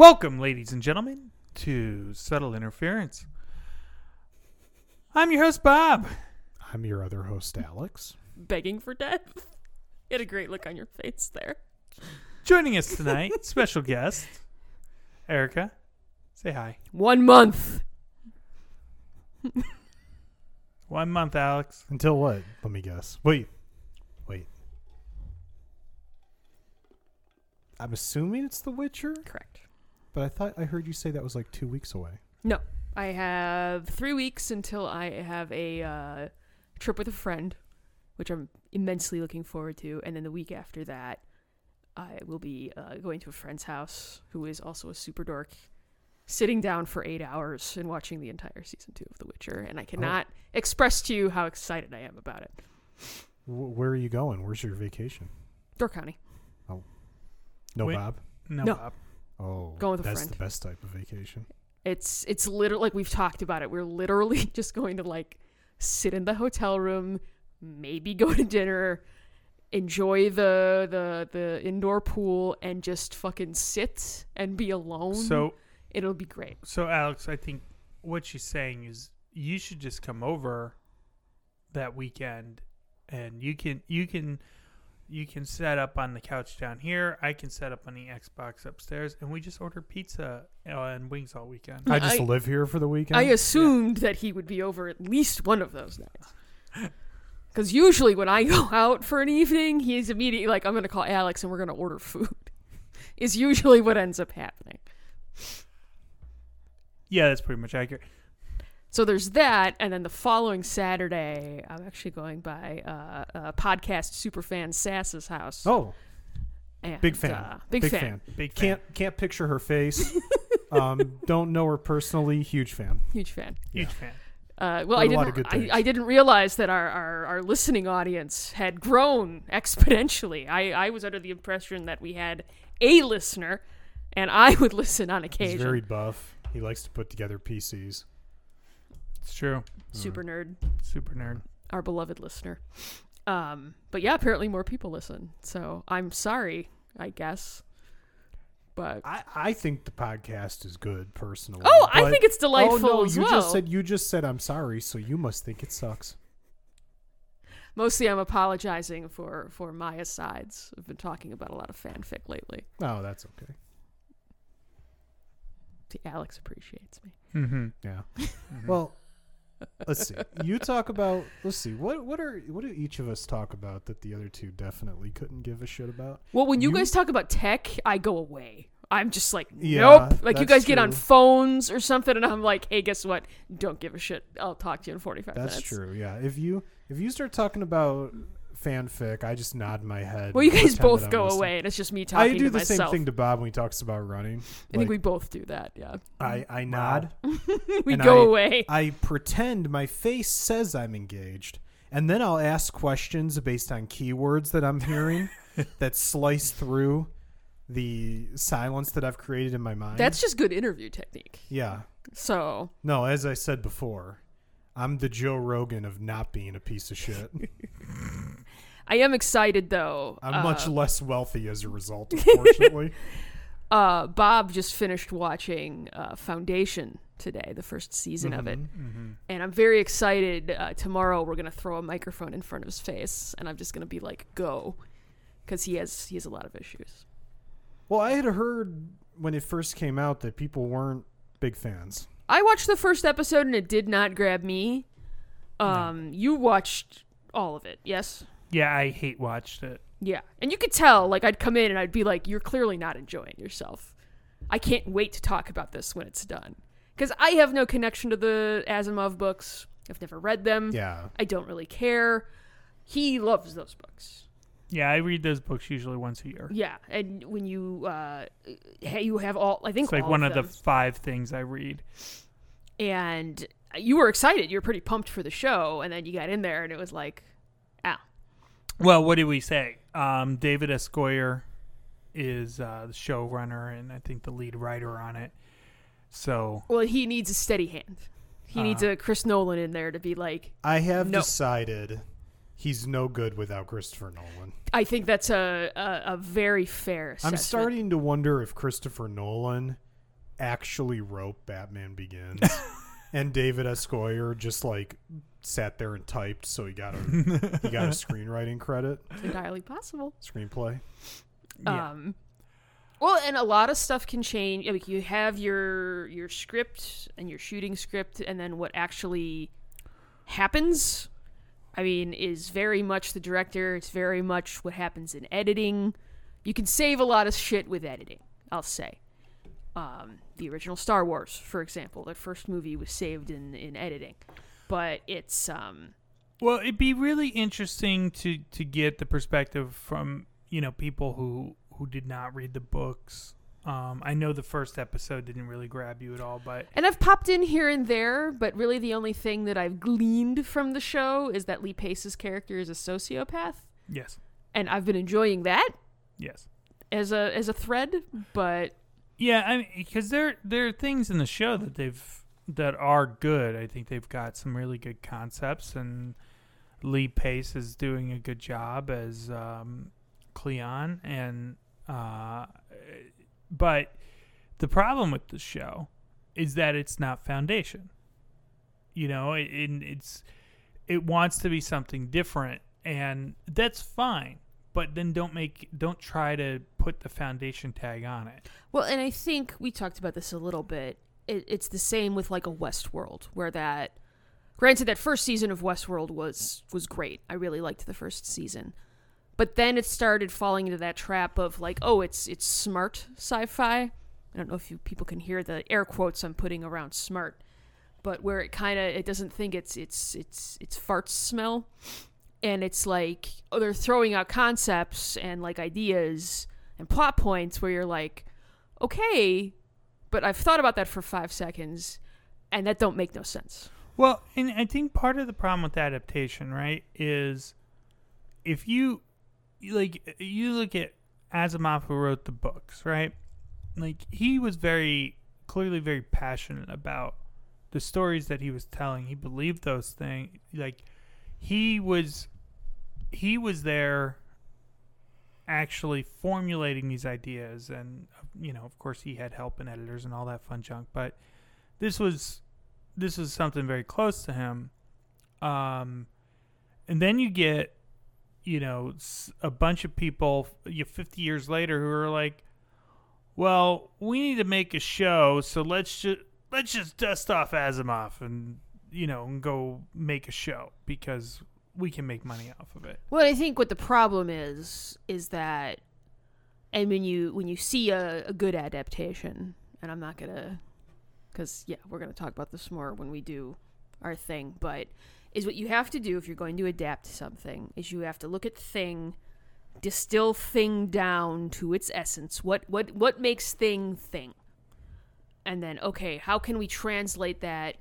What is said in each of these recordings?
Welcome, ladies and gentlemen, to Subtle Interference. I'm your host, Bob. I'm your other host, Alex. begging for death. You had a great look on your face there. Joining us tonight, special guest, Erica. Say hi. One month. One month, Alex. Until what? Let me guess. Wait. Wait. I'm assuming it's The Witcher, Correct. But I thought I heard you say that was like two weeks away. No, I have three weeks until I have a uh, trip with a friend, which I'm immensely looking forward to. And then the week after that, I will be uh, going to a friend's house who is also a super dork, sitting down for eight hours and watching the entire season two of The Witcher. And I cannot express to you how excited I am about it. W- where are you going? Where's your vacation? Door County. Oh, No, Wait. Bob. No, No. Bob. Oh, Going with a that's friend. the best type of vacation. It's it's literally like we've talked about it. We're literally just going to like sit in the hotel room, maybe go to dinner, enjoy the the the indoor pool, and just fucking sit and be alone. So, it'll be great. so Alex, I think what she's saying is you should just come over that weekend, and you can you can you can set up on the couch down here. I can set up on the Xbox upstairs, and we just order pizza uh, and wings all weekend. I just I- live here for the weekend. I assumed that he would be over at least one of those nights. Because usually when I go out for an evening, he's immediately like, "I'm going to call Alex and we're going to order food." Is usually what ends up happening. Yeah, that's pretty much accurate. So there's that, and then the following Saturday, I'm actually going by uh, uh, podcast superfan Sass's house. oh, and, big fan. uh, big, big fan. fan. Big. Can't can't picture her face. um, don't know her personally. Huge fan. huge fan. huge fan. Uh, well, I Heard a lot of didn't. I. I didn't realize that our, our, our listening audience had grown exponentially. I, I was under the impression that we had a listener, and I would listen on He's occasion. very buff. He likes to put together PCs. It's true. Super nerd, Super nerd. our beloved listener. Um, but yeah, apparently more people listen. So I'm sorry, I guess. But I, I think the podcast is good personally. Oh, I think it's delightful Oh no, as you well. just said you just said I'm sorry, so you must think it sucks. mostly I'm apologizing for for my asides. I've been talking about a lot of fanfic lately. Oh, that's okay. See, Alex appreciates me. Mm-hmm. Yeah. Well, let's see. You talk about. Let's see. What what are what do each of us talk about that the other two definitely couldn't give a shit about? Well, when you, You- guys talk about tech, I go away. I'm just like, Yeah, nope. Like you guys get on phones or something, and I'm like, hey, guess what? Don't give a shit. I'll talk to you in 45 That's minutes. That's true. Yeah. If you if you start talking about fanfic, I just nod my head. Well, you guys both go listening. away, and it's just me talking I do the myself. same thing to Bob when he talks about running. I think we both do that. Yeah, I I nod. we go I- away. I pretend my face says I'm engaged, and then I'll ask questions based on keywords that I'm hearing that slice through the silence that I've created in my mind. That's just good interview technique. yeah. So No, as I said before, I'm the Joe Rogan of not being a piece of shit. I am excited though. I'm uh, much less wealthy as a result, unfortunately. uh, Bob just finished watching uh, Foundation today, the first season of it, Mm-hmm. and I'm very excited. Uh, tomorrow we're gonna throw a microphone in front of his face, and I'm just gonna be like, "Go," because he has he has a lot of issues. well, I had heard when it first came out that people weren't big fans. I watched the first episode and it did not grab me. Um, you watched all of it, yes? Yeah, I hate watched it. Yeah, and you could tell. Like, I'd come in and I'd be like, "You're clearly not enjoying yourself." I can't wait to talk about this when it's done, because I have no connection to the Asimov books. I've never read them. Yeah. I don't really care. He loves those books. Yeah, I read those books usually once a year. Yeah, and when you uh, you have all, I think It's like all one of of the five things I read. and you were excited. You were pretty pumped for the show, and then you got in there, and it was like, Well, what did we say? Um, David S. Goyer is uh, the showrunner and I think the lead writer on it. So well, he needs a steady hand. He needs Uh-huh. a Chris Nolan in there to be like, I have No. decided he's no good without Christopher Nolan. I think that's a a, a very fair. I'm starting to wonder if Christopher Nolan actually wrote Batman Begins, and David S. Goyer just like sat there and typed, so he got a he got a screenwriting credit, It's entirely possible. screenplay. Yeah. Um, well, and a lot of stuff can change. Like you have your your script and your shooting script, and then what actually happens. I mean, is very much the director. It's very much what happens in editing. You can save a lot of shit with editing. I'll say. Um, the original Star Wars, for example, that first movie was saved in in editing, but it's um, Well, it'd be really interesting to to get the perspective from you know people who who did not read the books. Um, I know the first episode didn't really grab you at all, but And I've popped in here and there, but really the only thing that I've gleaned from the show is that Lee Pace's character is a sociopath, yes, and I've been enjoying that yes, as a as a thread. But yeah. I mean, because there there are things in the show that they've that are good. I think they've got some really good concepts, and Lee Pace is doing a good job as um, Cleon, and uh, but the problem with the show is that it's not foundation. You know, it, it, it's it wants to be something different, and that's fine. But then don't make don't try to put the foundation tag on it. well, and I think we talked about this a little bit. It, it's the same with like a Westworld, where that granted that first season of Westworld was was great. I really liked the first season. But then it started falling into that trap of like, oh, it's it's smart sci-fi. I don't know if you people can hear the air quotes I'm putting around smart, but where it kind of it doesn't think it's it's it's it's farts smell, and it's like oh they're throwing out concepts and like ideas and plot points where you're like, okay, but I've thought about that for five seconds, and that don't make no sense. Well, and I think part of the problem with adaptation, right, is if you like you look at Asimov who wrote the books, right? Like he was very clearly very passionate about the stories that he was telling. He believed those things. Like he was he was there actually formulating these ideas and you know, of course he had help and editors and all that fun junk, but this was this was something very close to him. Um, and then you get, you know, a bunch of people you 50 years later who are like, well, we need to make a show, so let's just let's just dust off Asimov and you know and go make a show because we can make money off of it. Well, I think what the problem is is that, and when you when you see a, a good adaptation, and I'm not gonna, because yeah, we're gonna talk about this more when we do our thing, but is what you have to do if you're going to adapt something is you have to look at thing, distill thing down to its essence. What what what makes thing thing, and then okay, how can we translate that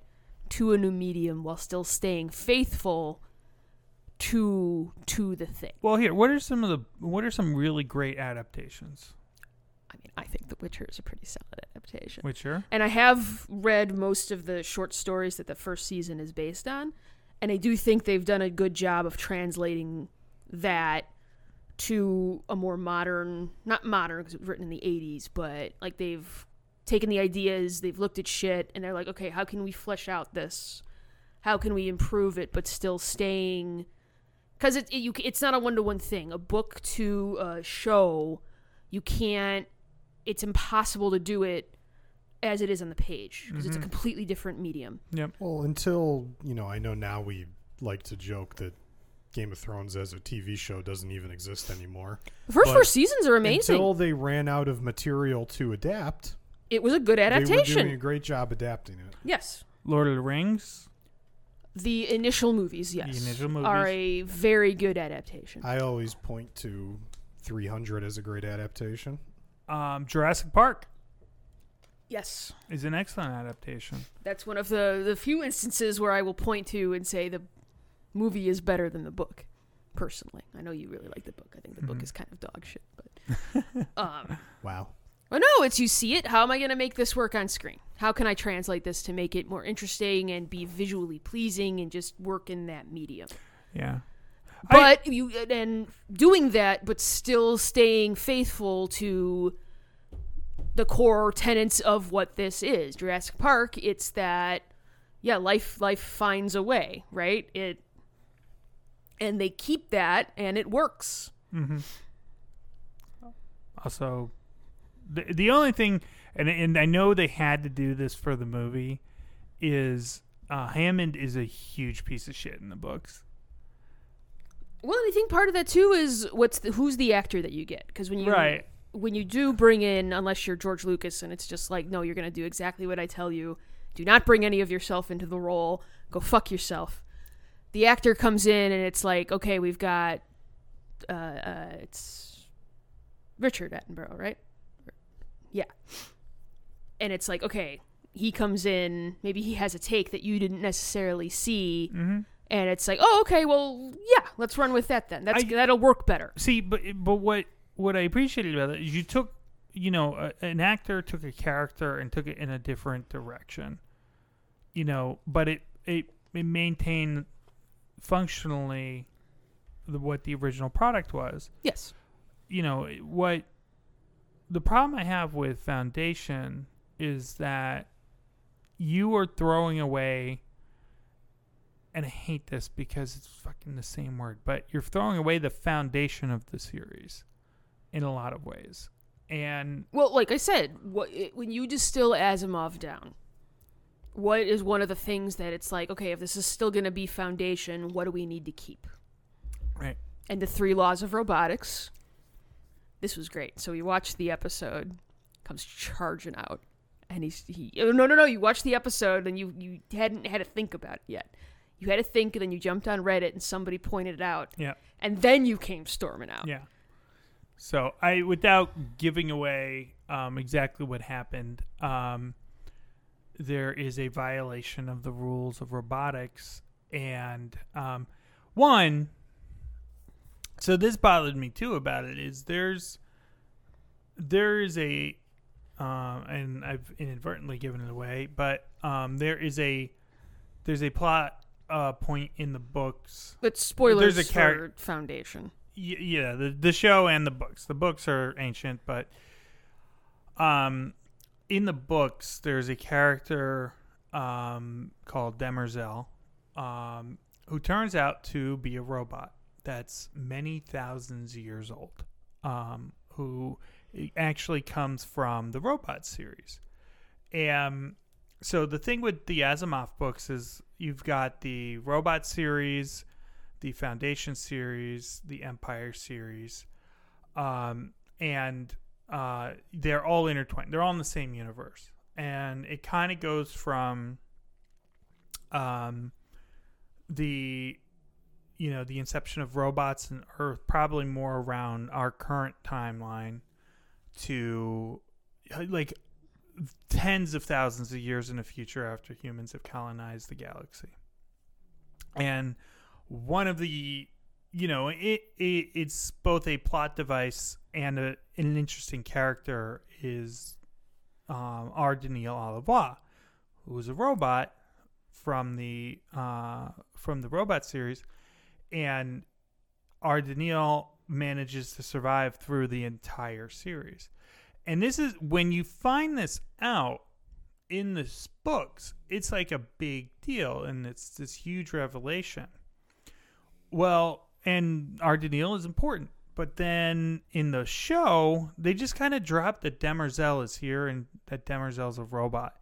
to a new medium while still staying faithful to to the thing. Well, here, what are some of the what are some really great adaptations? I mean, I think The Witcher is a pretty solid adaptation. Witcher. And I have read most of the short stories that the first season is based on, and I do think they've done a good job of translating that to a more modern, not modern because it was written in the 80s, but like they've taken the ideas, they've looked at shit, and they're like, okay, how can we flesh out this? How can we improve it, but still staying? Because it, it, you, it's not a one to one thing. A book to a show, you can't. It's impossible to do it as it is on the page because it's a Mhm. completely different medium. Yep. Well, until you know, I know now we like to joke that Game of Thrones as a TV show doesn't even exist anymore. The first But four seasons are amazing. Until they ran out of material to adapt, it was a good adaptation. they were doing a great job adapting it. yes. Lord of the Rings. The initial movies, yes, initial are a very good adaptation. I always point to 300 as a great adaptation. Um, Jurassic Park yes, is an excellent adaptation. that's one of the the few instances where I will point to and say the movie is better than the book. Personally, I know you really like the book. I think the book Mhm. is kind of dog shit, but um, Wow. Well, no, it's you see it. How am I going to make this work on screen? How can I translate this to make it more interesting and be visually pleasing and just work in that medium? Yeah. I- But you and doing that, but still staying faithful to the core tenets of what this is. Jurassic Park, it's that yeah, life life finds a way, right? It and they keep that and it works. Mm-hmm. Also, the the only thing, and and I know they had to do this for the movie, is uh, Hammond is a huge piece of shit in the books. Well, I think part of that too is what's the, who's the actor that you get because when you Right. when you do bring in unless you're George Lucas and it's just like no, you're gonna do exactly what I tell you. Do not bring any of yourself into the role. Go fuck yourself. The actor comes in and it's like okay, we've got uh, uh it's Richard Attenborough, right? Yeah. And it's like okay, he comes in, maybe he has a take that you didn't necessarily see Mm-hmm. and it's like, oh, okay, well, yeah, let's run with that then. That's I- that'll work better. See, but but what what I appreciated about it is you took, you know, a, an actor took a character and took it in a different direction. You know, but it it, it maintained functionally the, what the original product was. Yes. you know what the problem I have with Foundation is that you are throwing away and I hate this because it's fucking the same word, but you're throwing away the foundation of the series in a lot of ways. And Well, like I said, what it, when you distill Asimov down, what is one of the things that it's like, okay, if this is still going to be foundation, what do we need to keep? right, And the three laws of robotics. This was great. So we watched the episode, comes charging out, and he's he. oh, No, no, no. You watched the episode and you you hadn't had to think about it yet. You had to think, and then you jumped on Reddit and somebody pointed it out, yeah, and then you came storming out. yeah. So I, without giving away um, exactly what happened, um, there is a violation of the rules of robotics, and um, one. So this bothered me too about it is there's there is a um, and I've inadvertently given it away, but um, there is a there's a plot uh, point in the books But spoilers There's a char- Foundation. Y- yeah, the the show and the books. The books are ancient, but um, in the books, there's a character um called Demerzel, um, who turns out to be a robot that's many thousands of years old. Um, who actually comes from the robot series, and so the thing with the Asimov books is you've got the robot series the Foundation series, the Empire series, um, and uh, they're all intertwined. They're all in the same universe, and it kind of goes from um, the you know the inception of robots and Earth, probably more around our current timeline, to like tens of thousands of years in the future after humans have colonized the galaxy, and one of the you know it, it it's both a plot device and a, an interesting character is um, R. Daniel Olivaw, who is a robot from the uh, from the robot series, and R. Daniel manages to survive through the entire series. And this is when you find this out in the books, it's like a big deal, and it's this huge revelation. Well, and R. Daniel is important. But then in the show, they just kind of drop that Demerzel is here and that Demerzel's a robot.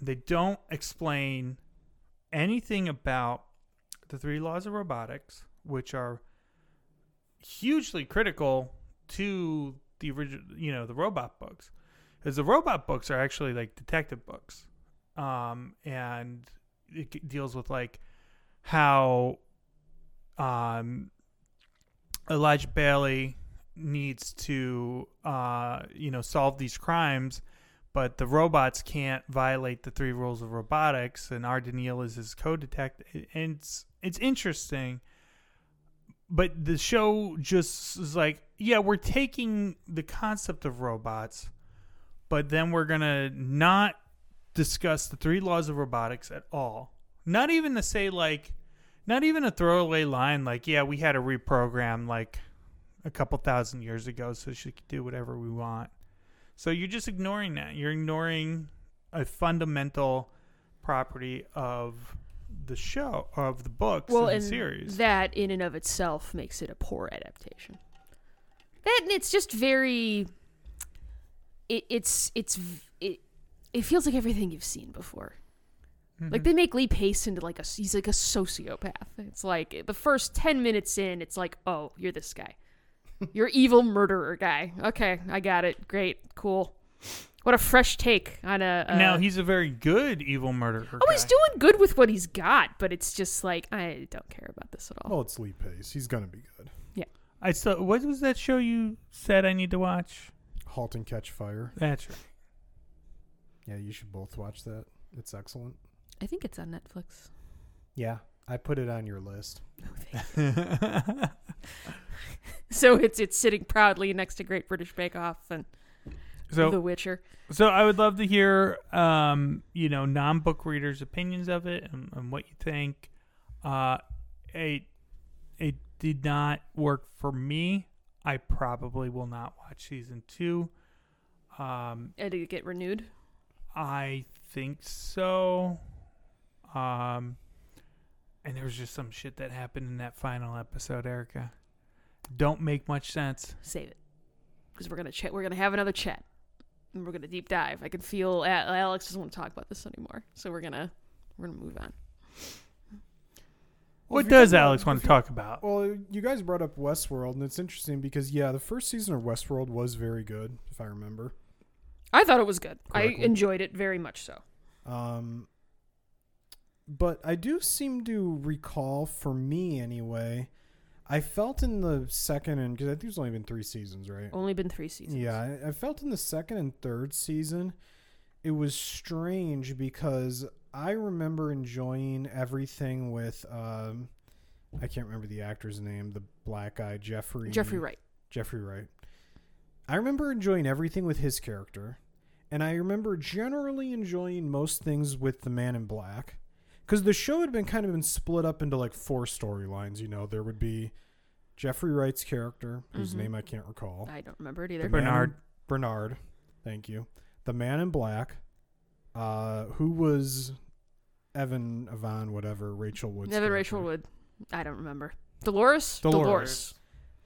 They don't explain anything about the three laws of robotics, which are hugely critical to the original, you know, the robot books. Because the robot books are actually like detective books. Um, and it deals with like how um, Elijah Baley needs to, uh, you know, solve these crimes, but the robots can't violate the three rules of robotics, and R. Daniel is his co-detective. And it's it's interesting, but the show just is like, yeah, we're taking the concept of robots, but then we're gonna not discuss the three laws of robotics at all. Not even to say like not even a throwaway line like, yeah, we had to reprogram like a couple thousand years ago so she could do whatever we want. So you're just ignoring that. You're ignoring a fundamental property of the show of the books well, and the series. that in and of itself makes it a poor adaptation. That and it's just very. It, it's it's it. It feels like everything you've seen before. Mm-hmm. Like they make Lee Pace into like a he's like a sociopath. It's like the first ten minutes in, it's like, oh, you're this guy, you're evil murderer guy. Okay, I got it. Great, cool. What a fresh take on a. a now he's a very good evil murderer. oh, he's doing good with what he's got, but it's just like I don't care about this at all. Well, it's Lee Pace. He's gonna be good. Yeah. I saw. What was that show you said I need to watch? Halt and Catch Fire. That's right. Yeah, you should both watch that. It's excellent. I think it's on Netflix. Yeah, I put it on your list. Oh, so it's it's sitting proudly next to Great British Bake Off and so The Witcher. So I would love to hear, um, you know, non-book readers' opinions of it and, and what you think. Uh, it it did not work for me. I probably will not watch season two. Um, Uh, Did it get renewed? I think so. Um, and there was just some shit that happened in that final episode, Erica. Don't make much sense. Save it, because we're gonna chat. We're gonna have another chat, we're gonna deep dive. I can feel Alex doesn't want to talk about this anymore, so we're gonna we're gonna move on. What if does talking about- Alex want to talk about? Well, you guys brought up Westworld, and it's interesting because yeah, the first season of Westworld was very good, if I remember. I thought it was good. I enjoyed it very much so. Um, but I do seem to recall, for me anyway, I felt in the second and because I think there's only been three seasons, right? Only been three seasons. Yeah, I, I felt in the second and third season, it was strange because I remember enjoying everything with um, I can't remember the actor's name, the black guy Jeffrey Jeffrey Wright. Jeffrey Wright. I remember enjoying everything with his character, and I remember generally enjoying most things with the Man in Black, because the show had been kind of been split up into like four storylines. You know, there would be Jeffrey Wright's character, whose Mhm. name I can't recall. I don't remember it The either. Man Bernard. Bernard. Thank you. The Man in Black, uh, who was Evan, Yvonne, whatever, Rachel Wood's Never character. Rachel Wood. I don't remember. Dolores. Dolores.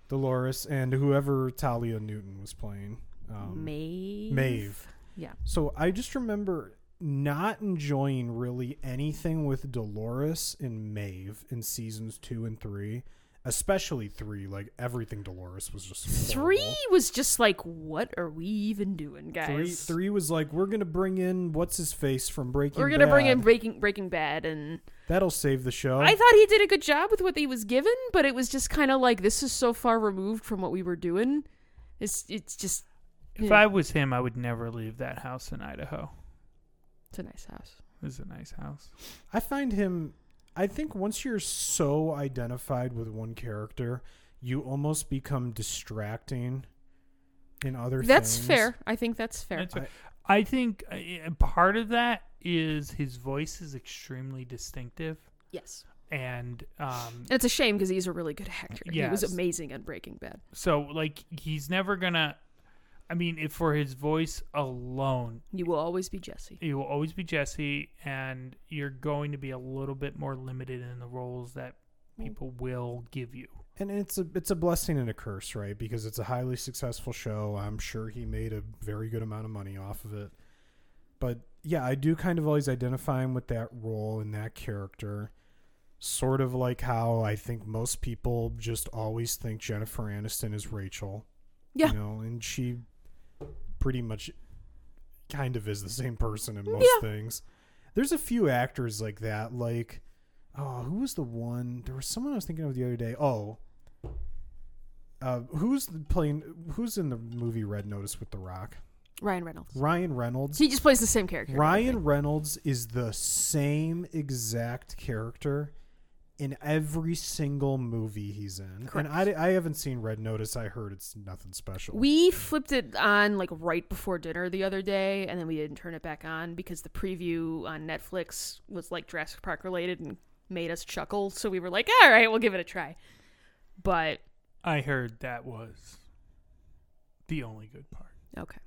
Dolores, and whoever Talia Newton was playing. Um, Maeve. Maeve. Yeah. So I just remember not enjoying really anything with Dolores and Maeve in seasons two and three, especially three. Like everything Dolores was just Three horrible. was just like, what are we even doing, guys? Three, three was like we're gonna bring in what's his face from Breaking. We're gonna bring in Bad. Breaking Breaking Bad, and That'll save the show. I thought he did a good job with what he was given, but it was just kind of like this is so far removed from what we were doing. It's it's just If Yeah. I was him, I would never leave that house in Idaho. It's a nice house. It's a nice house. I find him. I think once you're so identified with one character, you almost become distracting in other That's things. fair. I think that's fair. That's fair. I think uh, part of that is his voice is extremely distinctive, yes, and um, and it's a shame because he's a really good actor. He was amazing at Breaking Bad. so like he's never gonna. I mean, if for his voice alone, You will always be Jesse. You will always be Jesse, and you're going to be a little bit more limited in the roles that people will give you. And it's a it's a blessing and a curse, right? Because it's a highly successful show. I'm sure he made a very good amount of money off of it. But yeah, I do kind of always identify him with that role and that character. Sort of like how I think most people just always think Jennifer Aniston is Rachel. Yeah. You know, and she pretty much kind of is the same person in most Yeah. things. There's a few actors like that, like oh, who was the one? There was someone I was thinking of the other day. Oh, uh, who's playing? Who's in the movie Red Notice with The Rock? Ryan Reynolds. Ryan Reynolds. He just plays the same character. Ryan Reynolds is the same exact character in every single movie he's in. Correct. And I, I haven't seen Red Notice. I heard it's nothing special. We flipped it on like right before dinner the other day, and then we didn't turn it back on because the preview on Netflix was like Jurassic Park related and made us chuckle. So we were like, all right, we'll give it a try. But I heard that was the only good part. okay,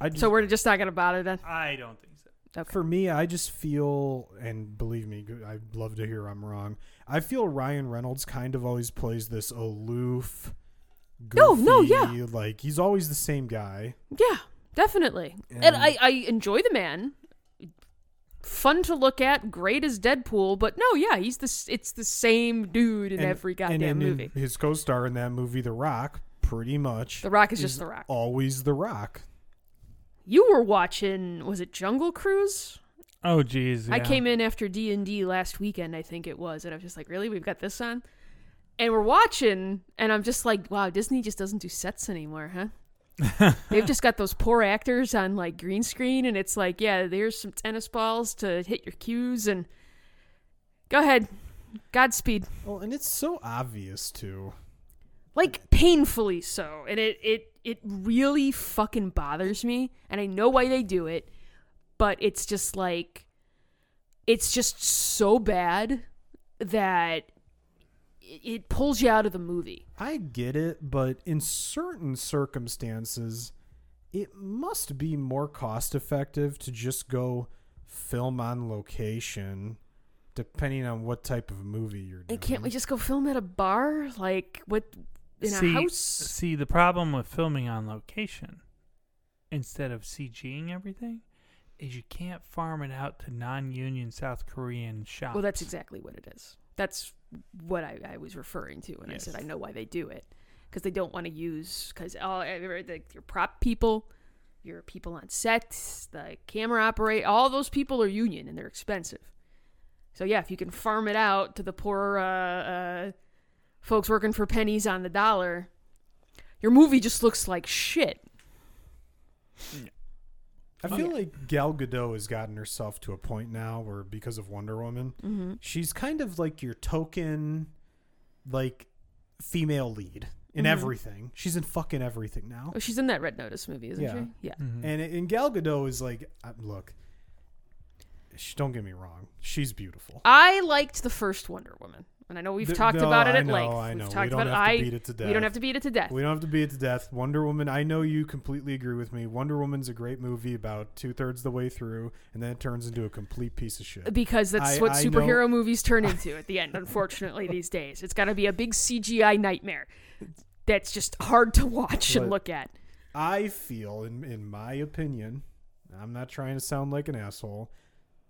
I just, So we're just not gonna bother then. I don't think so. Okay. for me, I just feel, and believe me, I'd love to hear I'm wrong. I feel Ryan Reynolds kind of always plays this aloof, goofy, No, no, yeah. like he's always the same guy. Yeah, definitely. And, And- I, I enjoy the man. Fun to look at, great as Deadpool, but no, yeah, he's the it's the same dude in And- every goddamn and, and movie. his co-star in that movie, The Rock, pretty much The Rock is just The Rock. always The Rock. You were watching, was it Jungle Cruise? Oh, geez. I came in after D and D last weekend, I think it was, and I was just like, "Really, we've got this on?" And we're watching, and I'm just like, "Wow, Disney just doesn't do sets anymore, huh?" They've just got those poor actors on like green screen, and it's like, "Yeah, there's some tennis balls to hit your cues, and go ahead, Godspeed." Well, and it's so obvious too. Like painfully so and it it it really fucking bothers me and i know why they do it but it's just like it's just so bad that it, pulls you out of the movie I get it, but in certain circumstances, it must be more cost effective to just go film on location, depending on what type of movie you're doing. and can't we just go film at a bar like what in see, a house See, the problem with filming on location instead of CGing everything is you can't farm it out to non-union South Korean shops. well that's exactly what it is that's what i, I was referring to when Yes. i said i know why they do it because they don't want to use because all the, your prop people your people on set the camera operator all those people are union and they're expensive so yeah if you can farm it out to the poor uh, uh, folks working for pennies on the dollar your movie just looks like shit I feel like Gal Gadot has gotten herself to a point now where, because of Wonder Woman, mm-hmm. she's kind of like your token, like female lead in Mhm. everything. She's in fucking everything now. oh she's in that red notice movie isn't Yeah. she yeah Mhm. And and Gal Gadot is like, uh, look, sh- don't get me wrong, she's beautiful. I liked the first Wonder Woman, and I know we've Th- talked no, about it at know, length. I We've know. We talked don't about have it. to I, beat it to We don't death. have to beat it to death. We don't have to beat it to death. Wonder Woman, I know you completely agree with me. Wonder Woman's a great movie about two thirds the way through, and then it turns into a complete piece of shit. because that's I- what I know- superhero movies turn into at the end, unfortunately, these days. It's got to be a big CGI nightmare that's just hard to watch and look at. I feel, in in my opinion, I'm not trying to sound like an asshole.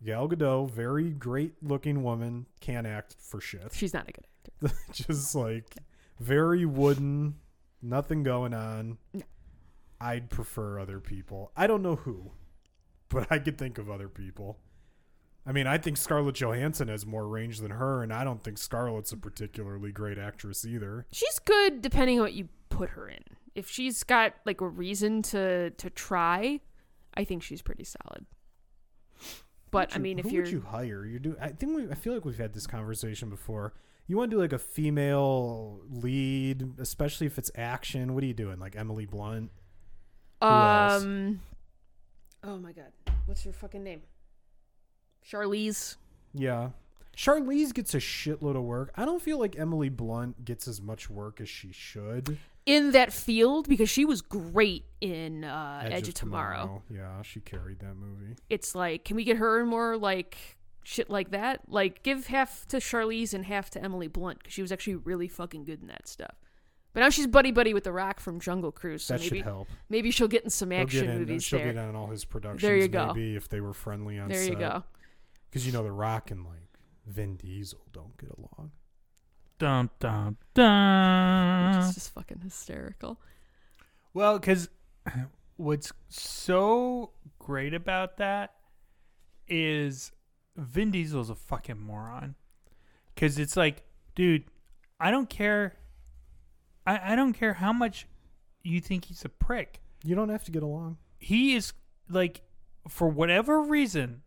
Gal Gadot, very great looking woman, can't act for shit. She's not a good actor. Just like very wooden, nothing going on. No. I'd prefer other people. I don't know who, but I could think of other people. I mean, I think Scarlett Johansson has more range than her, and I don't think Scarlett's a particularly great actress either. She's good depending on what you put her in. If she's got like a reason to to try, I think she's pretty solid. But I mean, if you're would you hire? You do. I think we. I feel like we've had this conversation before. You want to do like a female lead, especially if it's action. What are you doing? Like Emily Blunt? Who else? um, oh my god, what's her fucking name? Charlize. Yeah. Charlize gets a shitload of work. I don't feel like Emily Blunt gets as much work as she should. In that field because she was great in uh, Edge, of Tomorrow. Yeah, she carried that movie. It's like, can we get her in more like shit like that? Like, give half to Charlize and half to Emily Blunt because she was actually really fucking good in that stuff. But now she's buddy buddy with The Rock from Jungle Cruise, so that maybe should help. maybe she'll get in some action in, movies she'll there. get on all his productions. There you go. Maybe if they were friendly on there you set. go. Because you know the Rock and like Vin Diesel don't get along. Dun dun dun. It's just fucking hysterical. Well, because what's so great about that is Vin Diesel's a fucking moron. Because it's like, dude, I don't care. I, I don't care how much you think he's a prick. You don't have to get along. He is like, for whatever reason,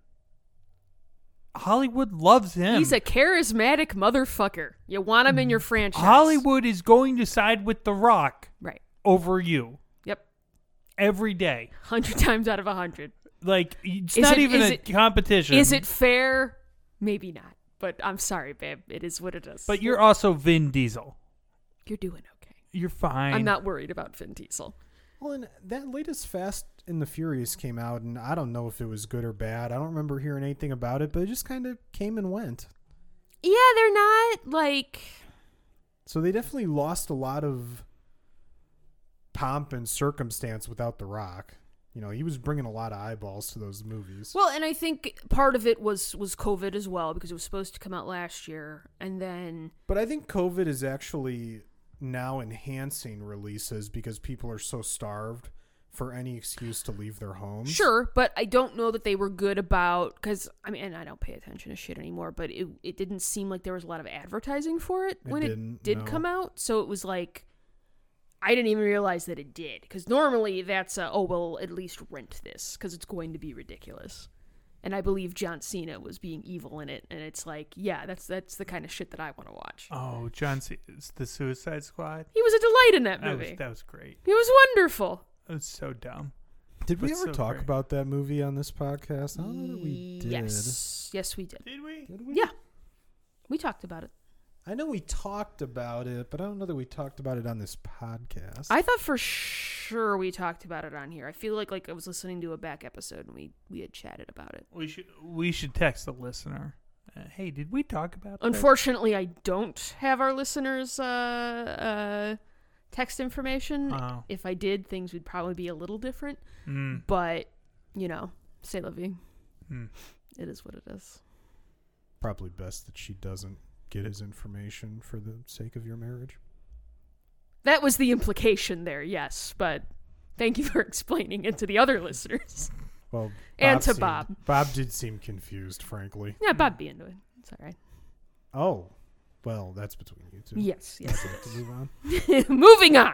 Hollywood loves him. He's a charismatic motherfucker. You want him in your mm. franchise. Hollywood is going to side with The Rock Right. over you Yep. every day. Hundred times out of a hundred. Like it's Is not it- even is a it- competition. Is it fair? Maybe not. But I'm sorry, babe. It is what it is. But you're also Vin Diesel. you're doing okay. You're fine. I'm not worried about Vin Diesel. Well, and that latest Fast and the Furious came out, and I don't know if it was good or bad. I don't remember hearing anything about it, but it just kind of came and went. Yeah, they're not like So they definitely lost a lot of pomp and circumstance without The Rock. You know, he was bringing a lot of eyeballs to those movies. Well, and I think part of it was was COVID as well because it was supposed to come out last year, and then But I think COVID is actually now enhancing releases because people are so starved for any excuse to leave their homes. sure, but I don't know that they were good about because I mean, and I don't pay attention to shit anymore, but it it didn't seem like there was a lot of advertising for it It when it didn't, no. come out, so it was like. I didn't even realize that it did because normally that's a, oh well at least rent this because it's going to be ridiculous, and I believe John Cena was being evil in it, and it's like yeah that's that's the kind of shit that I want to watch. Oh, John C. it's the Suicide Squad. He was a delight in that That movie. was that was great. He was wonderful. It was so dumb. Did we That's ever so talk great. about that movie on this podcast? I don't know that we did. Yes, yes, we did. Did we? Did we? Yeah, we talked about it. I know we talked about it, but I don't know that we talked about it on this podcast. I thought for sure we talked about it on here. I feel like like I was listening to a back episode and we we had chatted about it. We should we should text the listener. Uh, hey, did we talk about? that? Unfortunately, I don't have our listeners' uh, uh, text information. Oh. If I did, things would probably be a little different. Mm. But you know, say la vie. Hmm. It is what it is. Probably best that she doesn't get his information for the sake of your marriage. That was the implication there, yes. But thank you for explaining it to the other listeners. Well, And to seemed- Bob. Bob did seem confused, frankly. Yeah, Bob be into it. It's all right. Oh, well, that's between you two. Yes, yes. I'd like to move on. Moving on.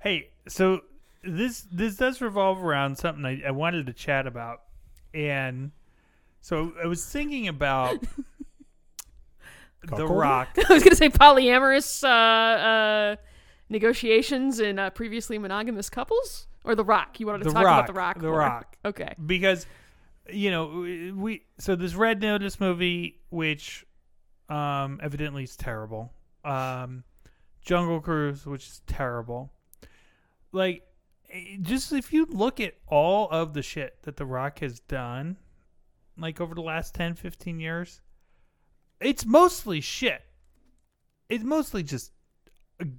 Hey, so this this does revolve around something I, I wanted to chat about, and so I was thinking about the Cuckold? Rock. I was going to say polyamorous uh, uh, negotiations in uh, previously monogamous couples, or The Rock. You wanted to The talk Rock. about The Rock. The more. Rock. Okay. because you know we so this red notice movie which um evidently is terrible um jungle cruise which is terrible like eh, just if you look at all of the shit that the rock has done like over the last 10 15 years it's mostly shit it's mostly just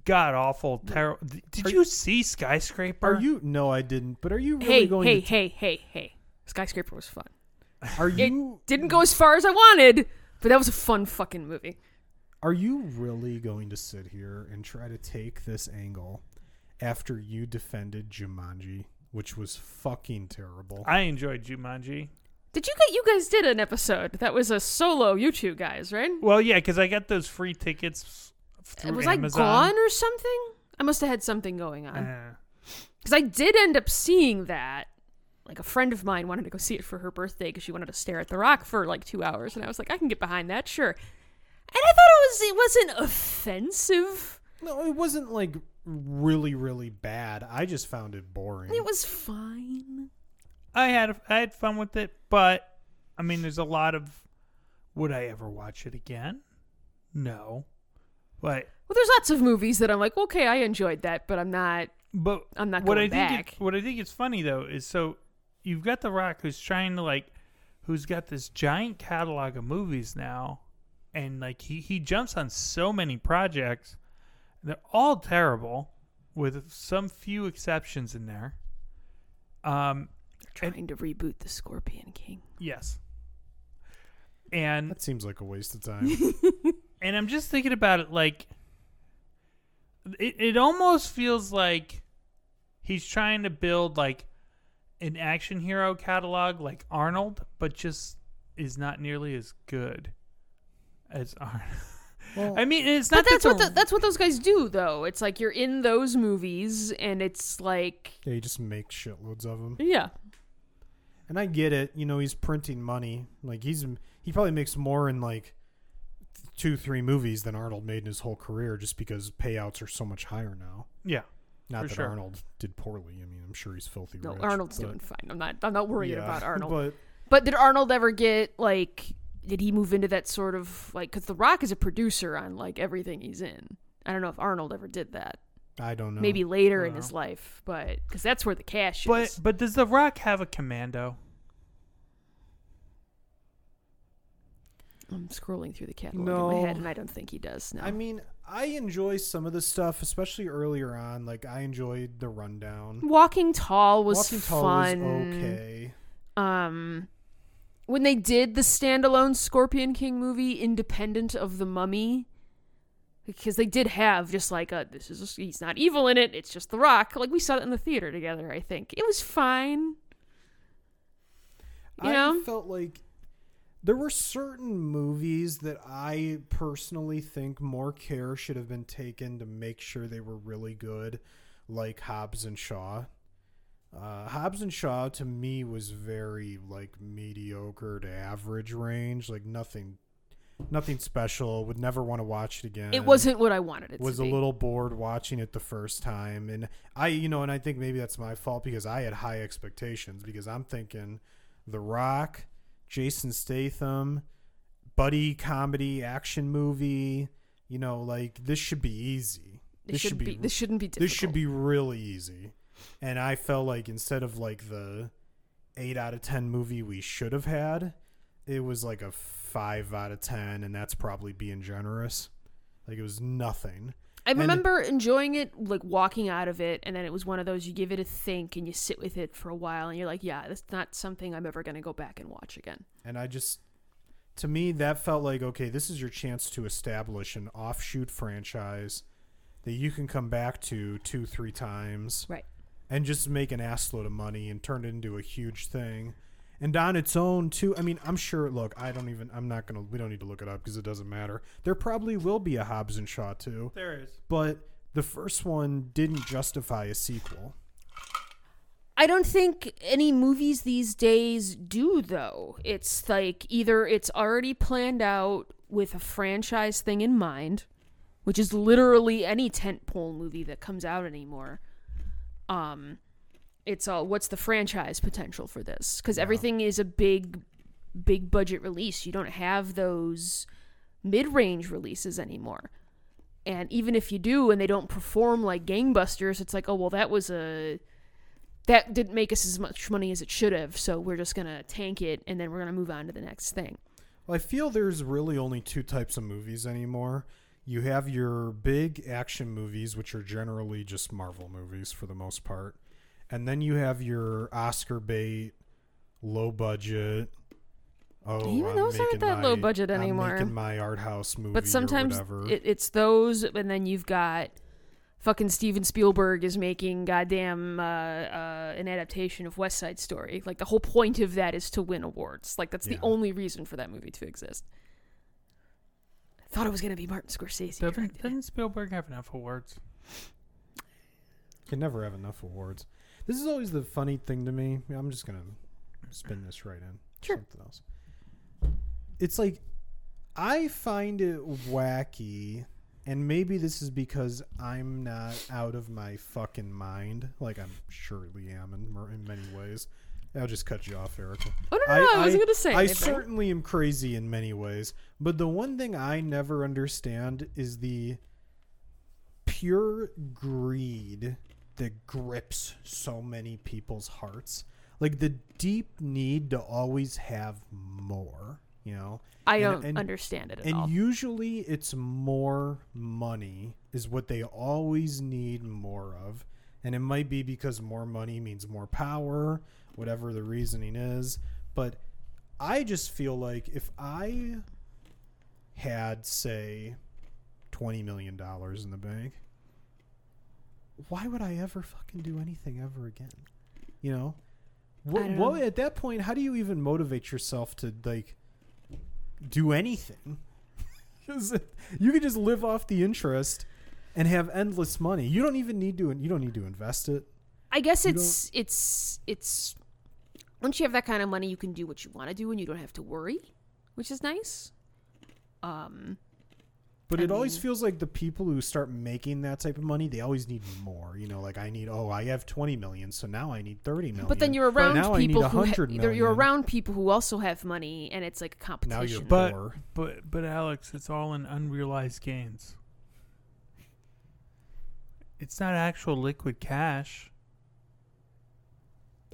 god awful terrible did Are you see skyscraper Are you? No, I didn't. But are you really Hey, going hey, to? hey, hey, hey. Hey. Skyscraper was fun. Are It you? didn't go as far as I wanted, but that was a fun fucking movie. Are you really going to sit here and try to take this angle after you defended Jumanji, which was fucking terrible? i enjoyed jumanji Did you get? You guys did an episode that was a solo. You two guys, right? Well, yeah, because I got those free tickets through was Amazon. I gone or something? I must have had something going on. Uh, Because I did end up seeing that. Like a friend of mine wanted to go see it for her birthday because she wanted to stare at the rock for like two hours, and I was like, I can get behind that, sure. And I thought it was it wasn't offensive. no, it wasn't like really, really bad. I just found it boring. It was fine. I had I had fun with it, but I mean, there's a lot of. Would I ever watch it again? No, but Well, there's lots of movies that I'm like, okay, I enjoyed that, but I'm not. but I'm not what going I think. It, what I think is funny though is so you've got The Rock who's trying to like who's got this giant catalog of movies now, and like he he jumps on so many projects, they're all terrible, with some few exceptions in there. Um, Trying to reboot the Scorpion King. yes, and that seems like a waste of time. and I'm just thinking about it like it, it almost feels like he's trying to build like an action hero catalog like Arnold, but just is not nearly as good as Arnold. well, I mean, it's not But that's that what the- the, that's what those guys do, though. It's like you're in those movies, and it's like, yeah, you just make shitloads of them. yeah, And I get it. You know, he's printing money. Like he's he probably makes more in like two, three movies than Arnold made in his whole career, just because payouts are so much higher now. yeah. Not For that sure. Arnold did poorly. I mean, I'm sure he's filthy no, rich. Arnold's but- doing fine. I'm not. I'm not worried yeah, about Arnold. But But did Arnold ever get like? Did he move into that sort of like? Because The Rock is a producer on like everything he's in. I don't know if Arnold ever did that. I don't know. maybe later in Wow. his life, but because that's where the cash But is. but does The Rock have a commando? I'm scrolling through the catalog in No. my head, and I don't think he does. No, I mean, I enjoy some of the stuff, especially earlier on. Like I enjoyed the rundown. Walking Tall was Walking Tall fun. was okay. Um, when they did the standalone Scorpion King movie, independent of the Mummy, because they did have just like a this is a, he's not evil in it. It's just The Rock. Like we saw it in the theater together. I think it was fine. You I know? felt like there were certain movies that I personally think more care should have been taken to make sure they were really good, like Hobbs and Shaw. Uh, Hobbs and Shaw to me was very like mediocre to average range, like nothing, nothing special. Would never want to watch it again. It wasn't what I wanted it was a little bored watching it the first time and i you know and i think maybe that's my fault because i had high expectations because i'm thinking the rock jason statham buddy comedy action movie you know like this should be easy This, should be, This shouldn't be. Difficult. this should be really easy and i felt like instead of like the 8 out of 10 movie we should have had it was like a 5 out of 10 and that's probably being generous like it was nothing I and- remember enjoying it, like walking out of it, and then it was one of those you give it a think and you sit with it for a while, and you're like, yeah, that's not something I'm ever gonna go back and watch again. And I just, to me, that felt like okay, this is your chance to establish an offshoot franchise that you can come back to two, three times, Right. and just make an assload of money and turn it into a huge thing. And on its own, too. I mean, I'm sure. Look, I don't even. I'm not gonna. We don't need to look it up because it doesn't matter. There probably will be a Hobbs and Shaw too, There is. but the first one didn't justify a sequel. I don't think any movies these days do though. It's like either it's already planned out with a franchise thing in mind, which is literally any tentpole movie that comes out anymore. Um it's all what's the franchise potential for this? Cuz everything is a big big budget release. You don't have those mid-range releases anymore. And even if you do and they don't perform like gangbusters, it's like, "Oh, well that was a that didn't make us as much money as it should have, so we're just gonna tank it and then we're gonna move on to the next thing. Well, I feel there's really only two types of movies anymore. You have your big action movies, which are generally just Marvel movies for the most part. And then you have your Oscar bait, low budget. Oh, Even I'm those aren't making that low my- budget I'm anymore. making my art house movie, But sometimes or it, it's those, and then you've got fucking Steven Spielberg is making goddamn uh, uh, an adaptation of West Side Story. Like the whole point of that is to win awards. Like that's Yeah. the only reason for that movie to exist. I thought it was gonna be Martin Scorsese. who Doesn't, doesn't Spielberg have enough awards? can never have enough awards. This is always the funny thing to me. I'm just gonna spin this right in. Sure. Something else. It's like I find it wacky, and maybe this is because I'm not out of my fucking mind, like I'm surely am in, in many ways. I'll just cut you off, Erica. Oh no, no, no! I, wasn't gonna say I anything. certainly am crazy in many ways, but the one thing I never understand is the pure greed that grips so many people's hearts. Like the deep need to always have more, you know? I and- don't and- understand it at And all. usually it's more money is what they always need more of. And it might be because more money means more power, whatever the reasoning is. But I just feel like if I had, say, $20 million in the bank, why would I ever fucking do anything ever again? You know? What, don't what know. at that point, how do you even motivate yourself to, like, do anything? 'Cause you could just live off the interest and have endless money. You don't even need to. You don't need to invest it. I guess You it's it's it's once you have that kind of money, you can do what you want to do, and you don't have to worry, which is nice. Um, But I it always feels like the people who start making that type of money, they always need more. You know, like I need. Oh, I have twenty million, so now I need thirty million. but then you're around now I need people who ha- 100 you're, you're around people who also have money, and it's like a competition. Now you're But- poor. But but Alex, it's all in unrealized gains. It's not actual liquid cash.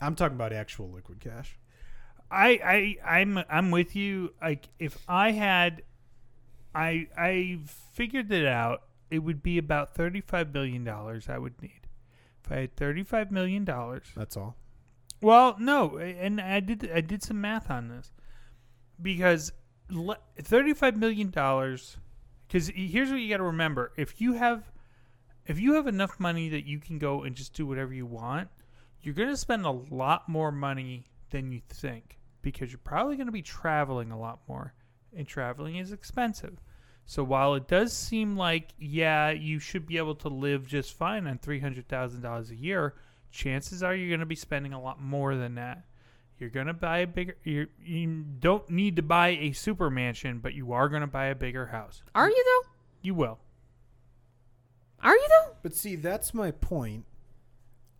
I'm talking about actual liquid cash. I I I'm I'm with you. Like if I had, I I figured it out. It would be about thirty five million dollars I would need. If I had thirty five million dollars. That's all. Well, no, and I did I did some math on this because thirty-five million dollars. Because here's what you got to remember: if you have if you have enough money that you can go and just do whatever you want, you're going to spend a lot more money than you think because you're probably going to be traveling a lot more, and traveling is expensive. So while it does seem like yeah, you should be able to live just fine on three hundred thousand dollars a year chances are you're going to be spending a lot more than that. You're going to buy a bigger. You're, you don't need to buy a super mansion, but you are going to buy a bigger house. Are you though? You will. Are you though? But see, that's my point.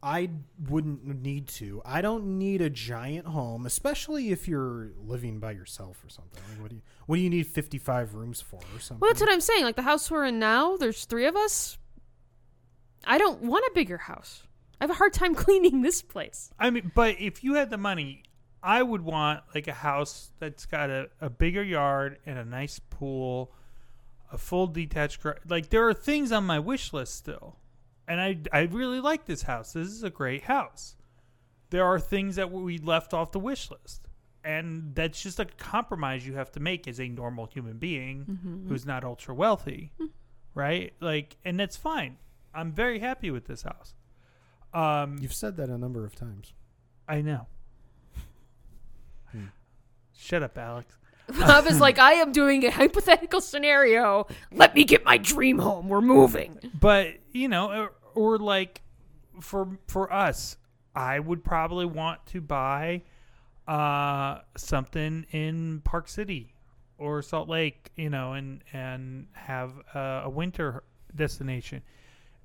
I wouldn't need to. I don't need a giant home, especially if you're living by yourself or something. Like, what do you What do you need fifty five rooms for or something? Well, that's what I'm saying. Like the house we're in now, there's three of us. I don't want a bigger house. I have a hard time cleaning this place. I mean, but if you had the money, I would want like a house that's got a, a bigger yard and a nice pool, a full detached garage. Like there are things on my wish list still, and I I really like this house. This is a great house. There are things that we left off the wish list, and that's just a compromise you have to make as a normal human being who's not ultra wealthy, right? Like, and that's fine. I'm very happy with this house. Um, You've said that a number of times. I know. Hmm. Shut up, Alex. I was like, I am doing a hypothetical scenario. Let me get my dream home. We're moving. But you know, or, or like for for us, I would probably want to buy uh something in Park City or Salt Lake, you know, and and have a winter destination.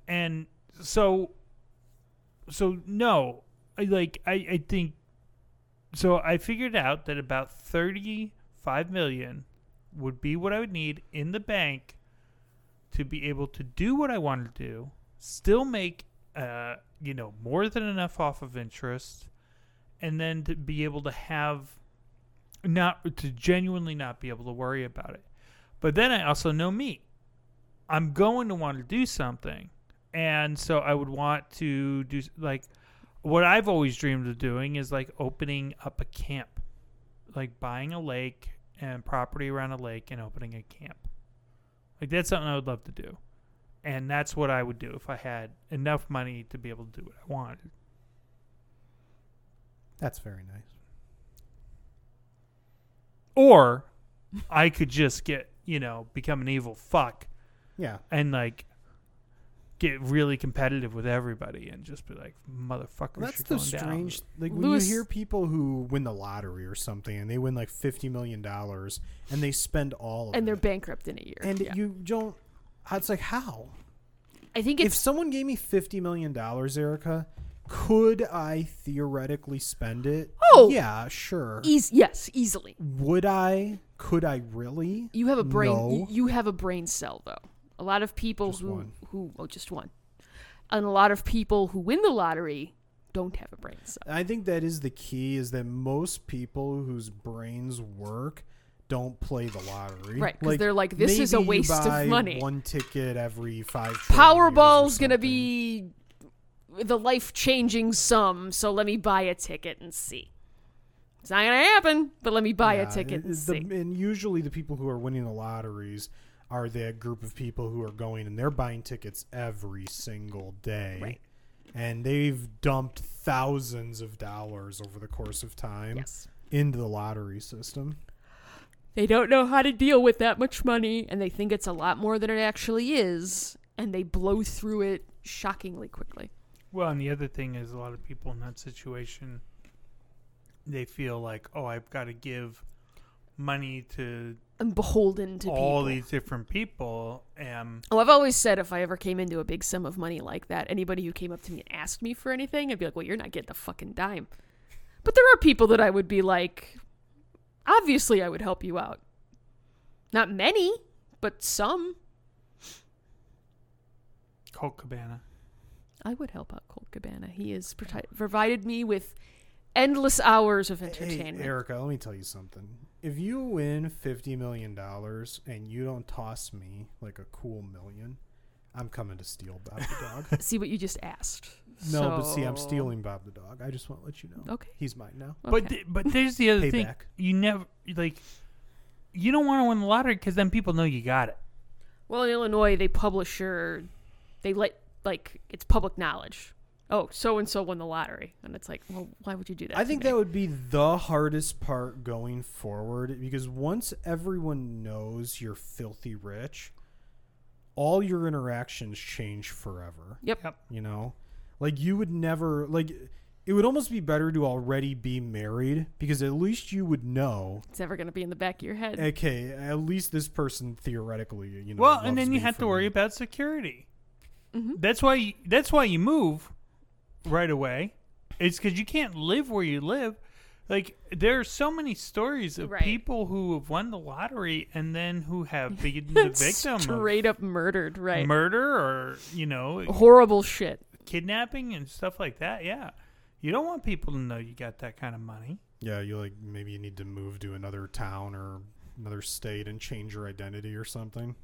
And so so no, I like I I think so I figured out that about 35 million would be what I would need in the bank to be able to do what I want to do, still make uh you know more than enough off of interest and then to be able to have not to genuinely not be able to worry about it. But then I also know me. I'm going to want to do something. And so I would want to do like what I've always dreamed of doing is like opening up a camp. Like buying a lake and property around a lake and opening a camp. Like that's something I would love to do. And that's what I would do if I had enough money to be able to do what I wanted. That's very nice. Or I could just get, you know, become an evil fuck Yeah. and like get really competitive with everybody and just be like, motherfucker. Well, that's you're the going strange. down. Like when Lewis- you hear people who win the lottery or something, and they win like fifty million dollars, and they spend all of it. And it, they're bankrupt in a year. and Yeah. you don't. It's like how? I think If someone gave me fifty million dollars, Erica, could I theoretically spend it? Oh! yeah, sure. eas- yes, easily. Would I? Could I really? You have a brain. No. You, you have a brain cell, though. A lot of people Just who one. who oh, just one, and a lot of people who win the lottery don't have a brain cell. I think that is the key. Is that most people whose brains work don't play the lottery, Right, 'cause they're like, "This is a waste of money." One ticket every five. trillion years or Powerball's gonna be the life changing sum, so let me buy a ticket and see. It's not gonna happen, but let me buy Yeah, a ticket and it- see. and usually the people who are winning the lotteries are that group of people who are going and they're buying tickets every single day. Right. And they've dumped thousands of dollars over the course of time yes. into the lottery system. They don't know how to deal with that much money, and they think it's a lot more than it actually is, and they blow through it shockingly quickly. Well, and the other thing is a lot of people in that situation, they feel like, oh, I've got to give money to I'm beholden to all people. these different people. And Oh, I've always said if I ever came into a big sum of money like that, anybody who came up to me and asked me for anything, I'd be like, well, you're not getting a fucking dime. But there are people that I would be like, obviously I would help you out. Not many, but some. Colt Cabana. I would help out Colt Cabana. He has provided me with endless hours of Hey, entertainment. Erica, let me tell you something. If you win fifty million dollars and you don't toss me like a cool million, I'm coming to steal Bob the dog. see what you just asked. no, but see, I'm stealing Bob the dog. I just want to let you know. Okay. He's mine now. But th- but there's the other thing. You never like. You don't want to win the lottery because then people know you got it. Well, in Illinois, they publish your, they let like it's public knowledge. Oh, so and so won the lottery, and it's like, well, why would you do that? I think me? that would be the hardest part going forward because once everyone knows you're filthy rich, all your interactions change forever. Yep. Yep. You know, like you would never like. It would almost be better to already be married because at least you would know. it's never gonna be in the back of your head. Okay, at least this person theoretically, you know. Well, and then you have for to worry me. about security. Mhm. That's why. You, that's why you move right away. It's because you can't live where you live. Like there are so many stories of Right. people who have won the lottery and then who have been the victim Straight up murdered, of right? murder or you know Horrible shit. kidnapping and stuff like that. Yeah, you don't want people to know you got that kind of money. Yeah, you like maybe you need to move to another town or another state and change your identity or something.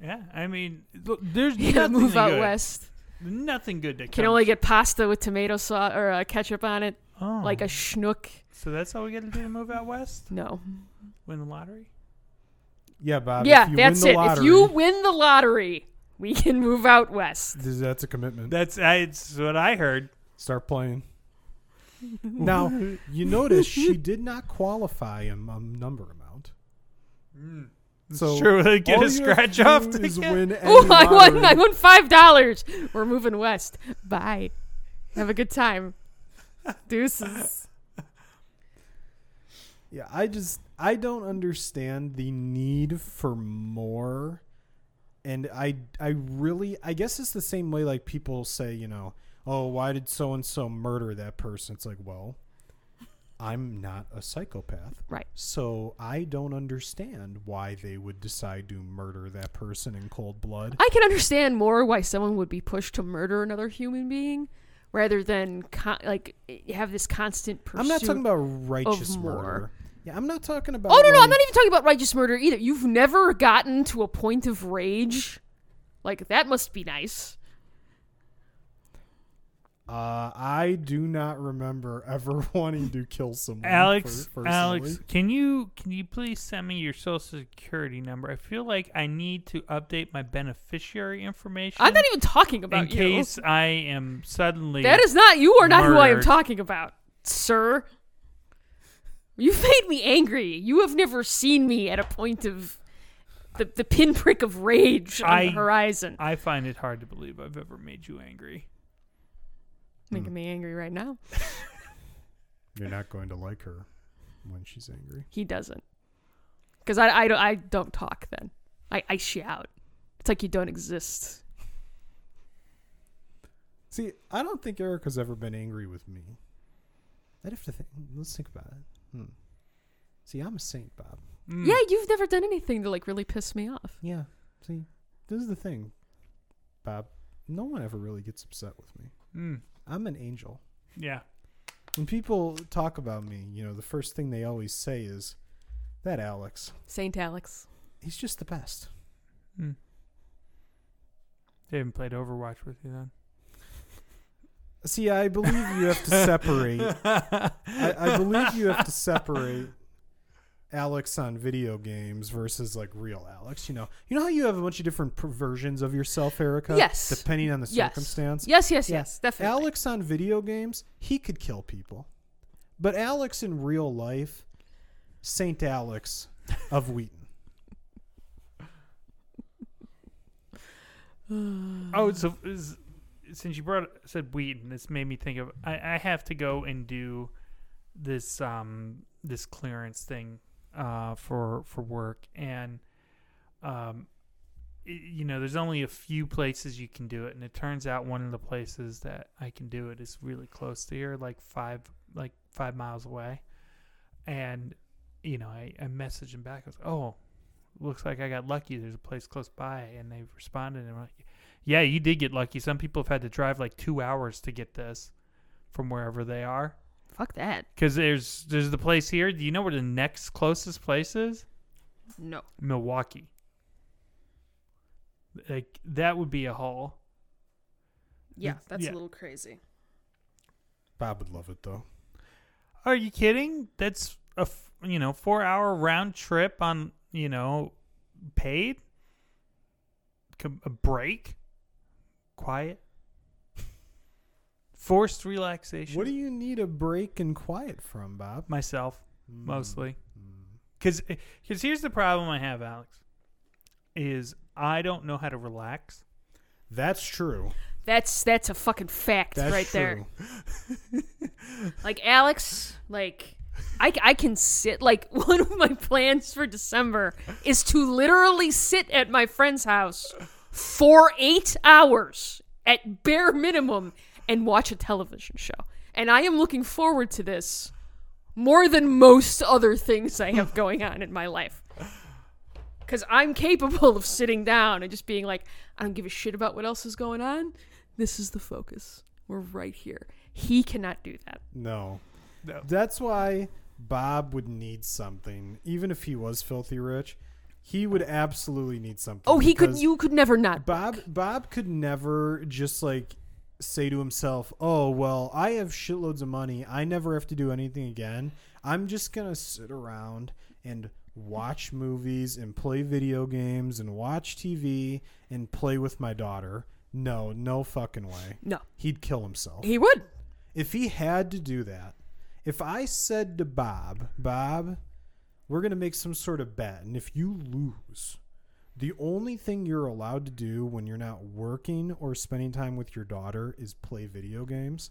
Yeah, I mean, look, there's You gotta nothing move out good. west. Nothing good that Can comes. only get pasta with tomato sauce or uh, ketchup on it, oh. like a schnook. So that's all we got to do to move out west, No. win the lottery. Yeah, Bob. yeah, if you that's win it. the lottery, If you win the lottery, we can move out west. That's a commitment. That's I, it's what I heard. Start playing. now, you notice she did not qualify a, a number amount. So True, get a scratch off to is win any Oh, I won! I won five dollars. We're moving west. Bye. Have a good time. Deuces. Yeah, I just I don't understand the need for more. And I I really I guess it's the same way like people say, you know, oh, why did so and so murder that person? It's like, well, I'm not a psychopath. Right. So I don't understand why they would decide to murder that person in cold blood. I can understand more why someone would be pushed to murder another human being, rather than con- like have this constant pursuit. I'm not talking about righteous murder. Yeah, I'm not talking about Oh no, no, I'm not even talking about righteous murder either. You've never gotten to a point of rage, like that must be nice. Uh, I do not remember ever wanting to kill someone. Alex, per- Alex, can you can you please send me your social security number? I feel like I need to update my beneficiary information. I'm not even talking about you. in you. case I am suddenly. That is not you are not who I am talking about, sir. You've made me angry. You have never seen me at a point of the the pinprick of rage on I- the horizon. I find it hard to believe I've ever made you angry. Making me angry right now. You're not going to like her when she's angry. He doesn't. Because I, I, don't, I don't talk then. I ice you out. It's like you don't exist. See, I don't think Erica's ever been angry with me. I'd have to think. Let's think about it. Hmm. See, I'm a saint, Bob. Mm. Yeah, you've never done anything to like really piss me off. Yeah. See, this is the thing, Bob. No one ever really gets upset with me. Mm. I'm an angel. Yeah. When people talk about me, you know, the first thing they always say is, "That Alex, Saint Alex. he's just the best." Mm. They haven't played Overwatch with you then. See, I believe you have to separate. I, I believe you have to separate Alex on video games versus like real Alex. You know, you know how you have a bunch of different per- versions of yourself, Erica. Yes. Depending on the Yes. circumstance. Yes, yes, Yeah. yes. Definitely. Alex on video games, he could kill people, but Alex in real life, Saint Alex of Wheaton. Oh, so is, since you brought said Wheaton, this made me think of I, I have to go and do this um this clearance thing uh for for work and um y- you know there's only a few places you can do it and it turns out one of the places that I can do it is really close to here like five like five miles away and you know I, I messaged him back I was oh looks like I got lucky. There's a place close by, and they've responded. And like, Yeah, you did get lucky. Some people have had to drive like two hours to get this from wherever they are. Fuck that. Because there's there's the place here. Do you know where the next closest place is? No. Milwaukee. Like that would be a haul. Yeah, that's yeah. a little crazy. Bob would love it though. Are you kidding? That's a f- you know four hour round trip on you know paid. A break, quiet, forced relaxation. What do you need a break and quiet from, Bob? myself Mm. mostly? Mm. Because because here's the problem I have, Alex, is I don't know how to relax. That's true. That's that's a fucking fact That's right true. there. Like Alex, like I, I can sit like one of my plans for December is to literally sit at my friend's house for 8 hours at bare minimum and watch a television show. And I am looking forward to this more than most other things I have going on in my life. Cuz I'm capable of sitting down and just being like I don't give a shit about what else is going on. This is the focus. We're right here. He cannot do that. No. No. That's why Bob would need something, even if he was filthy rich. He would absolutely need something. Oh, he could. You could never not. Bob Bob could never just like say to himself, "Oh, well, I have shitloads of money. I never have to do anything again. I'm just to sit around and watch movies and play video games and watch TV and play with my daughter." No, no fucking way. No, He'd kill himself. he would. if he had to do that, if I said to Bob, Bob, we're going to make some sort of bet, and if you lose, the only thing you're allowed to do when you're not working or spending time with your daughter is play video games,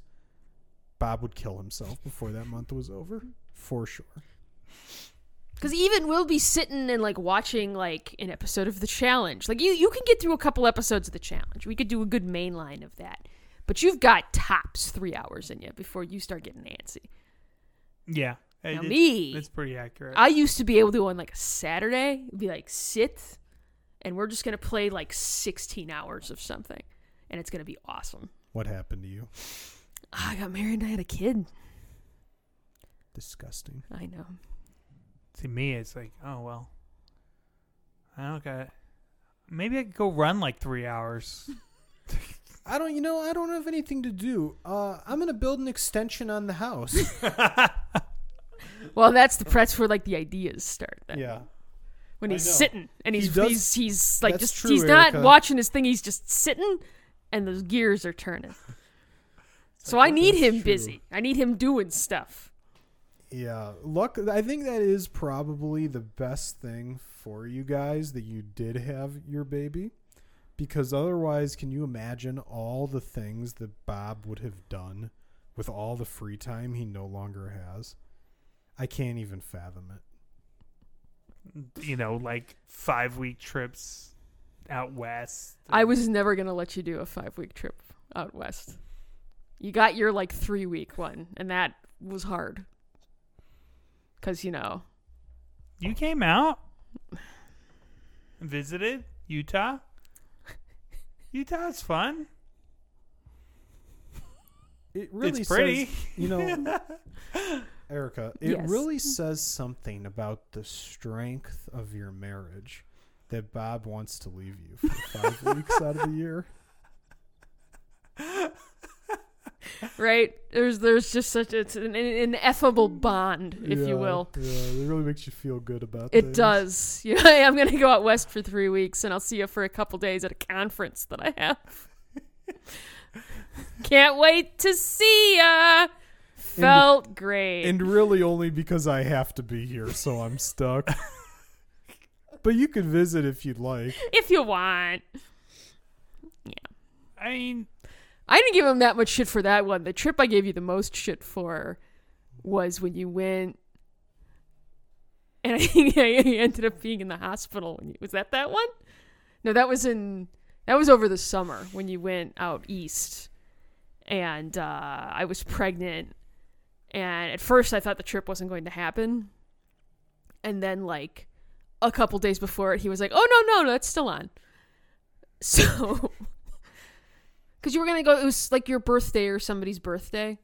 Bob would kill himself before that month was over, for sure. Because even we'll be sitting and like watching like an episode of the challenge. Like you, you can get through a couple episodes of the challenge. We could do a good main line of that. But you've got tops three hours in you before you start getting antsy. Yeah, Now It- me, It's pretty accurate. I used to be able to go on like a Saturday be like sit, and we're just gonna play like sixteen hours of something, and it's gonna be awesome. What happened to you? I got married and I had a kid. Disgusting. I know. to me, it's like, oh well, I don't got. Maybe I could go run like three hours. I don't, you know, I don't have anything to do. Uh, I'm going to build an extension on the house. Well, that's the that's where like the ideas start. Then. yeah. When he's sitting and He he's does- he's he's like just true, he's not Erica. watching his thing. He's just sitting, and those gears are turning. So I need him true. busy. I need him doing stuff. Yeah, luck. I think that is probably the best thing for you guys that you did have your baby, because otherwise, can you imagine all the things that Bob would have done with all the free time he no longer has? I can't even fathom it. You know, like five week trips out west. I was never gonna let you do a five week trip out west. You got your like three week one, and that was hard. Cause you know, You came out, visited Utah. Utah's fun. It really it's pretty. says, you know, Erica, it Yes. really mm-hmm. says something about the strength of your marriage that Bob wants to leave you for five weeks out of the year. right? There's there's just such it's an, ineffable bond, if Yeah, you will. Yeah, it really makes you feel good about It things. does. Yeah, I'm gonna go out west for three weeks, and I'll see you for a couple days at a conference that I have. Can't wait to see ya. Felt great. And really only because I have to be here, so I'm stuck. but you can visit if you'd like. if you want. Yeah. I mean, I didn't give him that much shit for that one. The trip I gave you the most shit for was when you went, and I think I ended up being in the hospital. When you, was that that one? No, that was in that was over the summer when you went out east, and uh, I was pregnant. And at first, I thought the trip wasn't going to happen, and then like a couple days before it, he was like, "Oh no, no, no, that's still on." So Because you were gonna go. It was like your birthday or somebody's birthday.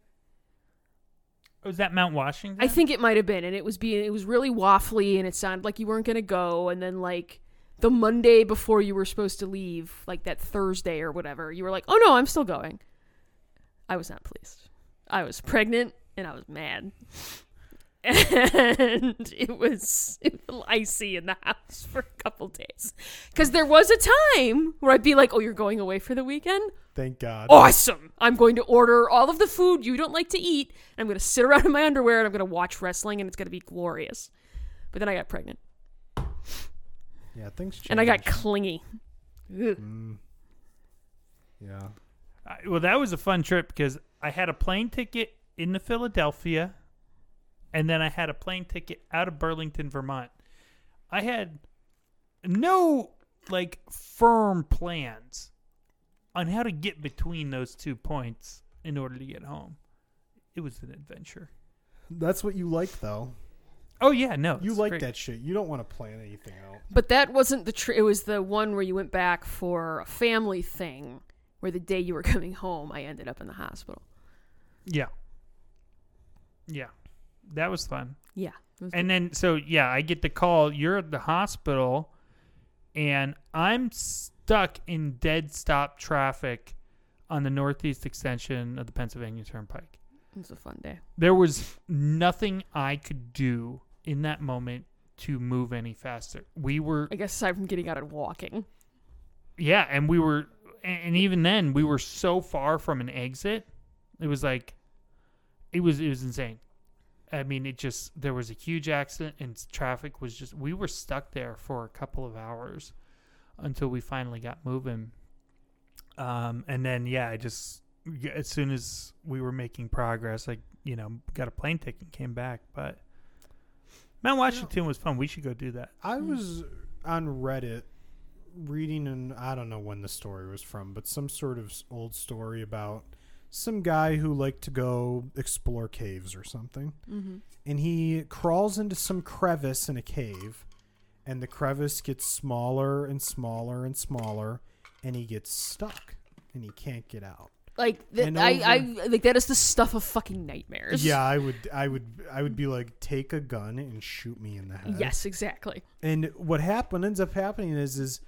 Oh, was that Mount Washington? I think it might have been, and it was being it was really waffly, and it sounded like you weren't gonna go. And then like the Monday before you were supposed to leave, like that Thursday or whatever, you were like, "Oh no, I'm still going." I was not pleased. I was pregnant, and I was mad, and it was, it was icy in the house for a couple days. Because there was a time where I'd be like, "Oh, you're going away for the weekend." Thank God. awesome. I'm going to order all of the food you don't like to eat. And I'm going to sit around in my underwear and I'm going to watch wrestling and it's going to be glorious. But then I got pregnant Yeah, things change. and I got clingy. Mm. Yeah. I- well, that was a fun trip because I had a plane ticket into Philadelphia, and then I had a plane ticket out of Burlington, Vermont. I had no like firm plans on how to get between those two points in order to get home. It was an adventure. That's what you like, though. Oh yeah, no, You like great. that shit. You don't want to plan anything out. But that wasn't the trip. It was the one where you went back for a family thing where the day you were coming home, I ended up in the hospital. Yeah, yeah, that was fun. Yeah. was And then so yeah, I get the call. You're at the hospital, and I'm stuck in dead stop traffic on the northeast extension of the Pennsylvania Turnpike. it was a fun day. There was nothing I could do in that moment to move any faster. We were I guess aside from getting out and walking. yeah, and we were and even then we were so far from an exit. It was like it was it was insane. I mean, it just there was a huge accident and traffic was just we were stuck there for a couple of hours until we finally got moving. Um and then yeah, I just as soon as we were making progress, I you know, got a plane ticket and came back, but Mount Washington was fun. We should go do that. I was on Reddit reading, and I don't know when the story was from, but some sort of old story about some guy who liked to go explore caves or something. Mm-hmm. And he crawls into some crevice in a cave, and the crevice gets smaller and smaller and smaller, and he gets stuck, and he can't get out. Like th- And I, I like that is the stuff of fucking nightmares. Yeah, I would, I would, I would be like, take a gun and shoot me in the head. Yes, exactly. And what happen what ends up happening is is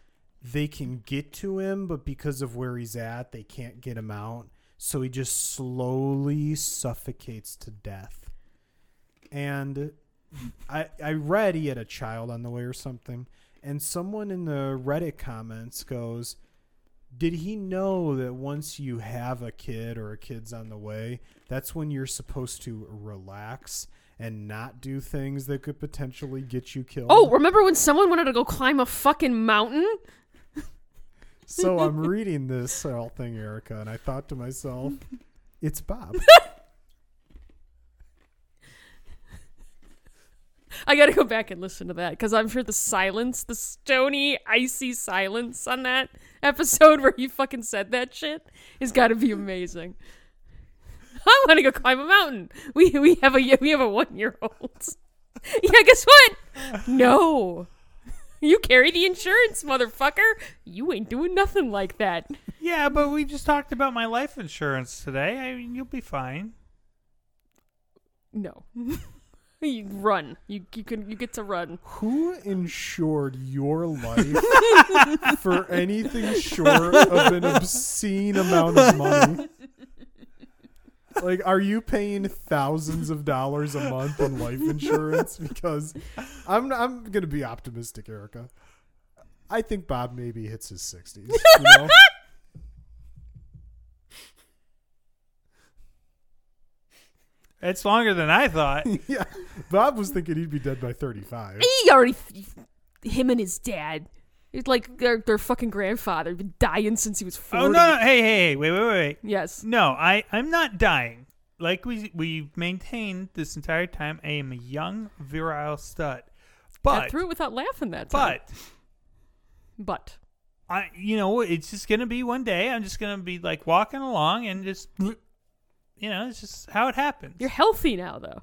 they can get to him, but because of where he's at, they can't get him out. So he just slowly suffocates to death. And I I read he had a child on the way or something, and someone in the Reddit comments goes, "Did he know that once you have a kid or a kid's on the way, that's when you're supposed to relax?" And not do things that could potentially get you killed. Oh, remember when someone wanted to go climb a fucking mountain? So I'm reading this whole thing, Erica, and I thought to myself, it's Bob. I gotta go back and listen to that because I'm sure the silence, the stony, icy silence on that episode where he fucking said that shit has got to be amazing. I want to go climb a mountain. We we have a we have a one year old. Yeah, guess what? No, you carry the insurance, motherfucker. You ain't doing nothing like that. Yeah, but we just talked about my life insurance today. I mean, you'll be fine. No, you run. You you can you get to run. Who insured your life for anything short of an obscene amount of money? Like, are you paying thousands of dollars a month in life insurance? Because I'm I'm gonna be optimistic, Erica. I think Bob maybe hits his sixties. You know? It's longer than I thought. yeah, Bob was thinking he'd be dead by thirty-five. He already, him and his dad, it's like their their fucking grandfather been dying since he was forty. oh no, no! Hey, hey, hey! Wait, wait, wait! Yes. No, I, I'm not dying. Like we we've maintained this entire time, I am a young, virile stud. Got But, through it without laughing that time. but but I, you know, it's just gonna be one day. I'm just gonna be like walking along and just, you know, it's just how it happens. you're healthy now, though.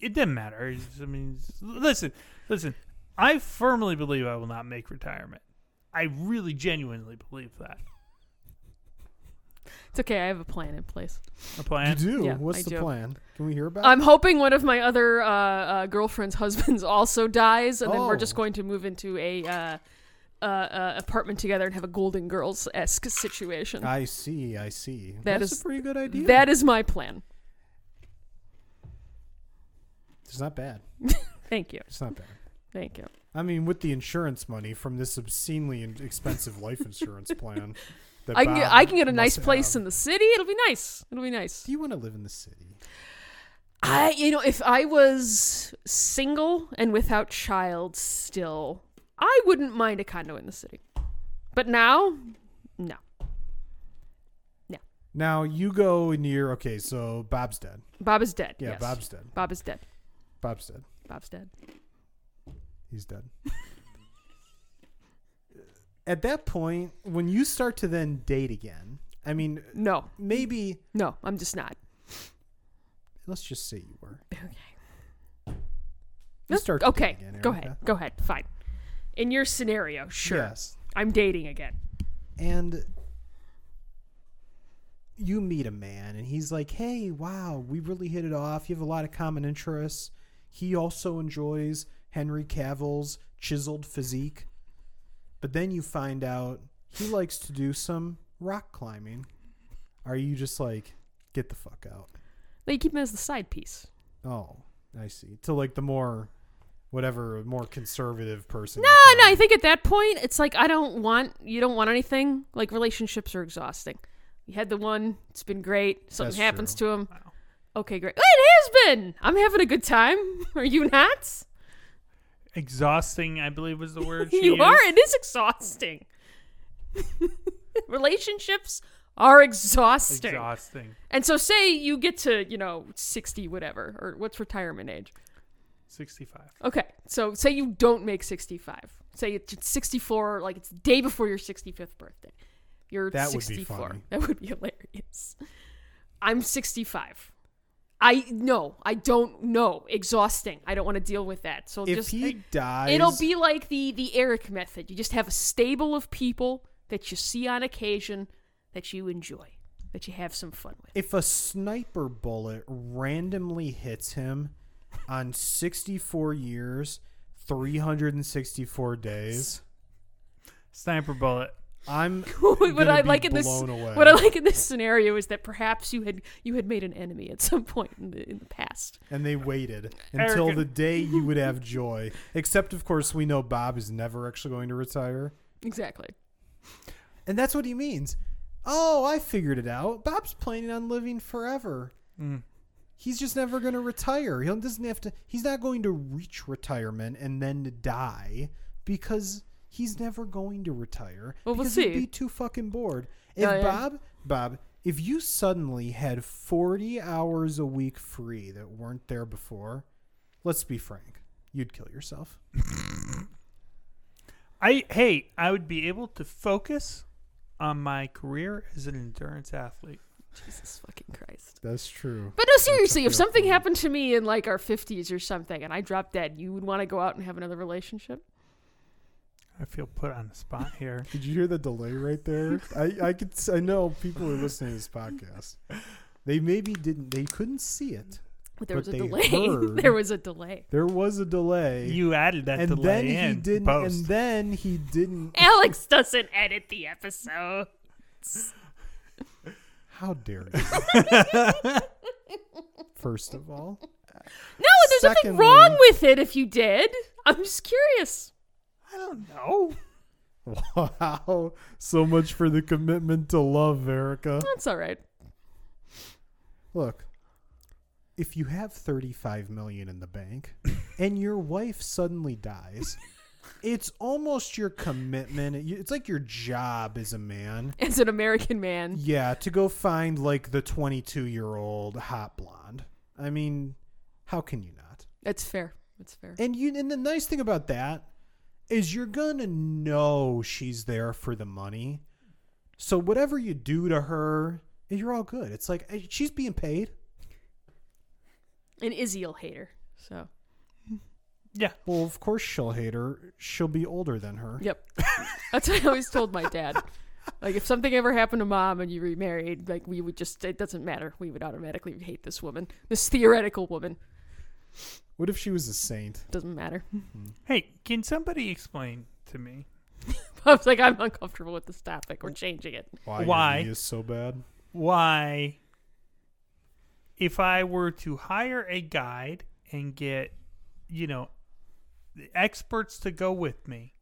it doesn't matter. I mean, listen, listen. I firmly believe I will not make retirement. I really genuinely believe that. It's okay. I have a plan in place. A plan? You do. Yeah, What's I the do. plan? Can we hear about? I'm hoping one of my other uh, uh, girlfriend's husbands also dies, and then we're Oh. just going to move into a uh, uh, uh, apartment together and have a Golden Girls esque situation. I see. I see. That That's is- a pretty good idea. That is my plan. it's not bad. Thank you. It's not bad. Thank you. I mean, with the insurance money from this obscenely expensive life insurance plan, that I can get I can get a must nice place have. in the city. It'll be nice. It'll be nice. Do you want to live in the city? I you know if I was single and without child still, I wouldn't mind a condo in the city. But now, no. No. Now you go you're okay. So Bob's dead. Bob is dead. Yeah, yes. Bob's dead. Bob is dead. Bob's dead. Bob's dead. He's dead. At that point, when you start to then date again, I mean, No, maybe no, I'm just not. let's just say you were. Okay. You Let's- start to okay, date again, go Erica. ahead. Go ahead. Fine. In your scenario, sure. Yes. I'm dating again. And you meet a man and he's like, "Hey, wow, we really hit it off. You have a lot of common interests." He also enjoys Henry Cavill's chiseled physique. But then you find out he likes to do some rock climbing. Are you just like, "Get the fuck out." No, you keep him as the side piece. Oh, I see. To like the more whatever, more conservative person. No, no. I think at that point, it's like I don't want you don't want anything. Like relationships are exhausting. You had the one; it's been great. Something That's happens true. to him. Wow. Okay, great. It has been. I'm having a good time. Are you not? Exhausting, I believe was the word. She you used. are. It is exhausting. Relationships are exhausting. Exhausting. And so, say you get to you know sixty, whatever, or what's retirement age? Sixty-five. Okay, so say you don't make 65. Say it's 64, like it's the day before your 65th birthday. You're That would be 64. funny. That would be hilarious. I'm 65. I no, I don't know. Exhausting. I don't want to deal with that. So If just he dies, it'll be like the the Eric method. You just have a stable of people that you see on occasion that you enjoy, that you have some fun with. if a sniper bullet randomly hits him on 64 years, 364 days, Sniper bullet. I'm what I be like in this away. what I like in this scenario is that perhaps you had you had made an enemy at some point in the in the past. and they waited until Erica- the day you would have joy. Except, of course, we know Bob is never actually going to retire, Exactly. and that's what he means. Oh, I figured it out. Bob's planning on living forever. Mm. He's just never going to retire. He doesn't have to. He's not going to reach retirement and then die because he's never going to retire. Well, we'll because see. He'd be too fucking bored. If Yeah, yeah. Bob, Bob, if you suddenly had forty hours a week free that weren't there before, let's be frank, you'd kill yourself. I hey, I would be able to focus on my career as an endurance athlete. Jesus fucking Christ. That's true. But no, seriously, if something point. happened to me in like our fifties or something and I dropped dead, you would want to go out and have another relationship? I feel put on the spot here. Did you hear the delay right there? I I could s- I know people are listening to this podcast. They maybe didn't. They couldn't see it. But there But was a they delay. heard- there was a delay. There was a delay. You added that and delay then he in didn't. post. And then he didn't. Alex doesn't edit the episode. How dare you? First of all, No, there's nothing wrong with it if you did. I'm just curious. I don't know. wow, so much for the commitment to love, Erica. That's all right. Look, if you have 35 million in the bank and your wife suddenly dies, it's almost your commitment. It's like your job as a man. As an American man, Yeah, to go find like the 22 year old hot blonde. I mean, how can you not? that's fair. That's fair. And you and the nice thing about that is you're going to know she's there for the money. So whatever you do to her, you're all good. It's like eh, she's being paid. And Izzy will hate her. So, Yeah. Well, of course she'll hate her. She'll be older than her. yep. That's what I always told my dad. like if something ever happened to mom and you remarried, like we would just it doesn't matter. We would automatically hate this woman, this theoretical woman. What if she was a saint? Doesn't matter. Hmm. Hey, can somebody explain to me I was like, I'm uncomfortable with this topic. We're changing it. Why? your Why? knee is so bad? why, if I were to hire a guide and get, you know, the experts to go with me,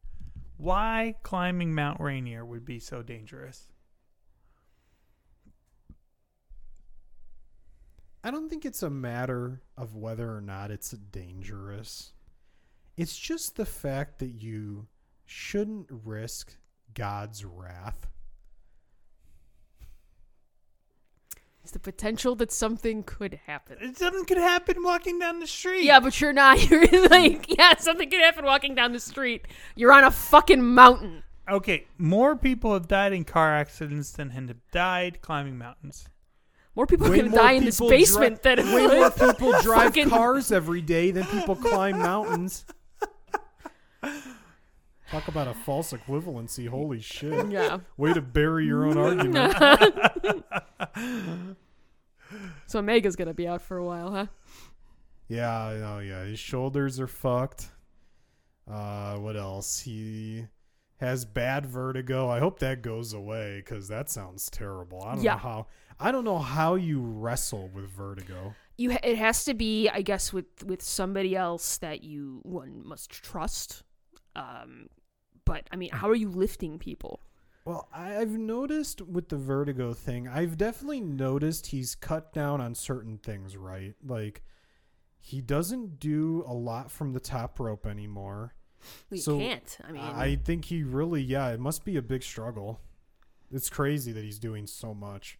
why climbing Mount Rainier would be so dangerous? I don't think it's a matter of whether or not it's dangerous. It's just the fact that you shouldn't risk God's wrath. It's the potential that something could happen. Something could happen walking down the street. Yeah, but you're not. You're like, yeah, something could happen walking down the street. You're on a fucking mountain. Okay, more people have died in car accidents than have died climbing mountains. More people are gonna die in this basement dri- than Way more people drive Fucking- cars every day than people climb mountains. Talk about a false equivalency. Holy shit. Yeah. Way to bury your own argument. So Omega's gonna be out for a while, huh? Yeah, know. Yeah, his shoulders are fucked. Uh, what else? He has bad vertigo. I hope that goes away because that sounds terrible. I don't Yeah. know how. I don't know how you wrestle with vertigo. You. ha- It has to be, I guess, with with somebody else that you one must trust. Um, but I mean, how are you lifting people? Well, I- I've noticed with the vertigo thing, I've definitely noticed he's cut down on certain things, right? Like, he doesn't do a lot from the top rope anymore. You So, can't. I mean, I think he really, yeah, it must be a big struggle. It's crazy that he's doing so much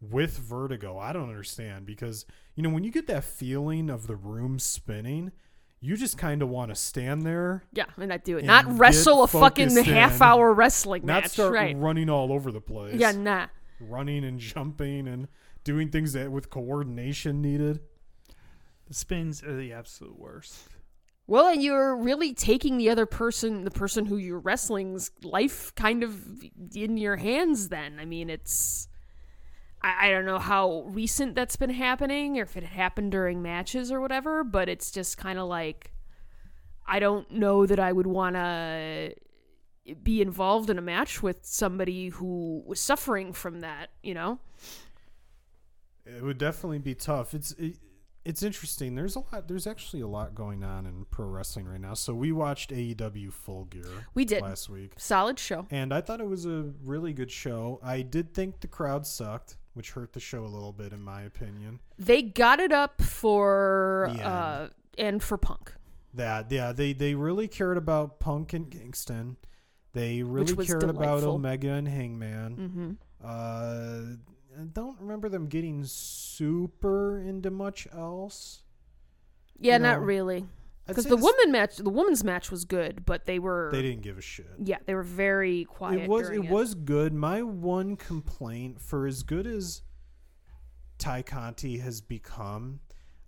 with vertigo. I don't understand because, you know, when you get that feeling of the room spinning, you just kind of want to stand there, yeah, and not do it. Not wrestle a fucking focused half hour wrestling not match, start right? running all over the place. Yeah, nah. running and jumping and doing things that with coordination needed. The spins are the absolute worst. Well, and you're really taking the other person, the person who you're wrestling's life, kind of in your hands. Then, I mean, it's. I, I don't know how recent that's been happening, or if it happened during matches or whatever, but it's just kind of like, I don't know that I would want to be involved in a match with somebody who was suffering from that. You know? It would definitely be tough. It's it, it's interesting. There's a lot. There's actually a lot going on in pro wrestling right now. So we watched AEW Full Gear We did last week, solid show. and I thought it was a really good show. I did think the crowd sucked, which hurt the show a little bit, in my opinion. They got it up for uh and for Punk. That yeah, they they really cared about Punk and Kingston. They really cared about. Omega and Hangman. Mm-hmm. Uh, I don't remember them getting super into much else. Yeah, You not really. Because the woman match, the women's match was good, but they were they didn't give a shit. yeah, they were very quiet. It was during it was good. My one complaint for as good as Tay Conti has become,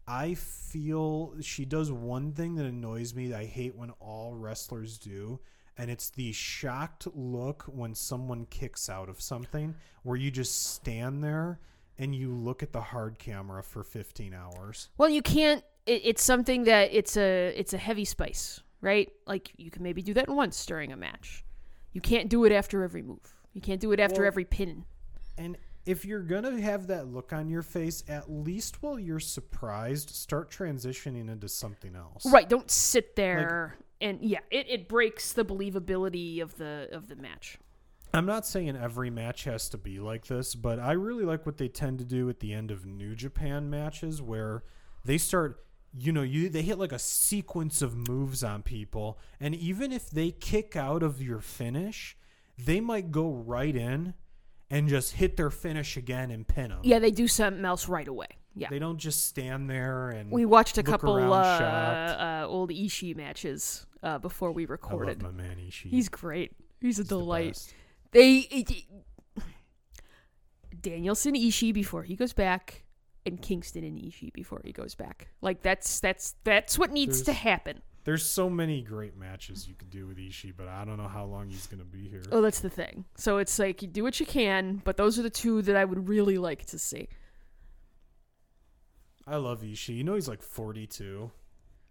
I feel she does one thing that annoys me that I hate when all wrestlers do, and it's the shocked look when someone kicks out of something where you just stand there and you look at the hard camera for 15 hours. Well, you can't. It, it's something that it's a it's a heavy spice, right? Like you can maybe do that once during a match. You can't do it after every move. You can't do it after Well, every pin. And if you're gonna have that look on your face, at least while you're surprised, start transitioning into something else. Right. Don't sit there and yeah, it, it breaks the believability of the of the match. I'm not saying every match has to be like this, but I really like what they tend to do at the end of New Japan matches where they start you know, you they hit like a sequence of moves on people, and even if they kick out of your finish, they might go right in and just hit their finish again and pin them. Yeah, they do something else right away. Yeah. They don't just stand there and We watched a couple uh, uh, old Ishii matches uh, before we I love recorded. my man Ishii. He's great. He's a He's the delight. best. They it, Danielson Ishii before he goes back, and Kingston and Ishii before he goes back. Like that's that's that's what needs to happen. There's so many great matches you could do with Ishii, but I don't know how long he's gonna be here. Oh, that's the thing. So it's like you do what you can, but those are the two that I would really like to see. I love Ishii. You know he's like 42.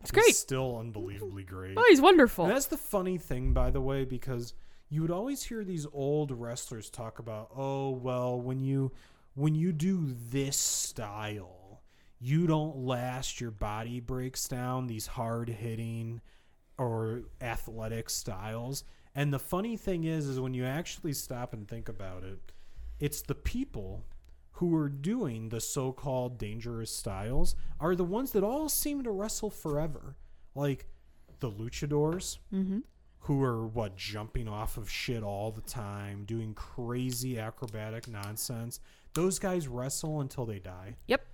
It's He's great. still unbelievably great. Oh, he's wonderful. And that's the funny thing, by the way, because you would always hear these old wrestlers talk about, oh well, when you when you do this style, you don't last. Your body breaks down. These hard hitting or athletic styles. And the funny thing is, is when you actually stop and think about it, it's the people who are doing the so-called dangerous styles are the ones that all seem to wrestle forever. Like the luchadors, mm-hmm. who are what jumping off of shit all the time, doing crazy acrobatic nonsense. Those guys wrestle until they die. Yep.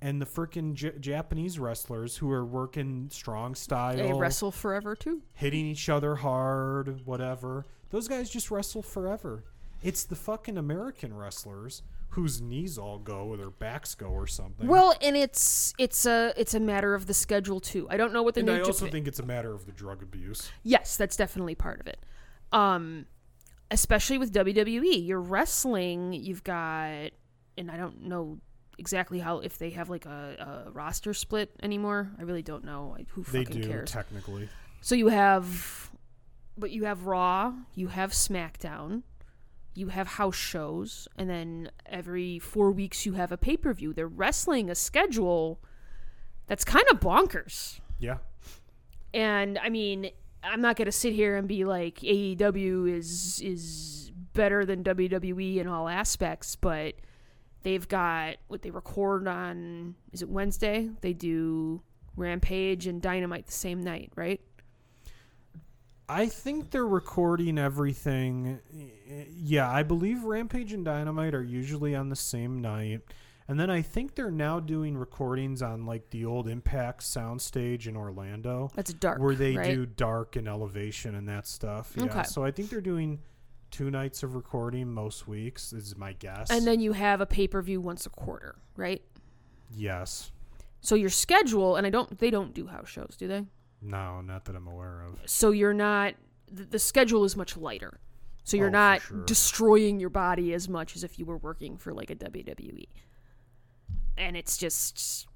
And the freaking J- Japanese wrestlers who are working strong style, They wrestle forever too. hitting each other hard, whatever. Those guys just wrestle forever. It's the fucking American wrestlers whose knees all go or their backs go or something. Well, and it's it's a it's a matter of the schedule too. I don't know what the and new I also Japan- think it's a matter of the drug abuse. Yes, that's definitely part of it. Um, especially with WWE, you're wrestling. You've got, and I don't know exactly how if they have like a, a roster split anymore. I really don't know. Who They fucking do cares? technically. So you have, but you have Raw, you have SmackDown, you have house shows, and then every four weeks you have a pay per view. They're wrestling a schedule that's kind of bonkers. Yeah. And I mean, I'm not gonna sit here and be like AEW is is better than WWE in all aspects, but they've got what they record on is it Wednesday? They do Rampage and Dynamite the same night, right? I think they're recording everything. Yeah, I believe Rampage and Dynamite are usually on the same night. And then I think they're now doing recordings on like the old Impact soundstage in Orlando That's dark. where they right? do dark and elevation and that stuff. Yeah. Okay. So I think they're doing two nights of recording most weeks is my guess. And then you have a pay per view once a quarter, right? yes. So your schedule, and I don't, they don't do house shows, do they? No, not that I'm aware of. So you're not, the, the schedule is much lighter. So you're Oh, not sure. destroying your body as much as if you were working for like a WWE. And it's just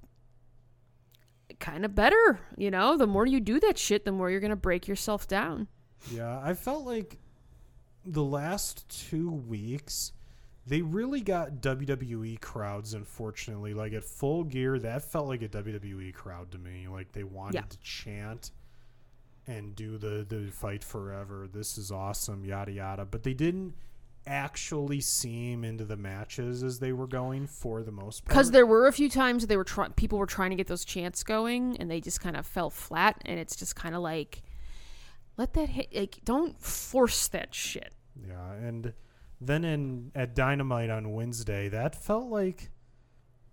kind of better, you know? The more you do that shit, the more you're going to break yourself down. Yeah, I felt like the last two weeks they really got WWE crowds. Unfortunately, like at Full Gear, that felt like a WWE crowd to me. Like they wanted Yeah. to chant and do the the fight forever. This is awesome, yada yada. But they didn't actually seem into the matches as they were going for the most part. Because there were a few times they were trying, people were trying to get those chants going, and they just kind of fell flat. And it's just kind of like, let that hit. Like, don't force that shit. Yeah, and then in at Dynamite on Wednesday, that felt like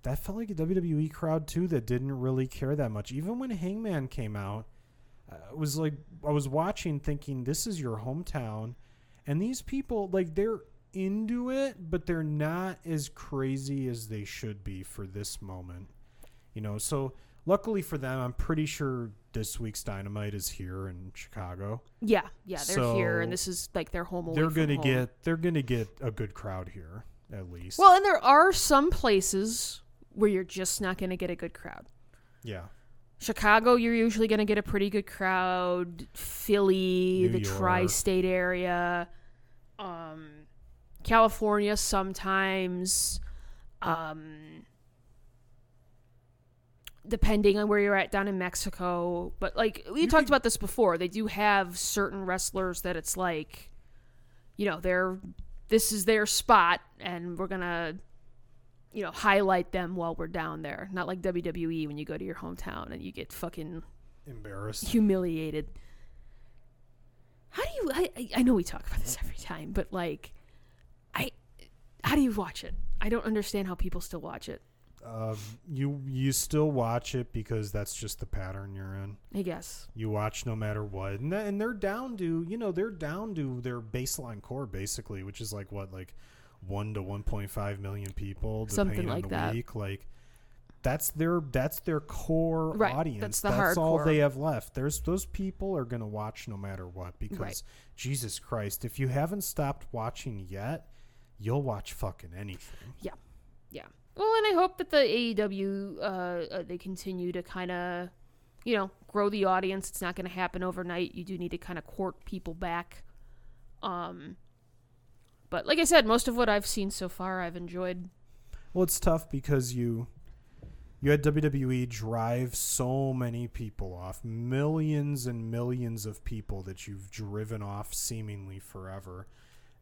that felt like a WWE crowd too that didn't really care that much. Even when Hangman came out, it was like I was watching, thinking, "This is your hometown," and these people like they're into it, but they're not as crazy as they should be for this moment. You know, so luckily for them, I'm pretty sure this week's Dynamite is here in Chicago. Yeah, yeah, they're here, and this is like their home away they're gonna home. get they're gonna get a good crowd here at least. Well, and there are some places where you're just not going to get a good crowd. yeah, Chicago, you're usually going to get a pretty good crowd. Philly, New the York. tri-state area, um, California, sometimes. Um, depending on where you're at down in Mexico, but like we talked about this before, they do have certain wrestlers that it's like, you know, they're this is their spot, and we're gonna you know, highlight them while we're down there. Not like WWE when you go to your hometown and you get fucking embarrassed. humiliated. How do you? I- I know we talk about this every time, but like, I, how do you watch it? I don't understand how people still watch it. Um, you you still watch it because that's just the pattern you're in. I guess. You watch no matter what, and that, and they're down to you know they're down to their baseline core basically, which is like what like one to one point five million people, Something like on the that. week. Like that's their that's their core Right, audience. that's the all they have left. There's those people are going to watch no matter what because Right. Jesus Christ, if you haven't stopped watching yet, you'll watch fucking anything. Yeah, yeah. Well, and I hope that the AEW uh, uh, they continue to kind of, you know, grow the audience. It's not going to happen overnight. You do need to kind of court people back. Um, but like I said, most of what I've seen so far, I've enjoyed. Well, it's tough because you you had WWE drive so many people off, millions and millions of people that you've driven off seemingly forever.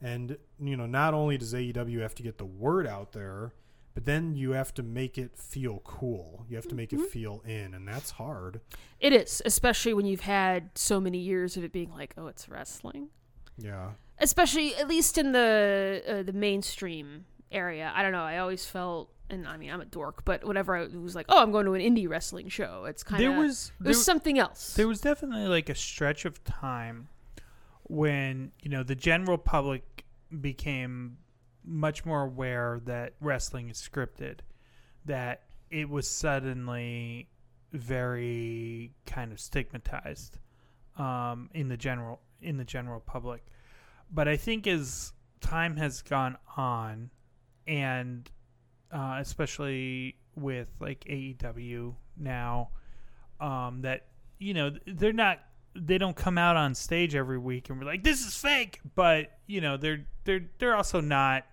And you know, not only does AEW have to get the word out there, but then you have to make it feel cool. You have to make it feel in, and that's hard. It is, especially when you've had so many years of it being like, oh, it's wrestling. Yeah. Especially, at least in the uh, the mainstream area. I don't know. I always felt, and I mean, I'm a dork, but whenever I was like, oh, I'm going to an indie wrestling show, it's kind of there was it there, was something else. there was definitely like a stretch of time when you know the general public became much more aware that wrestling is scripted that it was suddenly very kind of stigmatized um, in the general in the general public. But i think as time has gone on and uh, especially with like aew now um, that you know they're not they don't come out on stage every week and we're like this is fake but you know they're they're they're also not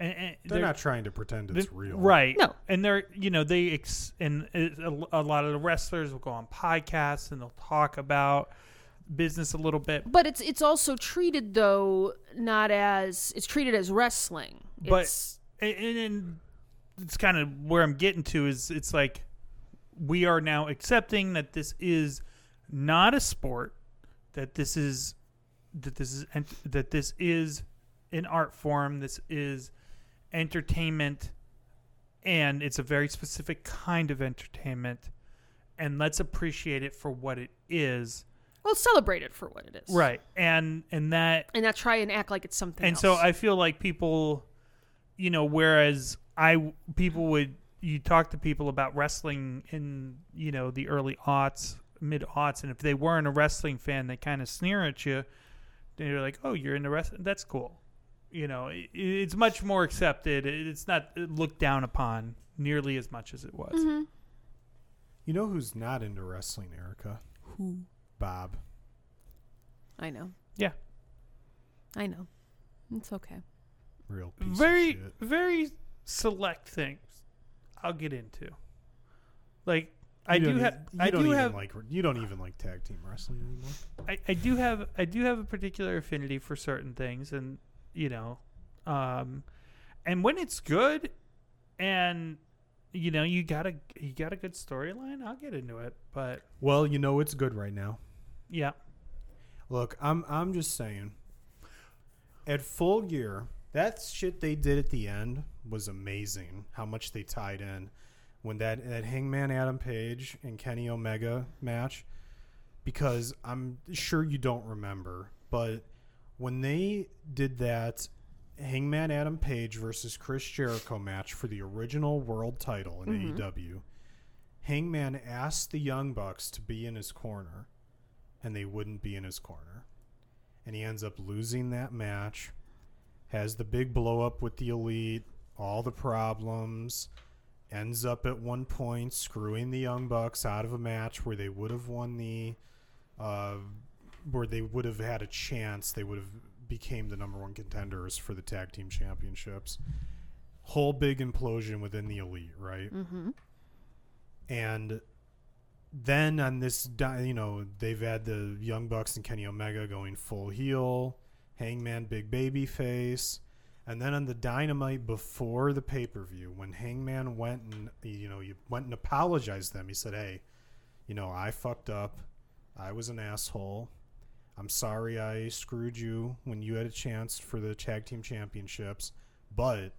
and, and They're, not trying to pretend it's they're- real. right No. and they're you know they ex- and it, a, a lot of the wrestlers will go on podcasts and they'll talk about business a little bit But it's it's also treated though not as it's treated as wrestling. But- It's, and, and, and it's kind of where I'm getting to is it's like we are now accepting that this is not a sport, that this is that this is that this is an art form, this is entertainment, and it's a very specific kind of entertainment, and let's appreciate it for what it is, well, celebrate it for what it is, right? And and that And not try and act like it's something. and else. so I feel like people, you know, whereas I people would you talk to people about wrestling in you know the early aughts, mid aughts, and if they weren't a wrestling fan, they kind of sneer at you. They're like, "Oh, you're into wrestling? That's cool." You know, it, it's much more accepted. It's not looked down upon nearly as much as it was. Mhm. You know who's not into wrestling, Erica? Who? Bob. I know. Yeah. I know. It's okay. Real piece very of shit. very select things I'll get into. Like I You do don't have you I don't do even have like you don't even like tag team wrestling anymore. I, I do have I do have a particular affinity for certain things and you know um and when it's good and you know you got a you got a good storyline I'll get into it but Well, you know it's good right now. yeah Look, I'm I'm just saying. At full gear, that shit they did at the end was amazing. How much they tied in when that that Hangman Adam Page and Kenny Omega match. Because I'm sure you don't remember, but when they did that Hangman Adam Page versus Chris Jericho match for the original world title in Mhm. AEW, Hangman asked the Young Bucks to be in his corner and they wouldn't be in his corner. And he ends up losing that match, has the big blow up with the elite, all the problems, ends up at one point screwing the Young Bucks out of a match where they would have won the uh, where they would have had a chance, they would have became the number one contenders for the tag team championships. Whole big implosion within the elite, right? Mm-hmm. and then on this you know they've had the young bucks and kenny omega going full heel hangman big baby face and then on the dynamite before the pay-per-view when hangman went and you know you went and apologized to them he said hey you know i fucked up i was an asshole i'm sorry i screwed you when you had a chance for the tag team championships but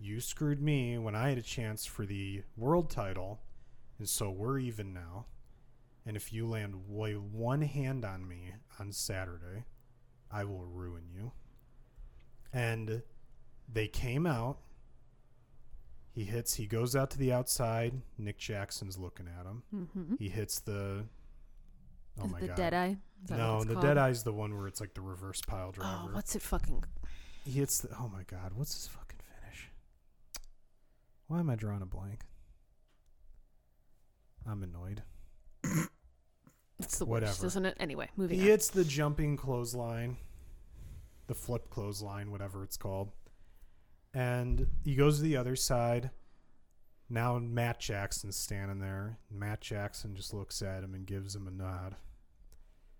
you screwed me when i had a chance for the world title and so we're even now. And if you land one hand on me on Saturday, I will ruin you. And they came out. He hits. He goes out to the outside. Nick Jackson's looking at him. Mm-hmm. He hits the. Oh Is my it the god! dead eye? Is no, the called? eye's the one where it's like the reverse pile oh, driver. Oh, what's it fucking? He hits the. Oh my god! What's his fucking finish? Why am I drawing a blank? I'm annoyed. It's the worst, isn't it? Anyway, moving He on. hits the jumping clothesline, the flip clothesline, whatever it's called. And he goes to the other side. Now Matt Jackson's standing there. Matt Jackson just looks at him and gives him a nod.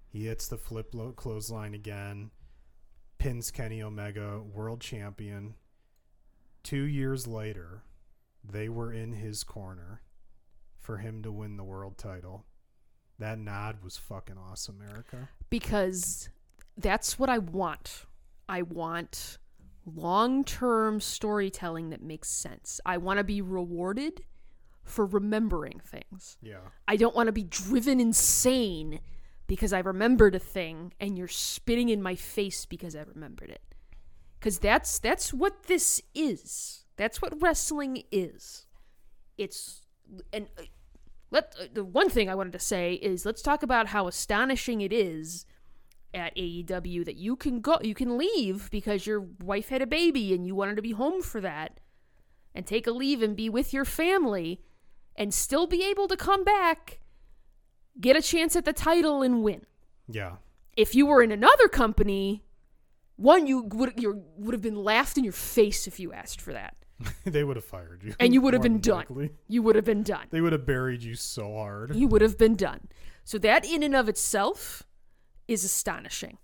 He hits the flip lo- clothesline again, pins Kenny Omega, world champion. Two years later, they were in his corner for him to win the world title. That nod was fucking awesome, Erica. because that's what I want. I want long term storytelling that makes sense. I want to be rewarded for remembering things. Yeah. I don't want to be driven insane because I remembered a thing and you're spitting in my face because I remembered it. Cuz that's that's what this is. That's what wrestling is. It's and uh, let uh, the one thing I wanted to say is let's talk about how astonishing it is at AEW that you can go you can leave because your wife had a baby and you wanted to be home for that and take a leave and be with your family and still be able to come back get a chance at the title and win Yeah. if you were in another company one you would you would have been laughed in your face if you asked for that they would have fired you. and you would have been done likely. you would have been done They would have buried you so hard. you would have been done. So that in and of itself is astonishing.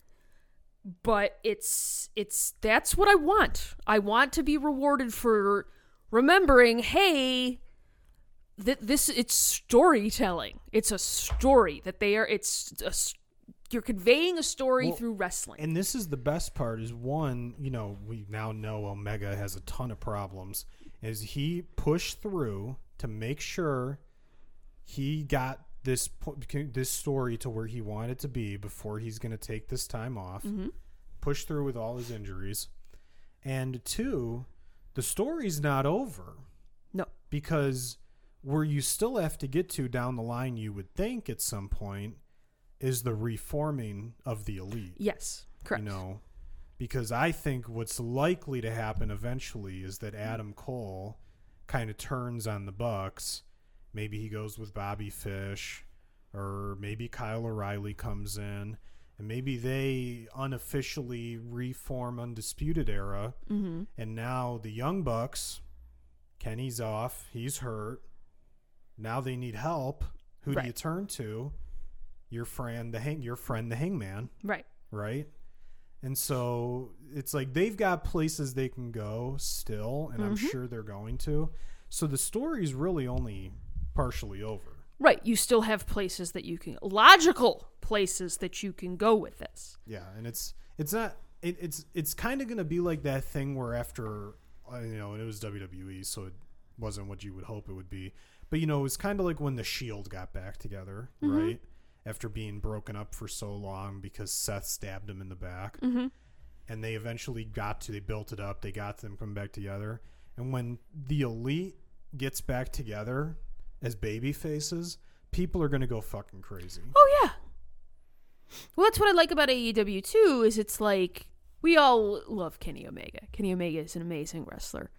But it's it's that's what I want. I want to be rewarded for remembering, hey, that this it's storytelling. It's a story that they are it's a, you're conveying a story Well, through wrestling. And this is the best part is one, you know, we now know Omega has a ton of problems. Is he pushed through to make sure he got this this story to where he wanted to be before he's going to take this time off. Mm-hmm. Push through with all his injuries. And two, the story's not over no. because where you still have to get to down the line you would think at some point is the reforming of the elite Yes. Correct. you know because i think what's likely to happen eventually is that adam cole kind of turns on the bucks maybe he goes with bobby fish or maybe kyle o'reilly comes in and maybe they unofficially reform undisputed era mm-hmm. and now the young bucks kenny's off he's hurt now they need help who do you turn to your friend the hang your friend the hangman Right. right? And so it's like they've got places they can go still, and I'm Mhm. sure they're going to. So the story's really only partially over. Right. You still have places that you can logical places that you can go with this. Yeah, and it's it's not it, it's it's kind of gonna be like that thing where after uh, you know, and it was WWE, so it wasn't what you would hope it would be. But you know, it was kind of like when the Shield got back together, right? After being broken up for so long because Seth stabbed him in the back. Mm-hmm. and they eventually got to they built it up they got them come back together and when the elite gets back together as baby faces people are going to go fucking crazy Oh yeah. Well, that's what I like about AEW too. Is it's like we all love Kenny Omega. Kenny Omega is an amazing wrestler,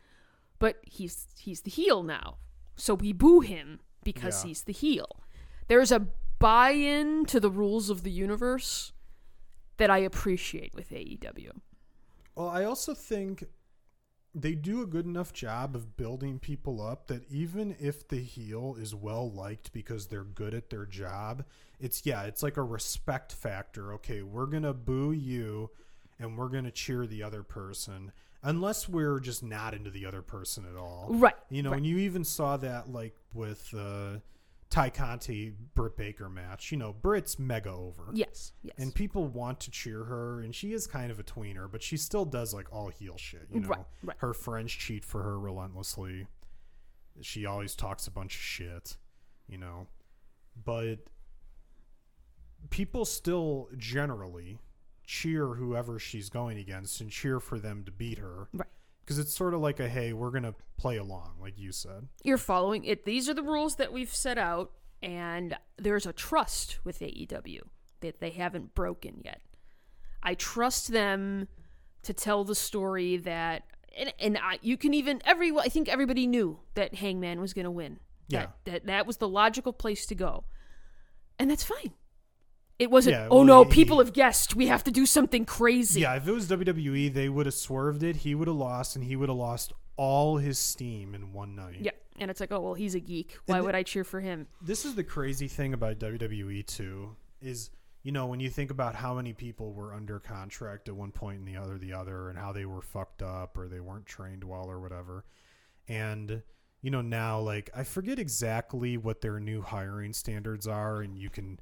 but he's he's the heel now, so we boo him because Yeah. he's the heel. There's a buy-in to the rules of the universe that I appreciate with AEW. well i also think they do a good enough job of building people up that even if the heel is well liked because they're good at their job it's yeah it's like a respect factor okay we're gonna boo you and we're gonna cheer the other person unless we're just not into the other person at all Right. You know, right. and you even saw that like with uh, Tay Conti Britt Baker match. You know, Britt's mega over, Yes. Yes. and people want to cheer her, and she is kind of a tweener, but she still does like all heel shit. You know, Right, right. her friends cheat for her relentlessly. She always talks a bunch of shit. You know, but people still generally cheer whoever she's going against and cheer for them to beat her right. because it's sort of like a hey, we're gonna play along, like you said. You're following it. These are the rules that we've set out, and there's a trust with AEW that they haven't broken yet. I trust them to tell the story that, and, and I, you can even every. I think everybody knew that Hangman was going to win. Yeah. That, that that was the logical place to go, and that's fine. It wasn't. Yeah, oh well, no, he- people have guessed. We have to do something crazy. Yeah, if it was WWE, they would have swerved it. He would have lost, and he would have lost all his steam in one night. Yeah. And it's like, oh well, he's a geek. Why would I cheer for him? this is the crazy thing about WWE too is you know when you think about how many people were under contract at one point and the other the other and how they were fucked up or they weren't trained well or whatever and you know now like I forget exactly what their new hiring standards are and you can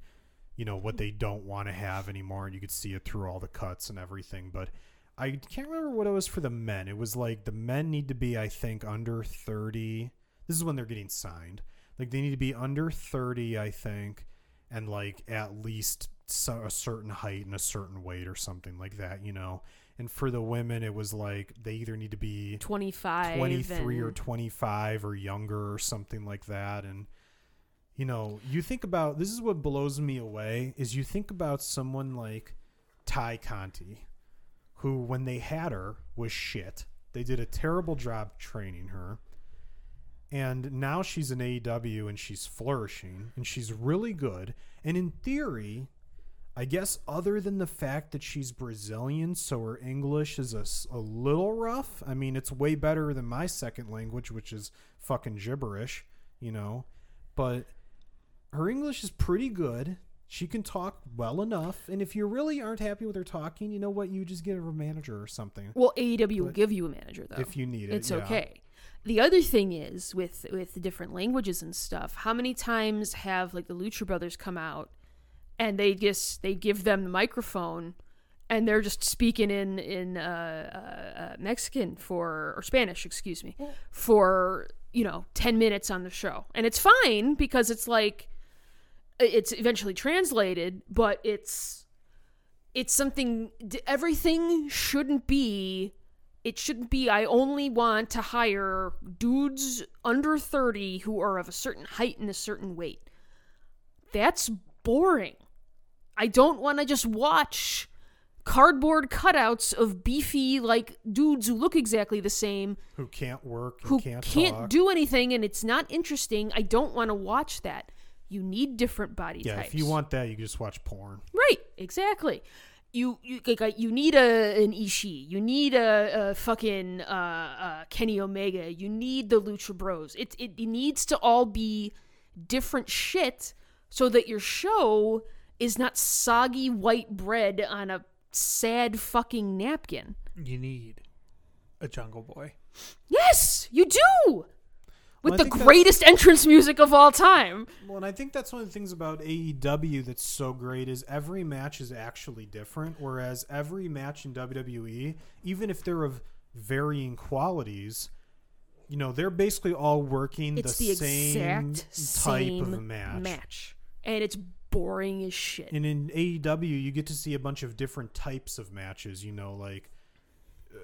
you know what they don't want to have anymore and you could see it through all the cuts and everything but I can't remember what it was for the men. It was like the men need to be I think under 30 this is when they're getting signed. Like they need to be under 30 i think and like at least a certain height and a certain weight or something like that you know? And for the women it was like they either need to be Twenty five. 23 or 25 or younger or something like that and you know you think about this is what blows me away is you think about someone like tay conti who when they had her was shit they did a terrible job training her and now she's in AEW and she's flourishing and she's really good. And in theory, I guess other than the fact that she's Brazilian, so her English is a, a little rough. I mean, it's way better than my second language, which is fucking gibberish, you know. But her English is pretty good. She can talk well enough. And if you really aren't happy with her talking, you know what? You just get her a manager or something Well, AEW will But give you a manager though. if you need it. it's yeah. okay. The other thing is with with the different languages and stuff. How many times have like the Lucha Brothers come out and they just they give them the microphone and they're just speaking in in uh, uh, uh, Mexican for or Spanish, excuse me, for you know ten minutes on the show, and it's fine because it's like Uh, it's eventually translated, but it's it's something. Everything shouldn't be. It shouldn't be. I only want to hire dudes under thirty who are of a certain height and a certain weight. That's boring. I don't want to just watch cardboard cutouts of beefy like dudes who look exactly the same Who can't work, who can't, can't, do anything and it's not interesting. I don't want to watch that. You need different body Yeah, types. if you want that, you can just watch porn. Right, exactly. You you like, uh, you need a an Ishii. You need a, a fucking uh, uh, Kenny Omega. You need the Lucha Bros. It it needs to all be different shit so that your show is not soggy white bread on a sad fucking napkin. You need a Jungle Boy. Yes, you do. With Well, the greatest entrance music of all time. Well, and I think that's one of the things about AEW that's so great is every match is actually different, whereas every match in WWE, even if they're of varying qualities, you know, they're basically all working the, the, same exact type same of match. match. And it's boring as shit. And in AEW, you get to see a bunch of different types of matches. You know, like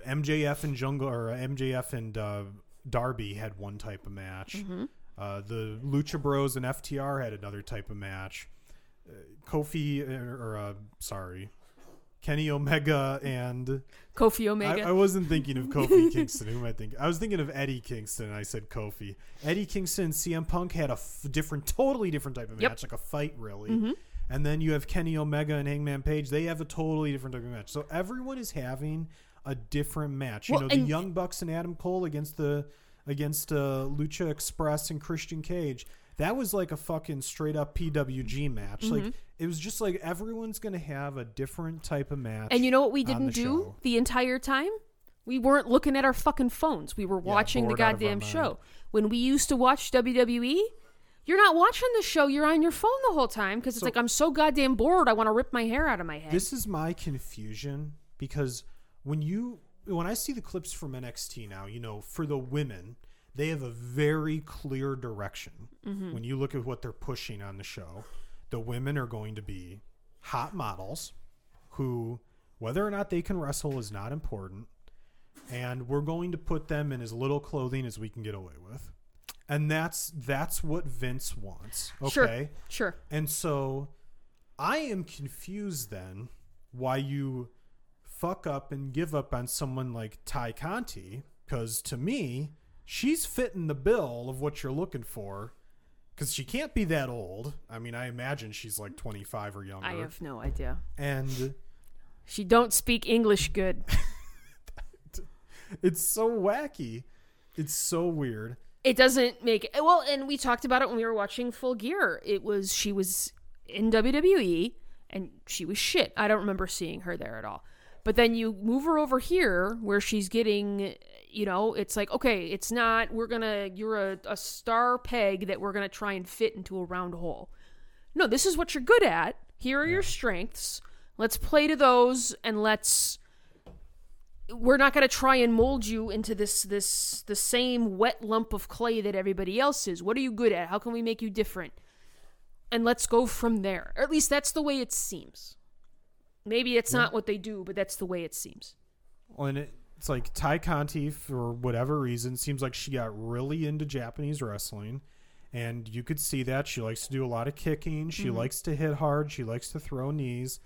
MJF and Jungle or MJF and uh, Darby had one type of match. Mm-hmm. Uh, the Lucha Bros and FTR had another type of match. Uh, Kofi uh, or uh, sorry, Kenny Omega and Kofi Omega. I wasn't thinking of Kofi Kingston. Who am I thinking? I was thinking of Eddie Kingston. and I said Kofi. Eddie Kingston and CM Punk had a f- different, totally different type of Yep. match, like a fight, really. Mhm. And then you have Kenny Omega and Hangman Page. They have a totally different type of match. So everyone is having a different match. You Well, know, the Young Bucks and Adam Cole against the against uh, Lucha Express and Christian Cage. That was like a fucking straight up PWG match. Mm-hmm. Like it was just like everyone's gonna have a different type of match. and you know what we didn't the do show. the entire time? We weren't looking at our fucking phones. We were watching the of our goddamn show. When we used to watch WWE, you're not watching the show. You're on your phone the whole time because it's So- like I'm so goddamn bored. I want to rip my hair out of my head. This is my confusion because when you when I see the clips from NXT now, you know, for the women, they have a very clear direction. Mm-hmm. When you look at what they're pushing on the show, the women are going to be hot models who whether or not they can wrestle is not important. and we're going to put them in as little clothing as we can get away with. And that's that's what Vince wants. Okay. Sure. Sure. And so I am confused then why you fuck up and give up on someone like Tay Conti because to me, she's fitting the bill of what you're looking for because she can't be that old. I mean, I imagine she's like 25 or younger. I have no idea. and She don't speak English good. it's so wacky. It's so weird. it doesn't make well and we talked about it when we were watching full gear it was she was in wwe and she was shit i don't remember seeing her there at all but then you move her over here where she's getting you know it's like okay it's not we're gonna you're a, a star peg that we're gonna try and fit into a round hole no this is what you're good at here are your strengths let's play to those and let's we're not going to try and mold you into this this the same wet lump of clay that everybody else is. What are you good at? How can we make you different? And let's go from there. Or at least that's the way it seems. Maybe it's not what they do, but that's the way it seems. Well, and it, it's like Tay Conti, for whatever reason, seems like she got really into Japanese wrestling. And you could see that. She likes to do a lot of kicking. She mm-hmm. likes to hit hard. She likes to throw knees.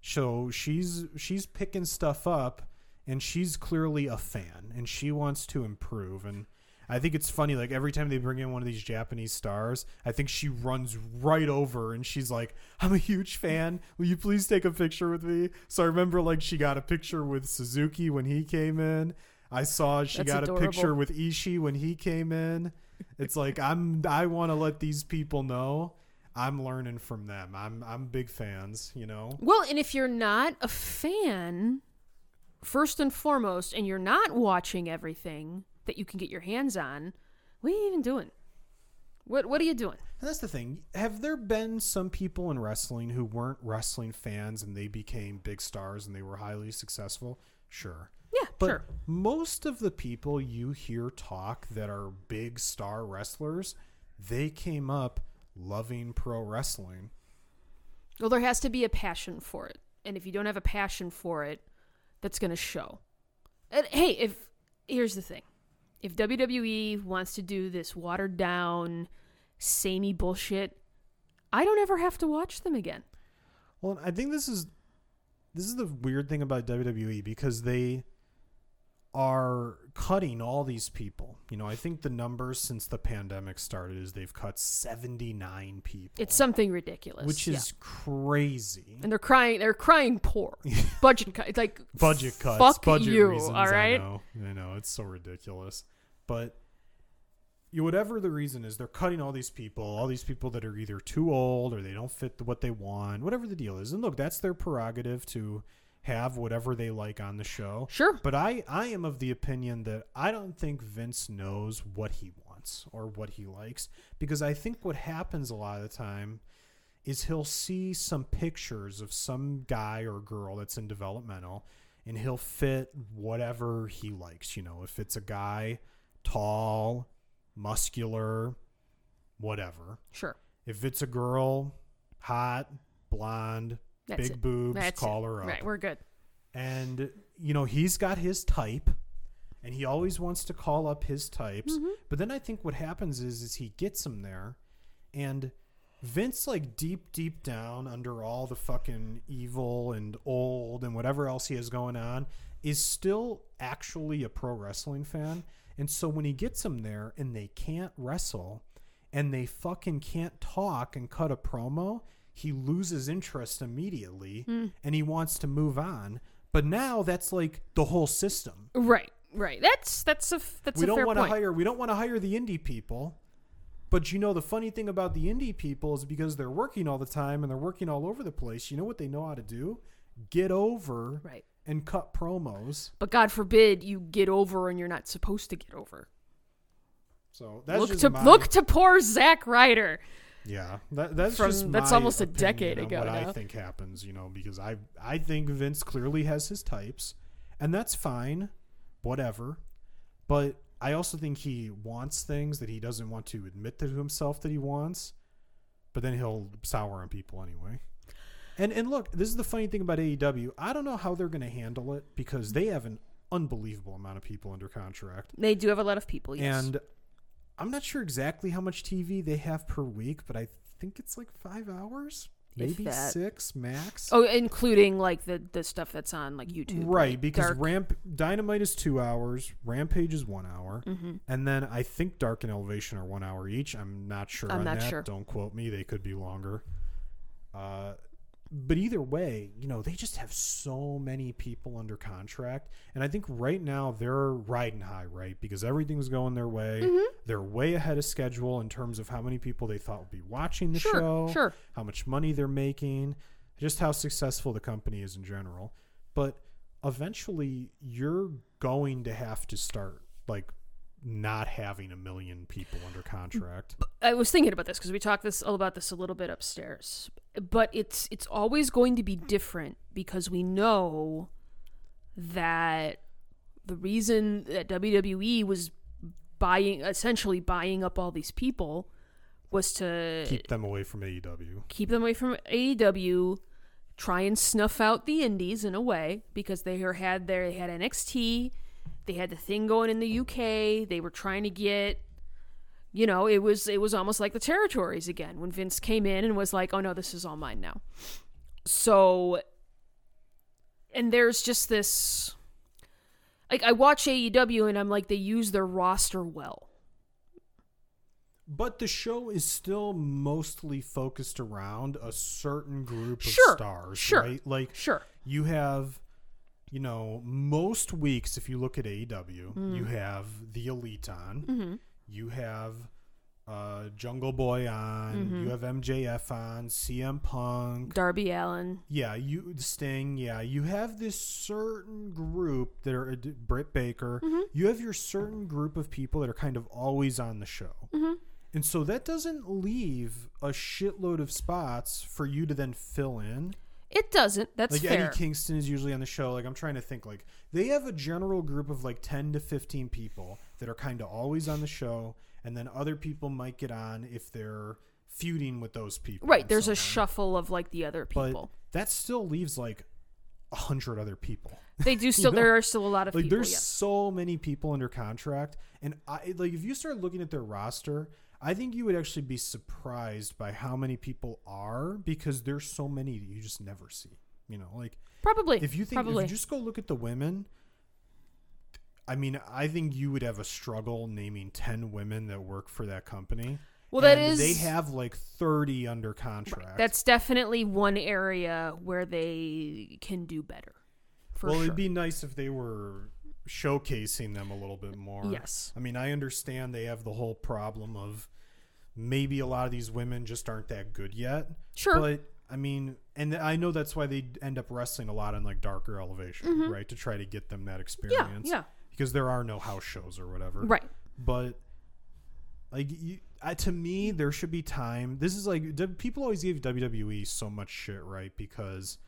So she's she's picking stuff up and she's clearly a fan and she wants to improve. And I think it's funny, like every time they bring in one of these Japanese stars, I think she runs right over and she's like, I'm a huge fan. Will you please take a picture with me? So I remember like she got a picture with Suzuki when he came in. I saw she That's got adorable. a picture with Ishii when he came in. It's like I'm I want to let these people know I'm learning from them. I'm I'm big fans, you know. Well, and if you're not a fan, first and foremost, and you're not watching everything that you can get your hands on, what are you even doing? What What are you doing? And that's the thing. Have there been some people in wrestling who weren't wrestling fans and they became big stars and they were highly successful? Sure. Yeah, But sure. most of the people you hear talk that are big star wrestlers, they came up loving pro wrestling. Well, there has to be a passion for it, and if you don't have a passion for it, that's going to show. And hey, if here's the thing, if WWE wants to do this watered down, samey bullshit, I don't ever have to watch them again. Well, I think this is this is the weird thing about WWE because they are cutting all these people. You know, I think the numbers since the pandemic started is they've cut 79 people. It's something ridiculous, which yeah. is crazy. and they're crying. They're crying poor. Budget cut. It's like budget cuts, Fuck budget you. reasons. all right. I know, I know, it's so ridiculous. But you, whatever the reason is, they're cutting all these people, all these people that are either too old or they don't fit what they want, whatever the deal is. And look, that's their prerogative to have whatever they like on the show. Sure. But I, I am of the opinion that I don't think Vince knows what he wants or what he likes because I think what happens a lot of the time is he'll see some pictures of some guy or girl that's in developmental and he'll fit whatever he likes. You know, if it's a guy tall, muscular, whatever. Sure. If it's a girl, hot, blonde, That's big it. boobs, That's call it. her up Right. We're good. and you know he's got his type and he always wants to call up his types Mm-hmm. but then i think what happens is is he gets them there and vince like deep deep down under all the fucking evil and old and whatever else he has going on is still actually a pro wrestling fan and so when he gets them there and they can't wrestle and they fucking can't talk and cut a promo, he loses interest immediately hmm. and he wants to move on. But now that's like the whole system. Right. Right. That's that's a that's we a don't want to hire we don't want to hire the indie people. But you know the funny thing about the indie people is because they're working all the time and they're working all over the place, you know what they know how to do? Get over Right. And cut promos. But God forbid you get over and you're not supposed to get over. So that's look to my, look to poor Zack Ryder. Yeah, that, that's From- just that's almost a decade ago What I think happens, you know, because I I think Vince clearly has his types, and that's fine, whatever. But I also think he wants things that he doesn't want to admit to himself that he wants, but then he'll sour on people anyway. And and look, this is the funny thing about AEW. I don't know how they're going to handle it because they have an unbelievable amount of people under contract. They do have a lot of people. Yes. And I'm not sure exactly how much TV they have per week, but I think it's like five hours, maybe six max. oh, including like the the stuff that's on like YouTube. right, because Dark. Ramp Dynamite is two hours, Rampage is one hour, Mhm. and then I think Dark and Elevation are one hour each. I'm not sure I'm on not that. sure. Don't quote me; they could be longer. Uh, but either way, you know, they just have so many people under contract, and I think right now they're riding high, right? Because everything's going their way. Mm-hmm. They're way ahead of schedule in terms of how many people they thought would be watching the Sure, show sure. how much money they're making, just how successful the company is in general. But eventually, you're going to have to start like not having a million people under contract. I was thinking about this because we talked this all about this a little bit upstairs. But it's it's always going to be different because we know that the reason that WWE was buying essentially buying up all these people was to Keep them away from AEW. keep them away from AEW, try and snuff out the indies in a way because they had their they had NXT, they had the thing going in the UK, they were trying to get you know, it was it was almost like the territories again when Vince came in and was like, "Oh no, this is all mine now." So and there's just this like I watch AEW and I'm like they use their roster well. But the show is still mostly focused around a certain group of Sure, stars, sure. right? Like Sure. you have you know most weeks if you look at AEW, Mm. you have the elite on. Mhm. You have uh, Jungle Boy on. Mm-hmm. You have MJF on. CM Punk. Darby Allin. Yeah, you Sting. Yeah, you have this certain group that are Britt Baker. Mm-hmm. You have your certain group of people that are kind of always on the show, Mm-hmm. and so that doesn't leave a shitload of spots for you to then fill in. It doesn't. That's like fair. Eddie Kingston is usually on the show. Like I'm trying to think. Like they have a general group of like ten to fifteen people that are kind of always on the show, and then other people might get on if they're feuding with those people. Right, there's a shuffle of like the other people. but that still leaves like a hundred other people. They do still. know? There are still a lot of Like people. there's Yeah. so many people under contract, and I like if you start looking at their roster. I think you would actually be surprised by how many people are because there's so many that you just never see. You know, like Probably. if you think probably. if you just go look at the women i mean i think you would have a struggle naming 10 women that work for that company Well, that And is- they have like 30 under contract That's definitely one area where they can do better. Well sure. it'd be nice if they were showcasing them a little bit more Yes. i mean i understand they have the whole problem of maybe a lot of these women just aren't that good yet Sure. but i mean and i know that's why they end up wrestling a lot on like darker elevation right to try to get them that Mm-hmm. yeah. experience Yeah. because there are no house shows or whatever Right. but like you, I, to me there should be time this is like people always give wwe so much shit right because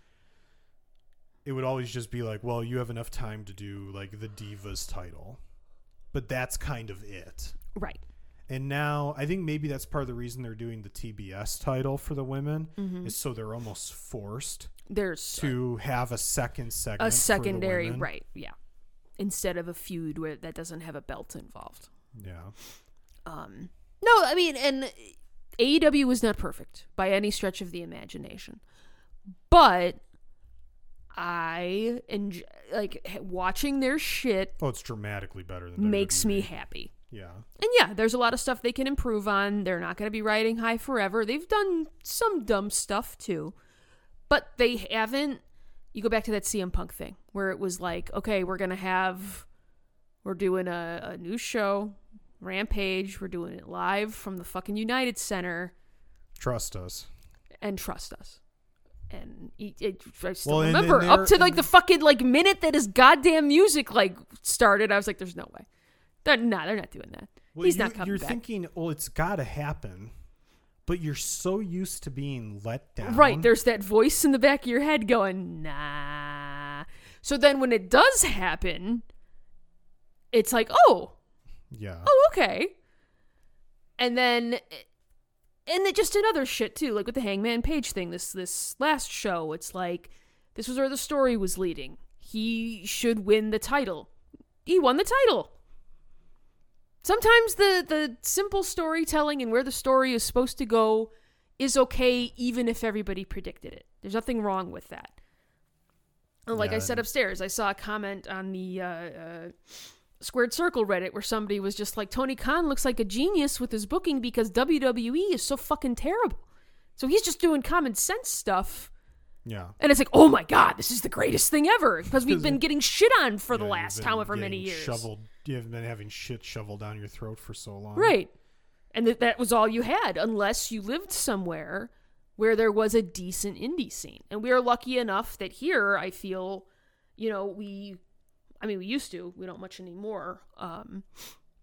it would always just be like well you have enough time to do like the divas title but that's kind of it Right. And now i think maybe that's part of the reason they're doing the tbs title for the women Mm-hmm. is so they're almost forced There's to have a second segment a secondary right. Yeah. Instead of a feud where that doesn't have a belt involved. yeah Um. No, I mean, and AEW was not perfect by any stretch of the imagination, but I enjoy like watching their shit oh it's dramatically better than makes me happy. Yeah And yeah, there's a lot of stuff they can improve on. They're not going to be riding high forever. They've done some dumb stuff too. But they haven't. You go back to that CM Punk thing where it was like, okay, we're going to have. We're doing a, a new show, Rampage. We're doing it live from the fucking United Center trust us and trust us. And it, it, I still Well, remember and up to like the fucking like minute that his goddamn music like started. I was like, "There's no way." They're, nah, they're not doing that. Well, He's you, not coming back. You're back. thinking, well, it's got to happen, but you're so used to being let down. Right, there's that voice in the back of your head going, nah. So then when it does happen, it's like, oh, yeah. oh, okay. And then, and then just another shit too, like with the Hangman Page thing. This this last show, it's like this was where the story was leading. He should win the title he won the title. Sometimes the the simple storytelling and where the story is supposed to go is okay even if everybody predicted it. There's nothing wrong with that. And like I said upstairs, I saw a comment on the uh, uh, Squared Circle Reddit where somebody was just like, Tony Khan looks like a genius with his booking because WWE is so fucking terrible. So he's just doing common sense stuff. Yeah. And it's like, oh my god, this is the greatest thing ever because we've been getting shit on for the Yeah, you've last however many years. Shoveled. You've been having shit shoveled down your throat for so long. Right. And that that was all you had unless you lived somewhere where there was a decent indie scene. And we are lucky enough that here I feel, you know, we I mean we used to, we don't much anymore. Um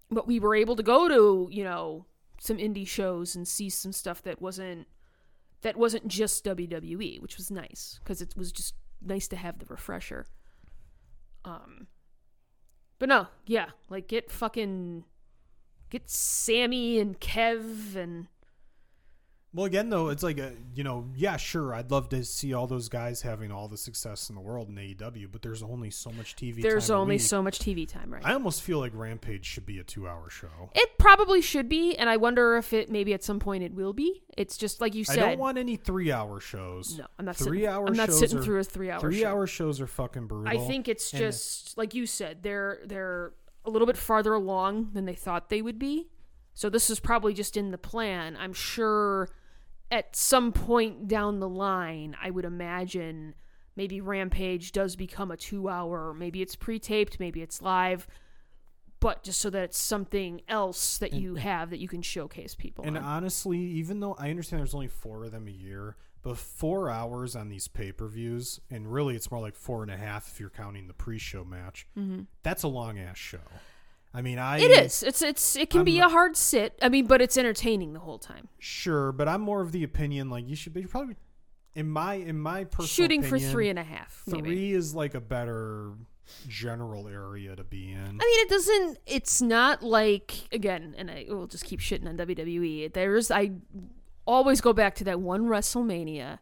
but we were able to go to, you know, some indie shows and see some stuff that wasn't that wasn't just WWE, which was nice because it was just nice to have the refresher. Um but no, yeah, like get fucking get Sammy and Kev and Well, again, though, it's like a you know, yeah, sure, I'd love to see all those guys having all the success in the world in AEW, but there's only so much TV. there's time only so much TV time, right? I almost feel like Rampage should be a two-hour show. it probably should be, and I wonder if it maybe at some point it will be. It's just like you said. I don't want any three-hour shows. no, I'm not Three-hour. I'm not sitting are- through a three hour. Three-hour shows are fucking brutal. I think it's and- just like you said. They're they're a little bit farther along than they thought they would be. So this is probably just in the plan. I'm sure at some point down the line, I would imagine maybe Rampage does become a two hour. Maybe it's pre taped, maybe it's live, but just so that it's something else that you have that you can showcase people. And on. honestly, even though I understand there's only four of them a year, but four hours on these pay per views, and really it's more like four and a half if you're counting the pre show match, mm-hmm. that's a long ass show. I mean, I. It is. It's it's it can be I'm- a hard sit. I mean, but it's entertaining the whole time. Sure, but I'm more of the opinion like you should be probably. In my in my personal Shooting for opinion, three and a half. Maybe. Three is like a better general area to be in. I mean, it doesn't. It's not like again, and I will just keep shitting on WWE. There's I always go back to that one WrestleMania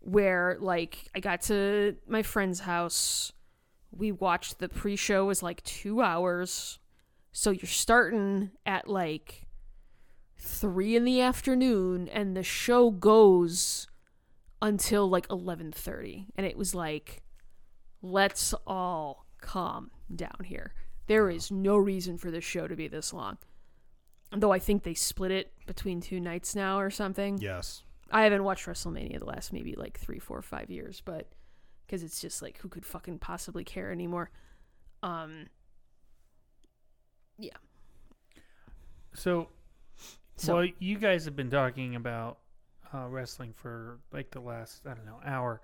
where like I got to my friend's house. We watched the pre-show was like two hours, so you're starting at like three in the afternoon, and the show goes until like eleven thirty, and it was like let's all calm down here. There is no reason for this show to be this long. Though I think they split it between two nights now or something. yes. I haven't watched WrestleMania the last maybe like three, four, five years, but because it's just like who could fucking possibly care anymore? Um, yeah. So, So well, you guys have been talking about uh, wrestling for like the last I don't know hour.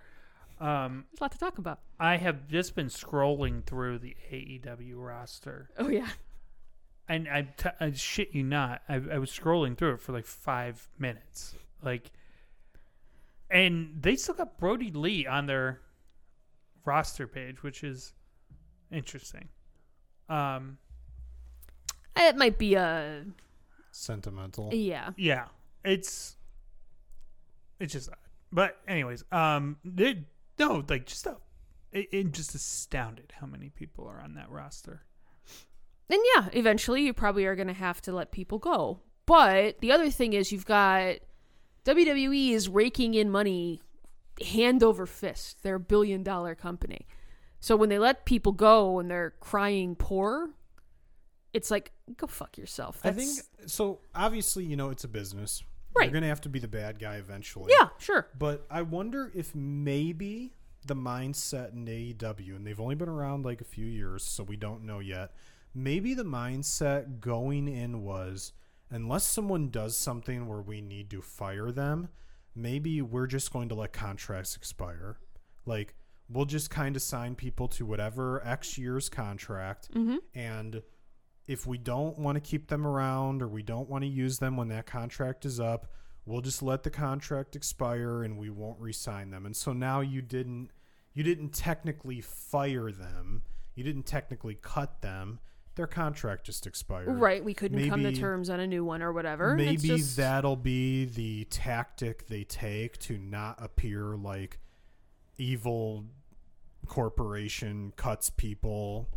Um, there's a lot to talk about. I have just been scrolling through the AEW roster, Oh yeah. and I, t- I shit you not, I, I was scrolling through it for like five minutes, like, and they still got Brodie Lee on their roster page, which is interesting. Um, It might be a Sentimental. yeah. yeah, it's it's just, odd. but anyways, um, they, no, like just a, it, it just astounded how many people are on that roster. And yeah, eventually you probably are going to have to let people go. But the other thing is, you've got WWE is raking in money hand over fist. They're a billion dollar company. So when they let people go and they're crying poor, it's like, go fuck yourself. I think so. Obviously, you know it's a business. Right. You're gonna have to be the bad guy eventually. Yeah, sure. But I wonder if maybe the mindset in AEW, and they've only been around like a few years, so we don't know yet. Maybe the mindset going in was unless someone does something where we need to fire them, maybe we're just going to let contracts expire. Like, we'll just kind of sign people to whatever X years contract, mm-hmm. and if we don't want to keep them around or we don't want to use them when that contract is up, we'll just let the contract expire and we won't re-sign them. And so now you didn't you didn't technically fire them. You didn't technically cut them. Their contract just expired. Right. We couldn't come to terms on a new one or whatever. Maybe just- that'll be the tactic they take to not appear like evil corporation cuts people.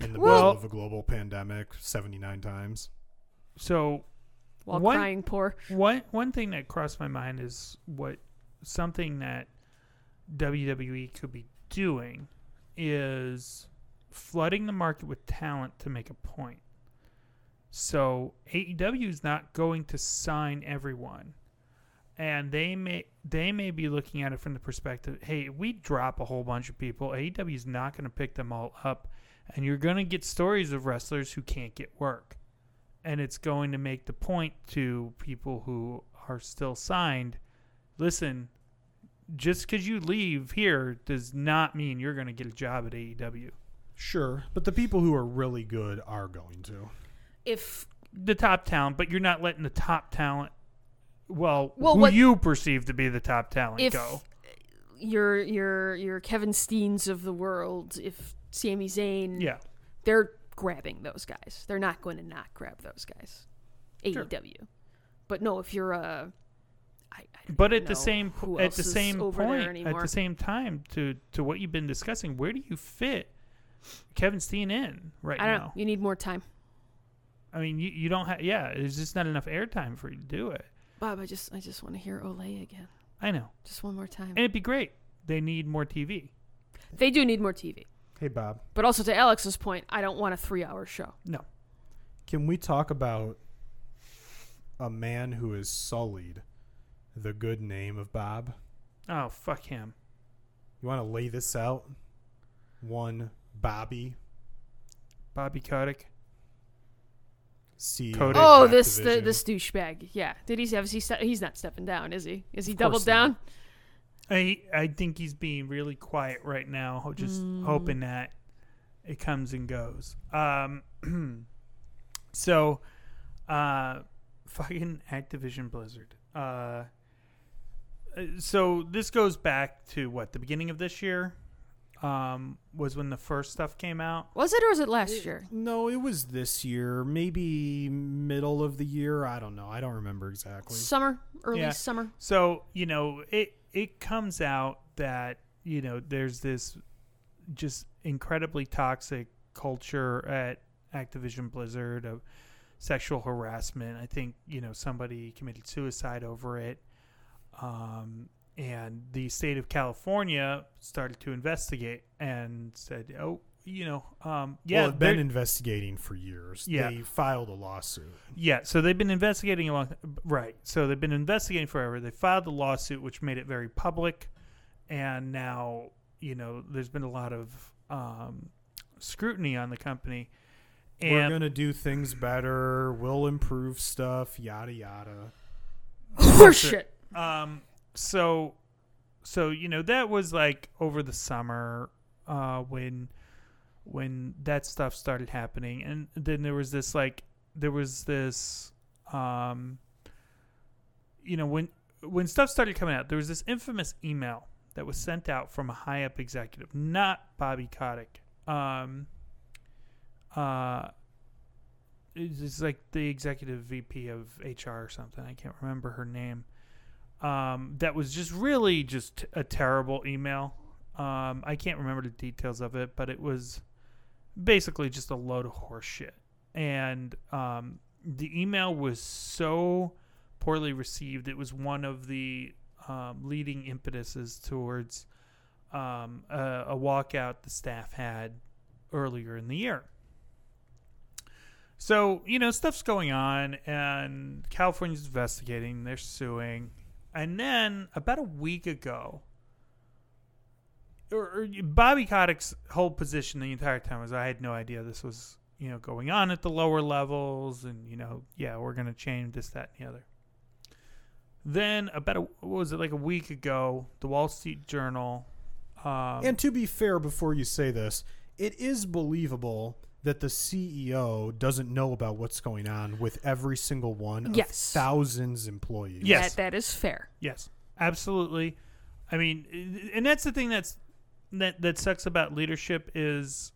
In the Well- middle of a global pandemic 79 times. So While What- crying poor. one one thing that crossed my mind is what something that WWE could be doing is flooding the market with talent to make a point. So AEW is not going to sign everyone. And they may they may be looking at it from the perspective, hey, we drop a whole bunch of people, AEW is not going to pick them all up, and you're going to get stories of wrestlers who can't get work and it's going to make the point to people who are still signed listen just because you leave here does not mean you're going to get a job at AEW. Sure, but the people who are really good are going to. If The top talent, but you're not letting the top talent, well, Well, who what- you perceive to be the top talent, if go. your your your Kevin Steens of the world, if Sami Zayn, Yeah, they're grabbing those guys. They're not going to not grab those guys. Sure. AEW. But no, if you're a I, I but at the same at the same point, at the same time, to to what you've been discussing, where do you fit Kevin Steen in right I don't now? know. You need more time. I mean, you, you don't have yeah. There's just not enough airtime for you to do it. Bob, I just I just want to hear Olé again. I know. Just one more time. And it'd be great. They need more TV. they do need more TV. Hey, Bob, But also to Alex's point, I don't want a 3-hour show. No. can we talk about a man who has sullied the good name of Bob? Oh, fuck him. You want to lay this out? One Bobby, Bobby Kotick. CEO. Kotick. Oh, this the this douchebag. Yeah. Did he have he ste- he's not stepping down, is he? Is he Of doubled down? not. Down? I I think he's being really quiet right now, just Mm. hoping that it comes and goes. Um, so, uh, fucking Activision Blizzard. Uh, uh, so this goes back to what the beginning of this year. Um, was when the first stuff came out. Was it or was it last year? No, it was this year, maybe middle of the year. I don't know. I don't remember exactly. Summer, early Yeah. summer. So you know, it it comes out that you know there's this just incredibly toxic culture at Activision Blizzard of sexual harassment. I think you know somebody committed suicide over it, um, and the state of California started to investigate and said, "Oh, you know, um, yeah, well, they've been investigating for years. Yeah. They filed a lawsuit. Yeah, so they've been investigating a long right. So they've been investigating forever. They filed the lawsuit, which made it very public, and now you know there's been a lot of um, scrutiny on the company. We're going to do things better. We'll improve stuff, yada, yada. Horseshit. um, so so you know that was like over the summer uh, when when that stuff started happening, and then there was this like there was this um, you know when when stuff started coming out, there was this infamous email that was sent out from a high up executive, not Bobby Kotick. Um, uh, it's like the executive VP of HR or something. I can't remember her name. Um, that was just really just a terrible email. Um, I can't remember the details of it, but it was basically just a load of horse shit. And um, the email was so poorly received. It was one of the um, leading impetuses towards um, a, a walkout the staff had earlier in the year. So, you know, stuff's going on, and California's investigating, they're suing. And then, about a week ago, or, or Bobby Kotick's whole position the entire time was I had no idea this was, you know, going on at the lower levels, and, you know, yeah, we're going to change this, that, and the other. Then, about a, what was it, like a week ago, the Wall Street Journal. Um, And to be fair, before you say this, it is believable that the CEO doesn't know about what's going on with every single one of Yes. thousands employees. Yes. That, that is fair. Yes, absolutely. I mean, and that's the thing that's that that sucks about leadership is,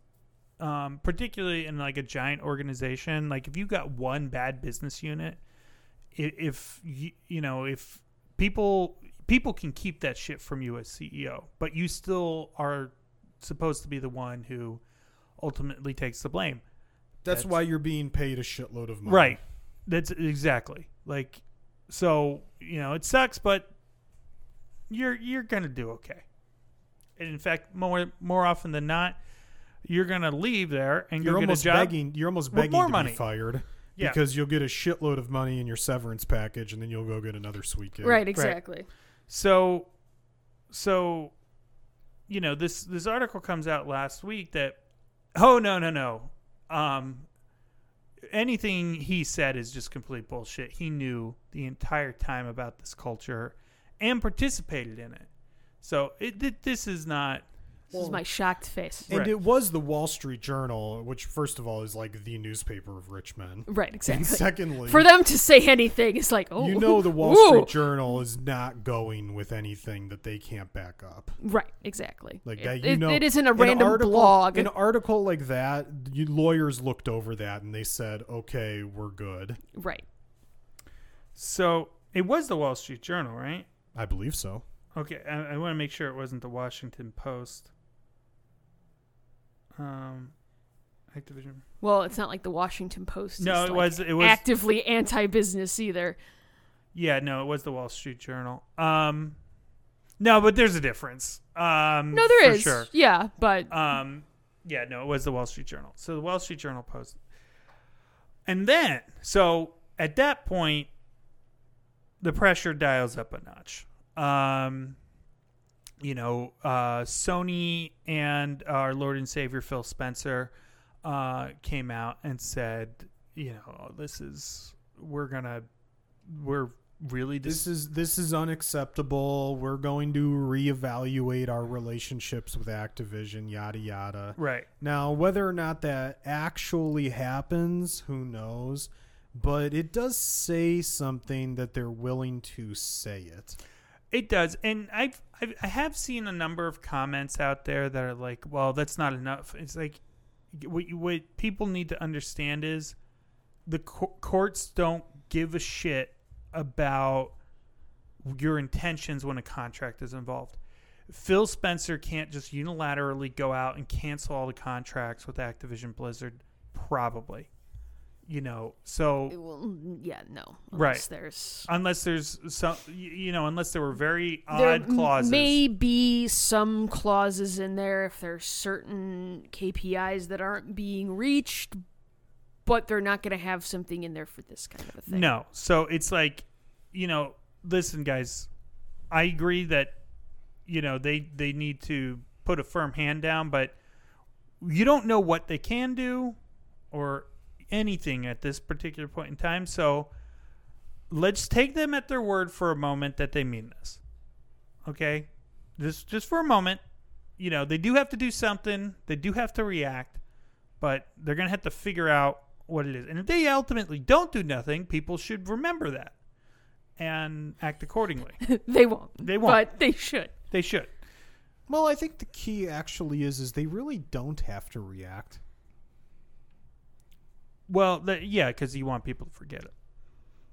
um, particularly in like a giant organization. Like if you got one bad business unit, if you you know if people people can keep that shit from you as CEO, but you still are supposed to be the one who ultimately takes the blame. That's, That's- why you're being paid a shitload of money. Right. That's exactly like so. You know, it sucks, but you're you're gonna do okay. And in fact, more more often than not, you're gonna leave there and You're go get a almost job. begging. You're almost with begging more to money. be fired Yeah. because you'll get a shitload of money in your severance package, and then you'll go get another sweet gig. Right, exactly. So, so, you know, this this article comes out last week that, oh no no no, um, anything he said is just complete bullshit. He knew the entire time about this culture, and participated in it. So it th- this is not. This is my shocked face. And Right. it was the Wall Street Journal, which first of all is like the newspaper of rich men. Right, And exactly. secondly, For them to say anything is like, oh, you know the Wall ooh. Street Journal is not going with anything that they can't back up. Right, exactly. Like It- that, you it- know, it isn't a an random article, blog. An article like that, you, lawyers looked over that and they said, "Okay, we're good." right. So it was the Wall Street Journal, right? I believe so. Okay, I, I want to make sure it wasn't the Washington Post. Um, Activision. Well, it's not like the Washington Post. No, is, it like, was. It was. actively anti-business either. Yeah, no, it was the Wall Street Journal. Um, no, but there's a difference. Um, No, there is. sure. Yeah, but Um, yeah, no, it was the Wall Street Journal. So the Wall Street Journal post, and then so at that point, the pressure dials up a notch. Um, you know, uh, Sony and our Lord and Savior Phil Spencer uh, came out and said, you know, this is we're gonna we're really dis- This is this is unacceptable. We're going to reevaluate our relationships with Activision. Yada yada. right. Now, whether or not that actually happens, who knows? But it does say something that they're willing to say it. It does, and I've, I've I have seen a number of comments out there that are like, "Well, that's not enough." It's like what you- what people need to understand is the co- courts don't give a shit about your intentions when a contract is involved. Phil Spencer can't just unilaterally go out and cancel all the contracts with Activision Blizzard, probably. You know, so mm, yeah, no. Right. Unless There's unless there's some, you know, unless there were very there odd clauses. may be some clauses in there if there's certain KPIs that aren't being reached, but they're not going to have something in there for this kind of a thing. No. So it's like, you know, listen, guys, I agree that, you know, they they need to put a firm hand down, but you don't know what they can do or anything at this particular point in time. So let's take them at their word for a moment that they mean this. Okay? Just just for a moment. You know, they do have to do something. They do have to react, but they're going to have to figure out what it is. And if they ultimately don't do nothing, people should remember that and act accordingly. they won't. They won't. But they should. they should. Well, I think the key actually is is they really don't have to react. Well, th- yeah, because you want people to forget it.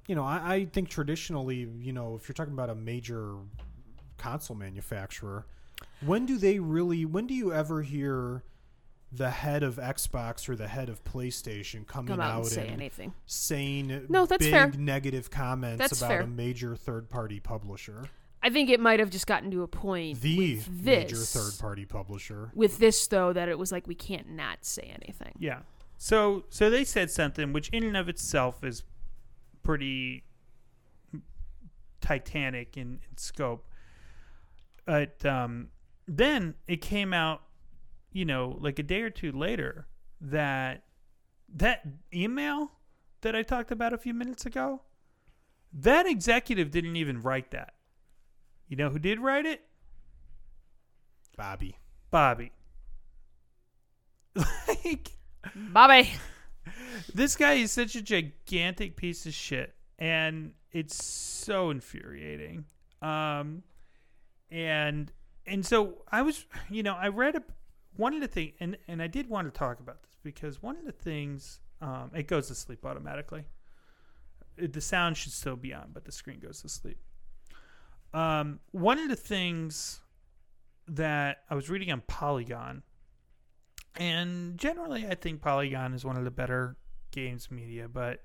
You know, I, I think traditionally, you know, if you're talking about a major console manufacturer, when do they really? When do you ever hear the head of Xbox or the head of PlayStation coming Come out out and say and anything. saying No, that's big fair. negative comments That's about fair. a major third-party publisher? I think it might have just gotten to a point The with major third-party publisher. with this though that it was like we can't not say anything. Yeah. So so they said something which in and of itself is pretty titanic in, in scope. But um, then it came out, you know, like a day or two later that that email that I talked about a few minutes ago, that executive didn't even write that. You know who did write it? Bobby. Bobby. like Bobby. this guy is such a gigantic piece of shit and it's so infuriating. Um and and so i was you know i read a, one of the things and and i did want to talk about this because one of the things um it goes to sleep automatically. The sound should still be on but the screen goes to sleep. Um one of the things that i was reading on polygon And generally, I think Polygon is one of the better games media, but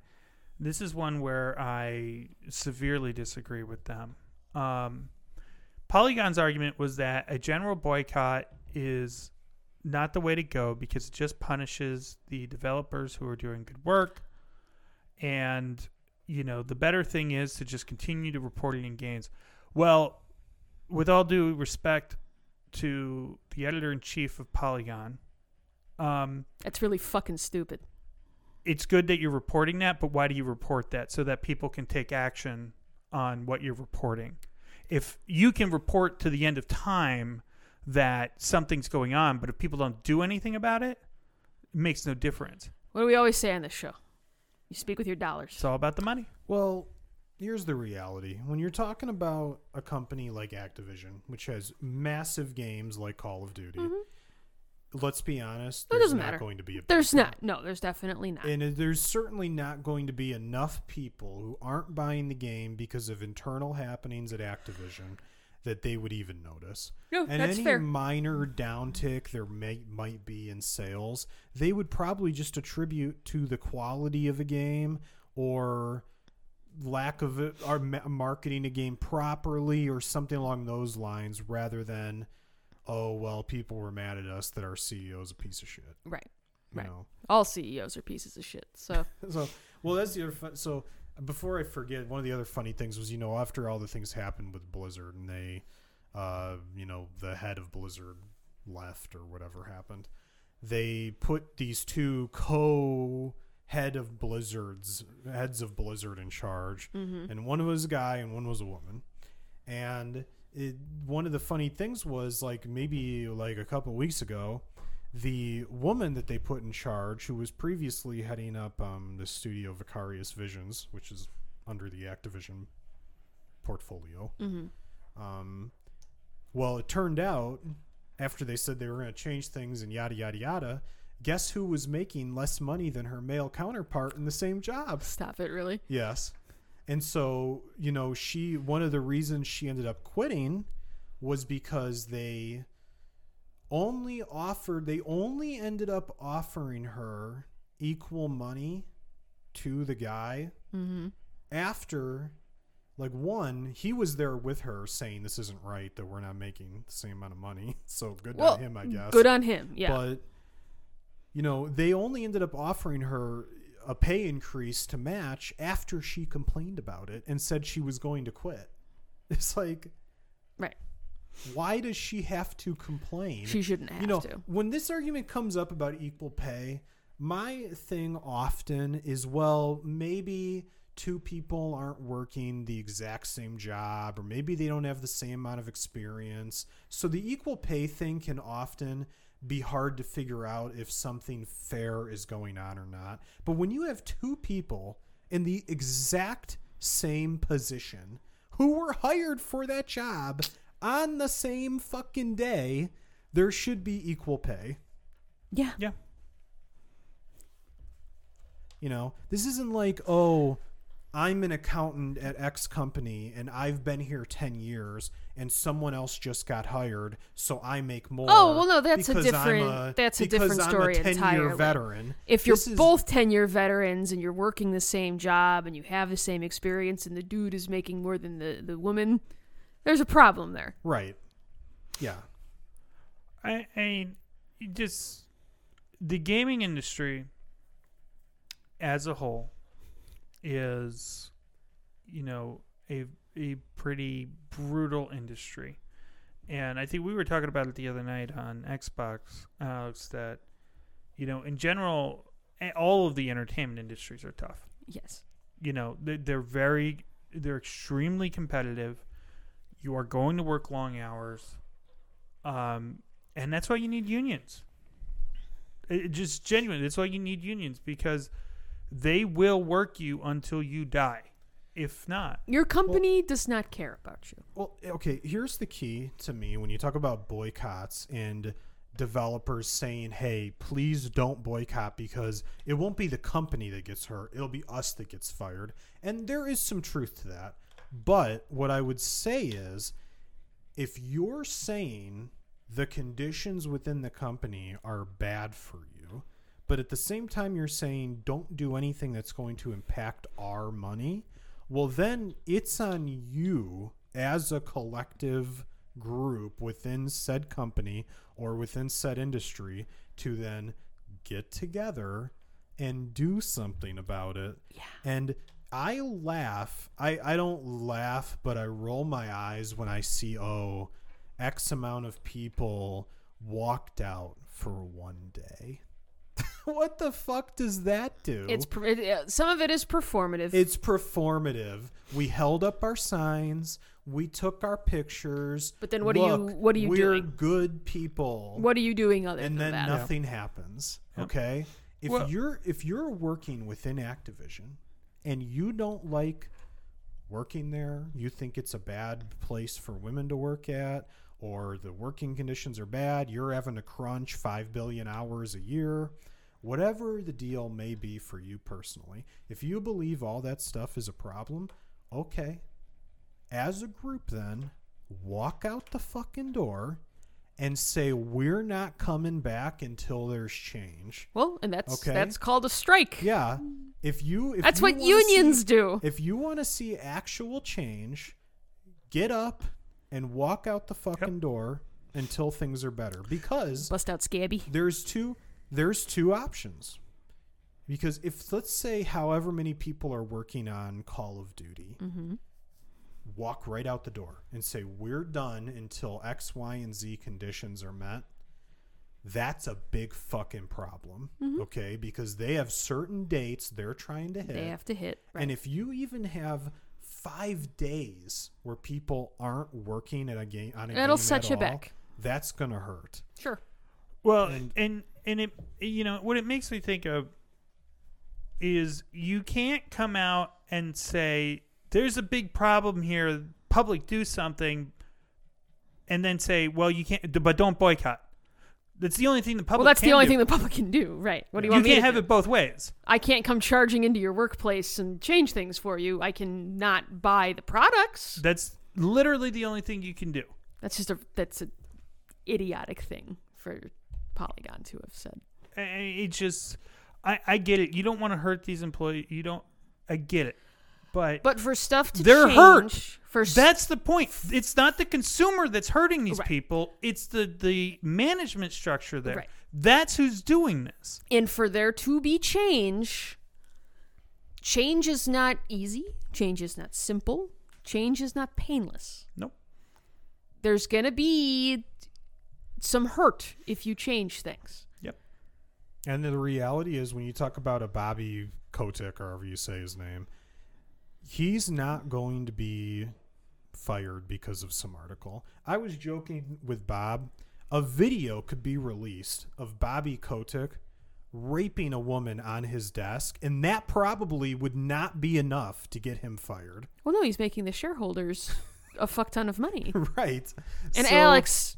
this is one where I severely disagree with them. Um, Polygon's argument was that a general boycott is not the way to go because it just punishes the developers who are doing good work. And, you know, the better thing is to just continue to report it in games. Well, with all due respect to the editor in chief of Polygon, um, That's really fucking stupid. it's good that you're reporting that, but why do you report that? So that people can take action on what you're reporting. If you can report to the end of time that something's going on, but if people don't do anything about it, it makes no difference. What do we always say on this show? You speak with your dollars. It's all about the money. Well, here's the reality. When you're talking about a company like Activision, which has massive games like Call of Duty, let's be honest, It there's doesn't not matter. going to be a There's not. No, there's definitely not. And uh, there's certainly not going to be enough people who aren't buying the game because of internal happenings at Activision that they would even notice. No, and that's any fair. minor downtick there may, might be in sales, they would probably just attribute to the quality of a game or lack of it, or marketing a game properly or something along those lines rather than oh well people were mad at us that our CEO is a piece of shit. Right. You Right. know. All CEOs are pieces of shit. So So, well, that's the other. Fun, so, before I forget, one of the other funny things was, you know, after all the things happened with Blizzard, and they, uh, you know, the head of Blizzard left or whatever happened, they put these two co-head of Blizzard's heads of Blizzard in charge, and one was a guy and one was a woman, and it, one of the funny things was like maybe like a couple weeks ago the woman that they put in charge, who was previously heading up um, the studio Vicarious Visions, which is under the Activision portfolio. Um, well, it turned out after they said they were going to change things and yada yada yada. Guess who was making less money than her male counterpart in the same job? stop it, really. Yes. And so, you know, she one of the reasons she ended up quitting was because they only offered they only ended up offering her equal money to the guy Mm-hmm. after like one he was there with her saying this isn't right that we're not making the same amount of money so good Well, on him i guess good on him. Yeah. but you know, they only ended up offering her a pay increase to match after she complained about it and said she was going to quit. It's like, right. why does she have to complain? She shouldn't have you know, to. when this argument comes up about equal pay, my thing often is, well, maybe two people aren't working the exact same job, or maybe they don't have the same amount of experience. So the equal pay thing can often be hard to figure out if something fair is going on or not. But when you have two people in the exact same position who were hired for that job on the same fucking day, there should be equal pay. Yeah. Yeah. You know, this isn't like, oh, I'm an accountant at X company and I've been here 10 years and someone else just got hired, so I make more. Oh, well, no, that's a because I'm different- that's a because different I'm story a 10 year entirely. veteran. If you're This is- both 10 year veterans and you're working the same job and you have the same experience and the dude is making more than the, the woman, there's a problem there. Right. Yeah. I, I mean, just the gaming industry as a whole is, you know, a a pretty brutal industry, and I think we were talking about it the other night on Xbox, Alex. That you know, in general, all of the entertainment industries are tough Yes. you know they- they're very they're extremely competitive you are going to work long hours um and that's why you need unions it, it just genuine that's why you need unions because they will work you until you die if not Your company does not care about you. Well, okay, here's the key to me when you talk about boycotts and developers saying, "Hey, please don't boycott because it won't be the company that gets hurt, it'll be us that gets fired." And there is some truth to that. But what I would say is if you're saying the conditions within the company are bad for you, but at the same time you're saying don't do anything that's going to impact our money, well then it's on you as a collective group within said company or within said industry to then get together and do something about it. Yeah. And I laugh. I, I don't laugh, but I roll my eyes when I see, oh, X amount of people walked out for one day. what the fuck does that do? It's per- it, uh, some of it is performative. It's performative. We held up our signs. We took our pictures. But then what are you- Look, what are you we're doing? good people. what are you doing other and than that? And then that? nothing happens. Okay? If Well- you're if you're working within Activision and you don't like working there, you think it's a bad place for women to work at or the working conditions are bad, you're having to crunch 5 billion hours a year, whatever the deal may be for you personally. If you believe all that stuff is a problem, okay. As a group then, walk out the fucking door and say we're not coming back until there's change. Well, and that's Okay. that's called a strike. Yeah. If you if That's you what unions see- do. If you want to see actual change, get up and walk out the fucking door until things are better because Bust out Scabby. there's two there's two options. Because if let's say however many people are working on Call of Duty, Mm-hmm. walk right out the door and say we're done until X, Y, and Z conditions are met. That's a big fucking problem, Mm-hmm. okay? Because they have certain dates they're trying to hit. They have to hit. Right. And if you even have five days where people aren't working at a game on a That'll game set at you all, back. That's gonna hurt. sure. Well, And- and, and it you know what it makes me think of is you can't come out and say there's a big problem here, public do something, and then say, well, you can't, but don't boycott. That's the only thing the public. Well, that's the only do. thing the public can do. Right. What do you you want me You can't to have do? it both ways. I can't come charging into your workplace and change things for you. I can not buy the products. That's literally the only thing you can do. That's just a that's an idiotic thing for Polygon to have said. It just, I, I get it. You don't want to hurt these employees. You don't. I get it, but But for stuff to They're change, hurt. For s- That's the point. It's not the consumer that's hurting these Right. people. It's the the management structure there. Right. That's who's doing this. and for there to be change, change is not easy. Change is not simple. Change is not painless. Nope. There's gonna be some hurt if you change things. Yep. And the reality is, when you talk about a Bobby Kotick, or however you say his name, he's not going to be fired because of some article. I was joking with Bob. A video could be released of Bobby Kotick raping a woman on his desk, and that probably would not be enough to get him fired. Well, no, he's making the shareholders a fuck ton of money. right. And So- Alex,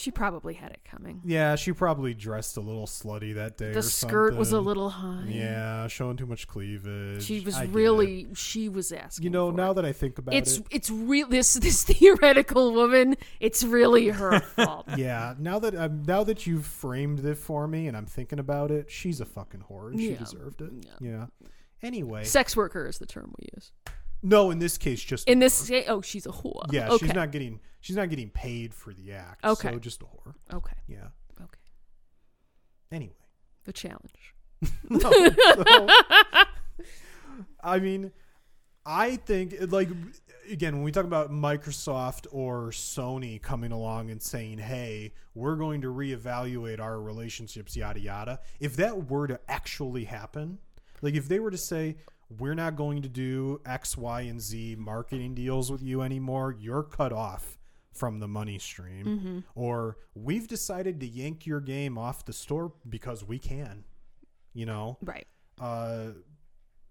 she probably had it coming. Yeah, she probably dressed a little slutty that day. The skirt was a little high. Yeah, showing too much cleavage. She was I really she was asking. You know, now it. that I think about it's it, it's it's real this this theoretical woman. It's really her fault. yeah. Now that I'm now that you've framed it for me, and I'm thinking about it, she's a fucking whore, and she deserved it. Yeah. Yeah. Anyway, Sex worker is the term we use. No, in this case, just In this, ca- oh, she's a whore. yeah, okay. she's not getting she's not getting paid for the act. Okay. so just a whore. Okay, Yeah. okay. Anyway, The challenge. no, so- I mean, I think like again when we talk about Microsoft or Sony coming along and saying, "Hey, we're going to reevaluate our relationships," yada yada. If that were to actually happen, like if they were to say, "We're not going to do X, Y, and Z marketing deals with you anymore. You're cut off." From the money stream, or we've decided to yank your game off the store because we can, you know, Right. uh,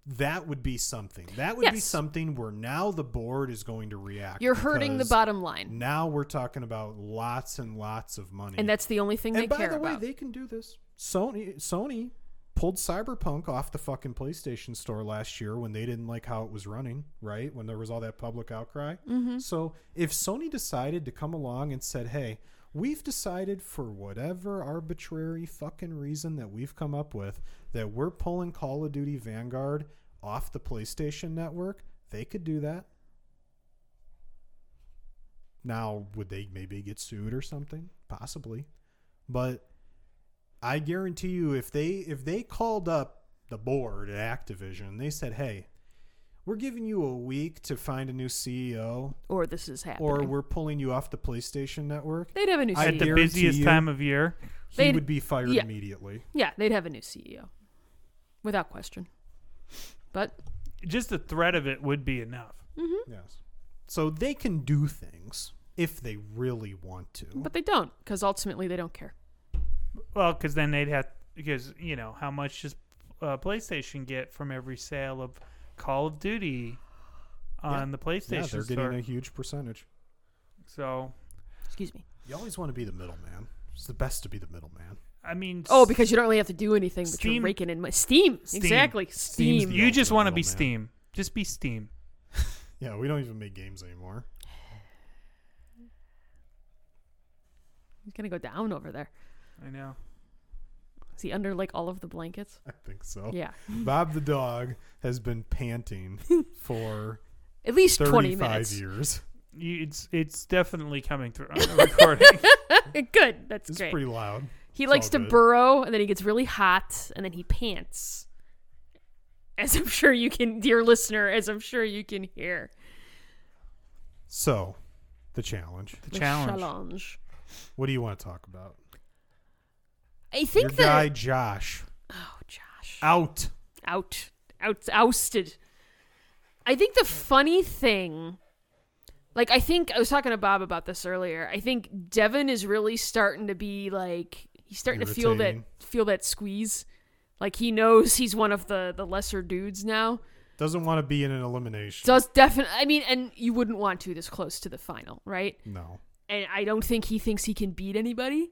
that would be something. That would be something where now the board is going to react. You're hurting the bottom line, Now we're talking about lots and lots of money. and that's the only thing and they by care the way, about. they can do this. Sony Sony pulled Cyberpunk off the fucking PlayStation Store last year when they didn't like how it was running, right? When there was all that public outcry. Mm-hmm. So if Sony decided to come along and said, "Hey, we've decided for whatever arbitrary fucking reason that we've come up with that we're pulling Call of Duty Vanguard off the PlayStation network, they could do that. Now, would they maybe get sued or something? Possibly. But I guarantee you if they if they called up the board at Activision, they said, "Hey, we're giving you a week to find a new CEO Or this is happening. or we're pulling you off the PlayStation network." they'd have a new CEO At the busiest you- time of year. He They'd- would be fired yeah. immediately. yeah, they'd have a new CEO, without question. But Just the threat of it would be enough. Mm-hmm. Yes. So they can do things if they really want to. but they don't, because ultimately they don't care. Well, because then they'd have because you know how much does uh, PlayStation get from every sale of Call of Duty on the PlayStation? yeah, PlayStation they're store? getting a huge percentage. so Excuse me. You always want to be the middleman. It's the best to be the middleman. I mean, Oh, because you don't really have to do anything, but Steam- you're raking in my Steam. Steam. Exactly, Steam. the you just want to be middleman. Steam. Just be Steam. Yeah, we don't even make games anymore. He's gonna go down over there. I know. Is he under like all of the blankets? I think so. Yeah, Bob the dog has been panting for at least twenty 35 minutes. years. You, it's it's definitely coming through on the recording. Good, that's It's great. pretty loud. he it's likes to good. burrow, and then he gets really hot, and then he pants. As I'm sure you can, dear listener, as I'm sure you can hear. So, the challenge. the The challenge. challenge. What do you want to talk about? I think Your the guy Josh oh Josh out. out out ousted. I think the funny thing, like I think I was talking to Bob about this earlier. I think Devin is really starting to be like he's starting to feel that feel that squeeze. Like he knows he's one of the the lesser dudes now. Doesn't want to be in an elimination. Does definitely. I mean, and you wouldn't want to this close to the final, right? no. And I don't think he thinks he can beat anybody.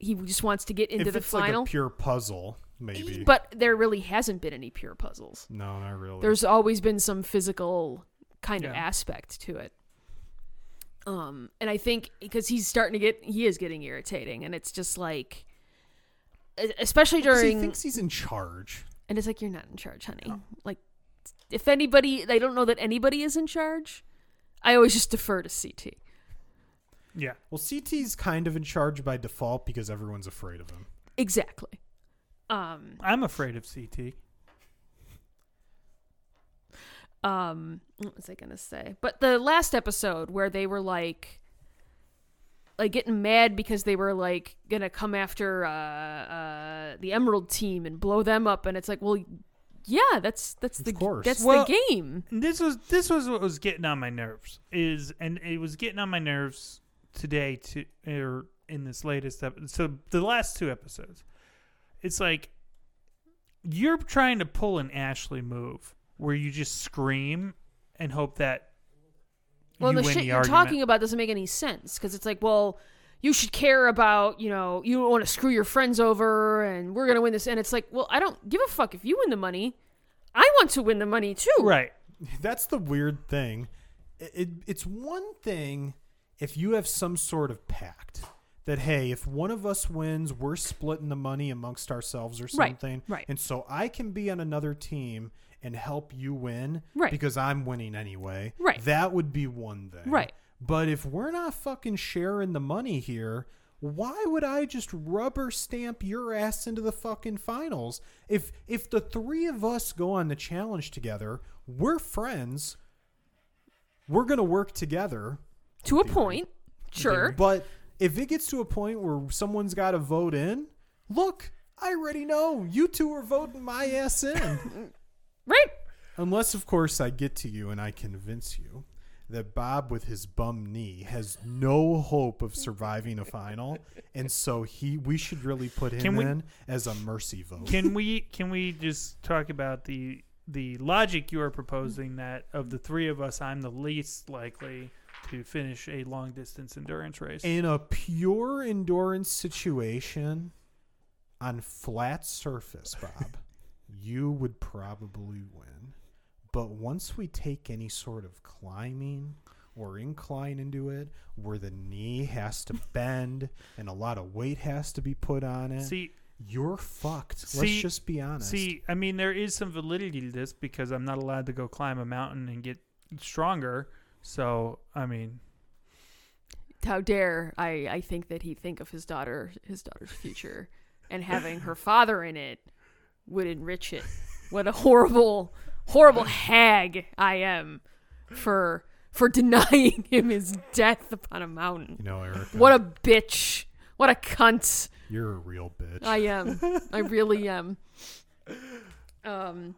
He just wants to get into if the it's final. like a pure puzzle, maybe. But there really hasn't been any pure puzzles. no, not really. There's always been some physical kind of aspect to it. Um, and I think because he's starting to get, he is getting irritating, and it's just like, especially during, he thinks he's in charge. and it's like you're not in charge, honey. Like, if anybody, I don't know that anybody is in charge. I always just defer to CT. Yeah. Well, CT's kind of in charge by default because everyone's afraid of him. Exactly. Um, I'm afraid of CT. um what was i gonna say but the last episode where they were like like getting mad because they were like gonna come after uh uh the emerald team and blow them up and it's like well yeah that's that's Of the course. that's Well- the game this was this was what was getting on my nerves is and it was getting on my nerves today to or in this latest episode so the last two episodes it's like you're trying to pull an ashley move where you just scream and hope that well you the win shit the you're argument. talking about doesn't make any sense because it's like well you should care about you know you don't want to screw your friends over and we're gonna win this and it's like well i don't give a fuck if you win the money i want to win the money too right That's the weird thing. It, it, it's one thing if you have some sort of pact that hey, if one of us wins, we're splitting the money amongst ourselves or something. Right, right. And so I can be on another team and help you win Right. because I'm winning anyway. Right. That would be one thing. Right. But if we're not fucking sharing the money here, why would I just rubber stamp your ass into the fucking finals? If if the three of us go on the challenge together, we're friends. We're gonna work together. To a point sure. But if it gets to a point where someone's got to vote in, look, I already know. You two are voting my ass in. right. Unless, of course, I get to you and I convince you that Bob, with his bum knee, has no hope of surviving a final, and so he we should really put him Can we- in as a mercy vote. can we can we just talk about the the logic you are proposing that of the three of us i'm the least likely to finish a long distance endurance race in a pure endurance situation on flat surface, Bob, you would probably win. But once we take any sort of climbing or incline into it where the knee has to bend and a lot of weight has to be put on it, See, you're fucked. Let's just be honest. see, I mean, there is some validity to this because I'm not allowed to go climb a mountain and get stronger. So, I mean, How dare I? I think that he think of his daughter, his daughter's future, and having her father in it would enrich it. What a horrible, horrible hag I am for for denying him his death upon a mountain. you know, Eric, What a bitch! What a cunt! you're a real bitch. I am. I really am. Um.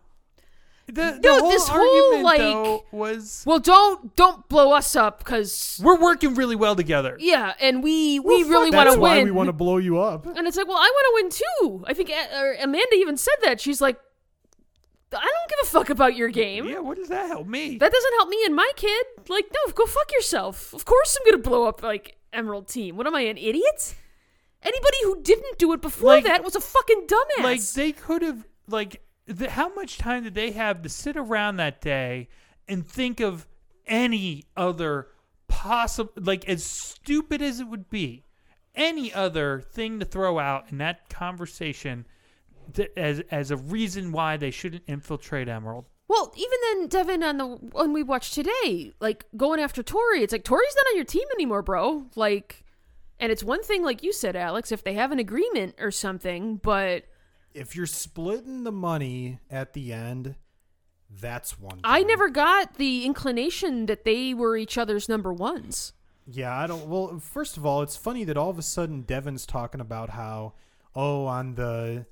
The, the No, whole this whole, like- though was Well, don't don't blow us up because we're working really well together. yeah, and we we really want to why win. we want to blow you up. And it's like, well, I want to win too. I think uh, Amanda even said that. She's like, I don't give a fuck about your game. Yeah, what does that help me? That doesn't help me and my kid. Like, no, go fuck yourself. Of course I'm gonna blow up like Emerald Team. What am I, an idiot? Anybody who didn't do it before Like- that was a fucking dumbass. like they could have like the, how much time did they have to sit around that day and think of any other possible like as stupid as it would be any other thing to throw out in that conversation th- as as a reason why they shouldn't infiltrate emerald well, even then, Devin, on the one we watched today, like going after Tori, it's like Tori's not on your team anymore, bro. Like, and it's one thing, like you said, Alex, if they have an agreement or something, but If you're splitting the money at the end, that's one. I never got the inclination that they were each other's number ones. Yeah, I don't. Well, first of all, it's funny that all of a sudden Devin's talking about how, oh, on the,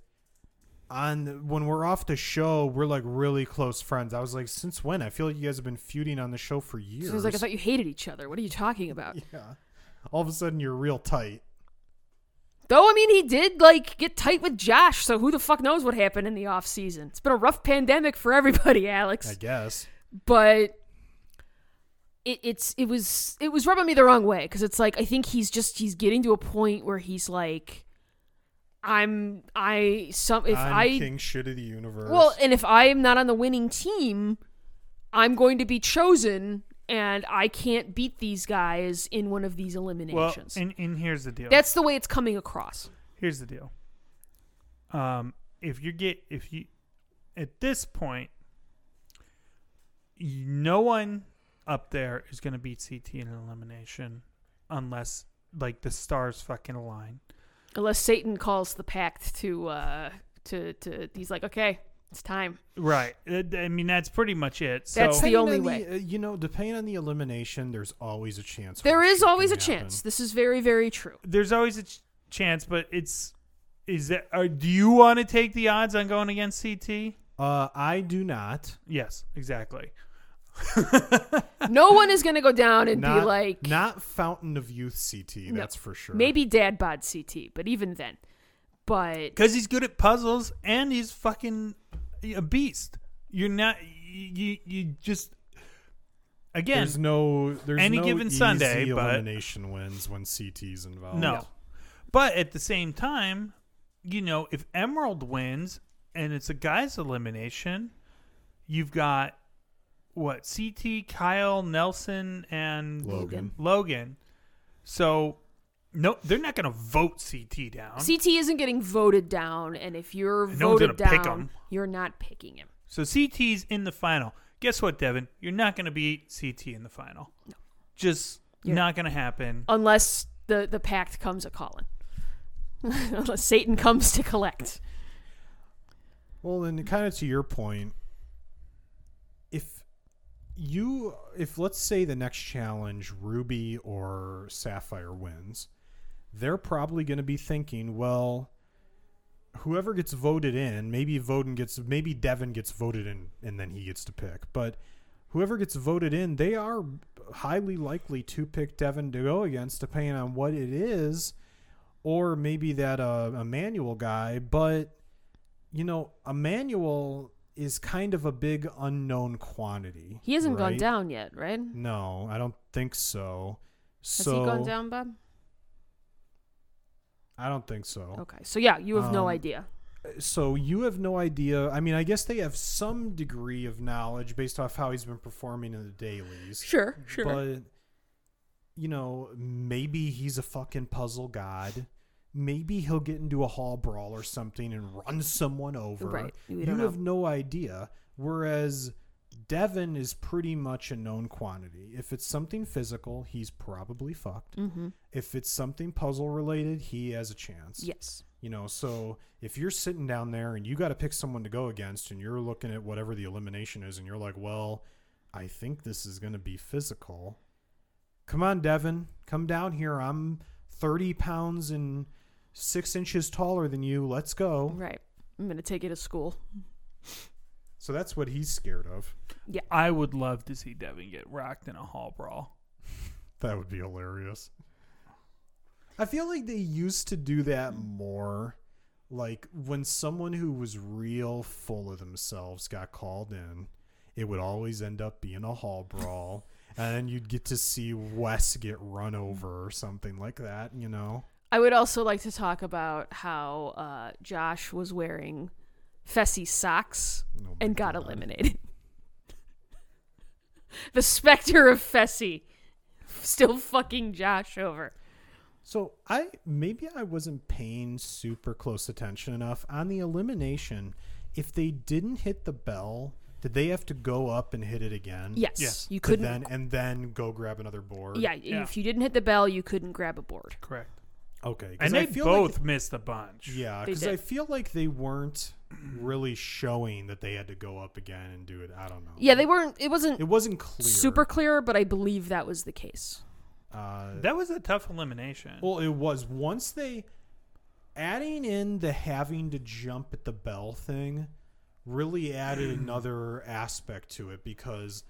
on when we're off the show, we're like really close friends. I was like, since when? I feel like you guys have been feuding on the show for years. So I was like, I thought you hated each other. What are you talking about? yeah. All of a sudden, you're real tight. Though I mean, he did like get tight with Josh. So who the fuck knows what happened in the off season? It's been a rough pandemic for everybody, Alex. I guess. but it, it's it was it was rubbing me the wrong way because it's like I think he's just he's getting to a point where he's like, I'm I some if I'm I king shit of the universe. well and if I am not on the winning team, I'm going to be chosen and I can't beat these guys in one of these well eliminations. and, and here's the deal That's the way it's coming across. here's the deal um if you get if you at this point no one up there is going to beat ct in an elimination unless like the stars fucking align Unless Satan calls the pact to uh to to he's like, okay, it's time. right i mean that's pretty much it so That's the only on way. uh, you know, depending on the elimination, there's always a chance. There where is shit always a happen. chance. This is very very true. there's always a ch- chance but it's is that or do you want to take the odds on going against ct Uh, I do not. yes exactly No one is gonna go down and not, be like not Fountain of Youth CT. No. That's for sure. maybe Dad bod CT, but even then, but because he's good at puzzles and he's fucking a beast. You're not you you just again There's no there's any no given Sunday, but- elimination wins when CT's involved. no. But at the same time, you know, if Emerald wins and it's a guy's elimination, you've got what CT, Kyle, Nelson, and Logan. Logan. So no, they're not going to vote CT down. CT isn't getting voted down, and if you're No one's voted gonna pick down, him. you're not picking him. So CT's in the final. Guess what, Devin? You're not going to beat CT in the final. No. Just You're- not going to happen. Unless the the pact comes a calling. Unless Satan comes to collect. Well, then kind of to your point, if you if let's say the next challenge Ruby or Sapphire wins, they're probably going to be thinking, well, whoever gets voted in, maybe Voden gets maybe Devin gets voted in and then he gets to pick, but whoever gets voted in, they are highly likely to pick Devin to go against depending on what it is or maybe that uh, Emmanuel guy, but you know, Emmanuel is kind of a big unknown quantity. He hasn't gone down yet, right? No, I don't think so. Has so he gone down, Bob? I don't think so. Okay, so yeah, you have no Um, idea. So you have no idea. I mean, I guess they have some degree of knowledge based off how he's been performing in the dailies. Sure, sure. But you know, maybe he's a fucking puzzle god. Maybe he'll get into a hall brawl or something and run someone over. Right. You know. have no idea. Whereas Devin is pretty much a known quantity. If it's something physical, he's probably fucked. mm-hmm. If it's something puzzle related, he has a chance. Yes. You know, so if you're sitting down there and you got to pick someone to go against and you're looking at whatever the elimination is and you're like, well, I think this is going to be physical. Come on, Devin. Come down here. I'm 30 pounds and six inches taller than you. Let's go. Right. I'm gonna take you to school. So that's what he's scared of. Yeah. I would love to see Devin get rocked in a hall brawl. That would be hilarious. I feel like they used to do that more. Like when someone who was real full of themselves got called in, it would always end up being a hall brawl. and then you'd get to see Wes get run over or something like that, you know? I would also like to talk about how uh, Josh was wearing Fessy socks Oh and got God. eliminated. the specter of Fessy still fucking Josh over. So I maybe I wasn't paying super close attention enough on the elimination. If they didn't hit the bell, did they have to go up and hit it again? Yes, Yes. you couldn't. then and then go grab another board. yeah, Yeah. if you didn't hit the bell, you couldn't grab a board. Correct. Okay, And I they feel both Like, missed a bunch. yeah, because I feel like they weren't really showing that they had to go up again and do it. I don't know. Yeah, they weren't. It wasn't It wasn't clear. super clear, but I believe that was the case. Uh, That was a tough elimination. Well, it was once they adding in the having to jump at the bell thing really added another aspect to it because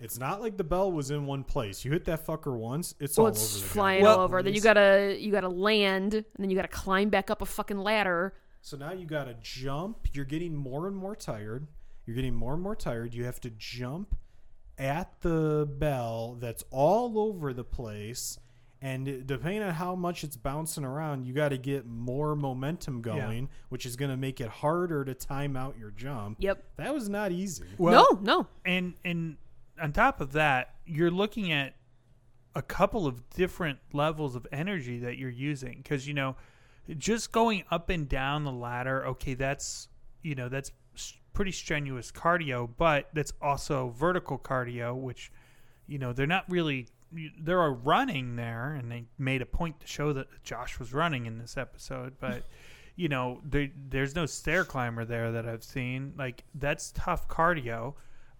it's not like the bell was in one place. You hit that fucker once, it's Well, all it's over the flying goddamn all over. Then you gotta you gotta land, and then you gotta climb back up a fucking ladder. So now you got to jump. You're getting more and more tired. You're getting more and more tired. You have to jump at the bell that's all over the place. And depending on how much it's bouncing around, you got to get more momentum going, which is going to make it harder to time out your jump. Yep. That was not easy. Well, no, no. and and on top of that, you're looking at a couple of different levels of energy that you're using because you know, just going up and down the ladder. Okay, that's you know that's pretty strenuous cardio, but that's also vertical cardio, which you know they're not really. are running there, and they made a point to show that Josh was running in this episode, but. You know, there, there's no stair climber there that I've seen. Like that's tough cardio,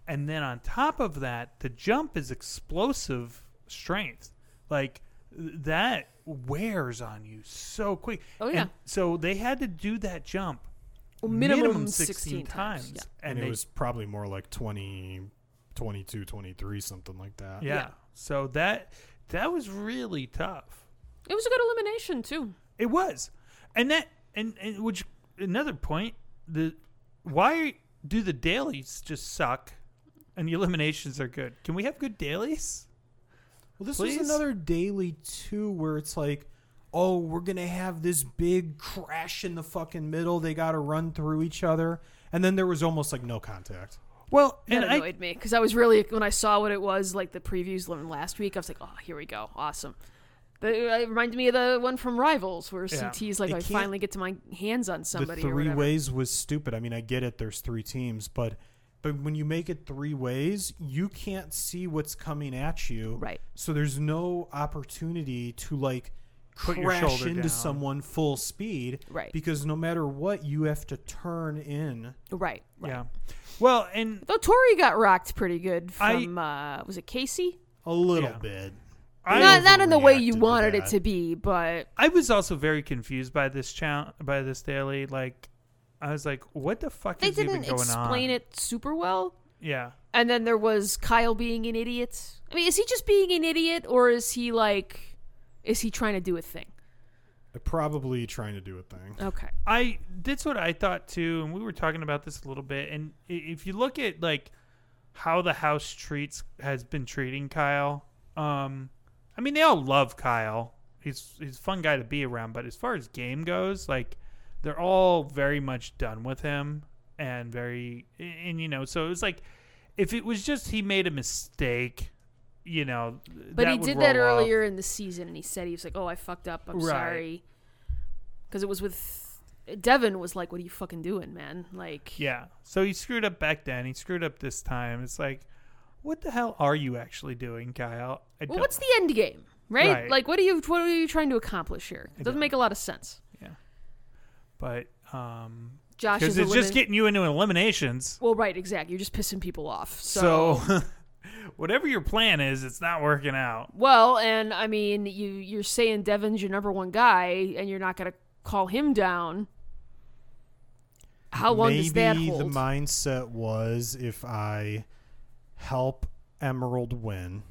and then on top of that, the jump is explosive strength. Like that wears on you so quick. Oh, yeah. And so they had to do that jump Well, minimum, 16, 16 times. Yeah. And, And, it they, was probably more like 20, 22, 23, something like that. yeah. Yeah. So that that was really tough. It was a good elimination too. It was. And that and, and which another point, the why do the dailies just suck and the eliminations are good? Can we have good dailies? Well, this Please? was another daily too, where it's like, oh, we're gonna have this big crash in the fucking middle. They got to run through each other, and then there was almost like no contact. Well, That and I annoyed me because I was really when I saw what it was like the previews from last week. I was like, oh, here we go, awesome. But it reminded me of the one from Rivals where Yeah. CT's like, It I finally get to my hands on somebody. the three whatever. ways was stupid. I mean, I get it. There's three teams, but but when you make it three ways, you can't see what's coming at you. Right. So there's no opportunity to like Put crash shoulder into down. someone full speed. Right. Because no matter what, you have to turn in. Right. right. yeah. Well, and Though Tori got rocked pretty good I- from uh was it Kaycee? A little Yeah. bit. I not not in the way you wanted it to be, but I was also very confused by this challenge, by this daily. Like, I was like, "What the fuck they is even didn't going explain on?" it super well. Yeah, And then there was Kyle being an idiot. I mean, is he just being an idiot or is he like is he trying to do a thing? Probably trying to do a thing. Okay. I that's what I thought too, and we were talking about this a little bit. And if you look at like how the house treats has been treating Kyle, um, I mean, they all love Kyle. He's he's a fun guy to be around. But as far as game goes, like they're all very much done with him and very and you know so it was like if it was just he made a mistake you know But he did that roll off. earlier in the season, and he said he was like, "Oh, I fucked up. I'm Right. sorry." Because it was with Devin was like, "What are you fucking doing, man?" Like, yeah so he screwed up back then he screwed up this time it's like what the hell are you actually doing kyle well, what's the end game, right? Right. Like, what are you what are you trying to accomplish here? It doesn't make a lot of sense. But um Josh because is it's just getting you into eliminations well, right, exactly. You're just pissing people off. So, so whatever your plan is it's not working out well, and I mean, you you're saying Devin's your number one guy, and you're not gonna call him down. How long Maybe does that hold? the mindset was if I help Emerald win,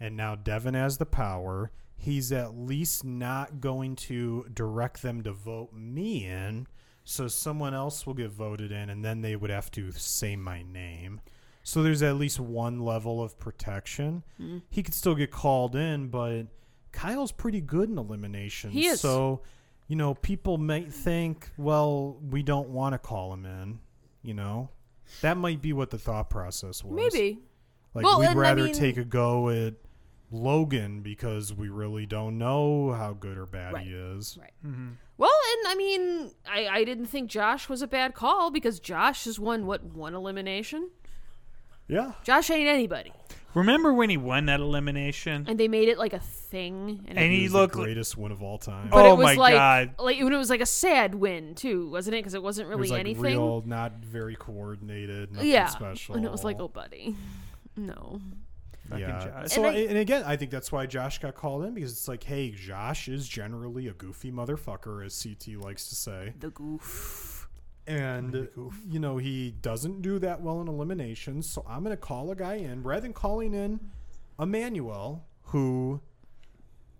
and now Devin has the power, he's at least not going to direct them to vote me in, so someone else will get voted in, and then they would have to say my name. So there's at least one level of protection. Mm-hmm. He could still get called in, but Kyle's pretty good in elimination. He is. So, you know, people might think, well, we don't want to call him in. You know, that might be what the thought process was. Maybe. Like Well, we'd and I rather mean- take a go at Logan because we really don't know how good or bad Right. he is. Right. Mm-hmm. Well, and I mean, I, I didn't think Josh was a bad call because Josh has won what one elimination. Yeah. Josh ain't anybody, remember when he won that elimination and they made it like a thing. And, And he was looked the like- greatest win of all time. but Oh it was my like, God. like when it was like a sad win too, wasn't it? Because it wasn't it really was like anything. real, not very coordinated, nothing yeah, special. and it was like, oh, buddy, no. Fucking yeah. Josh. So, And I- and again, I think that's why Josh got called in because it's like, hey, Josh is generally a goofy motherfucker, as CT likes to say. The goof. And, you know, he doesn't do that well in eliminations. So I'm going to call a guy in rather than calling in Emmanuel, who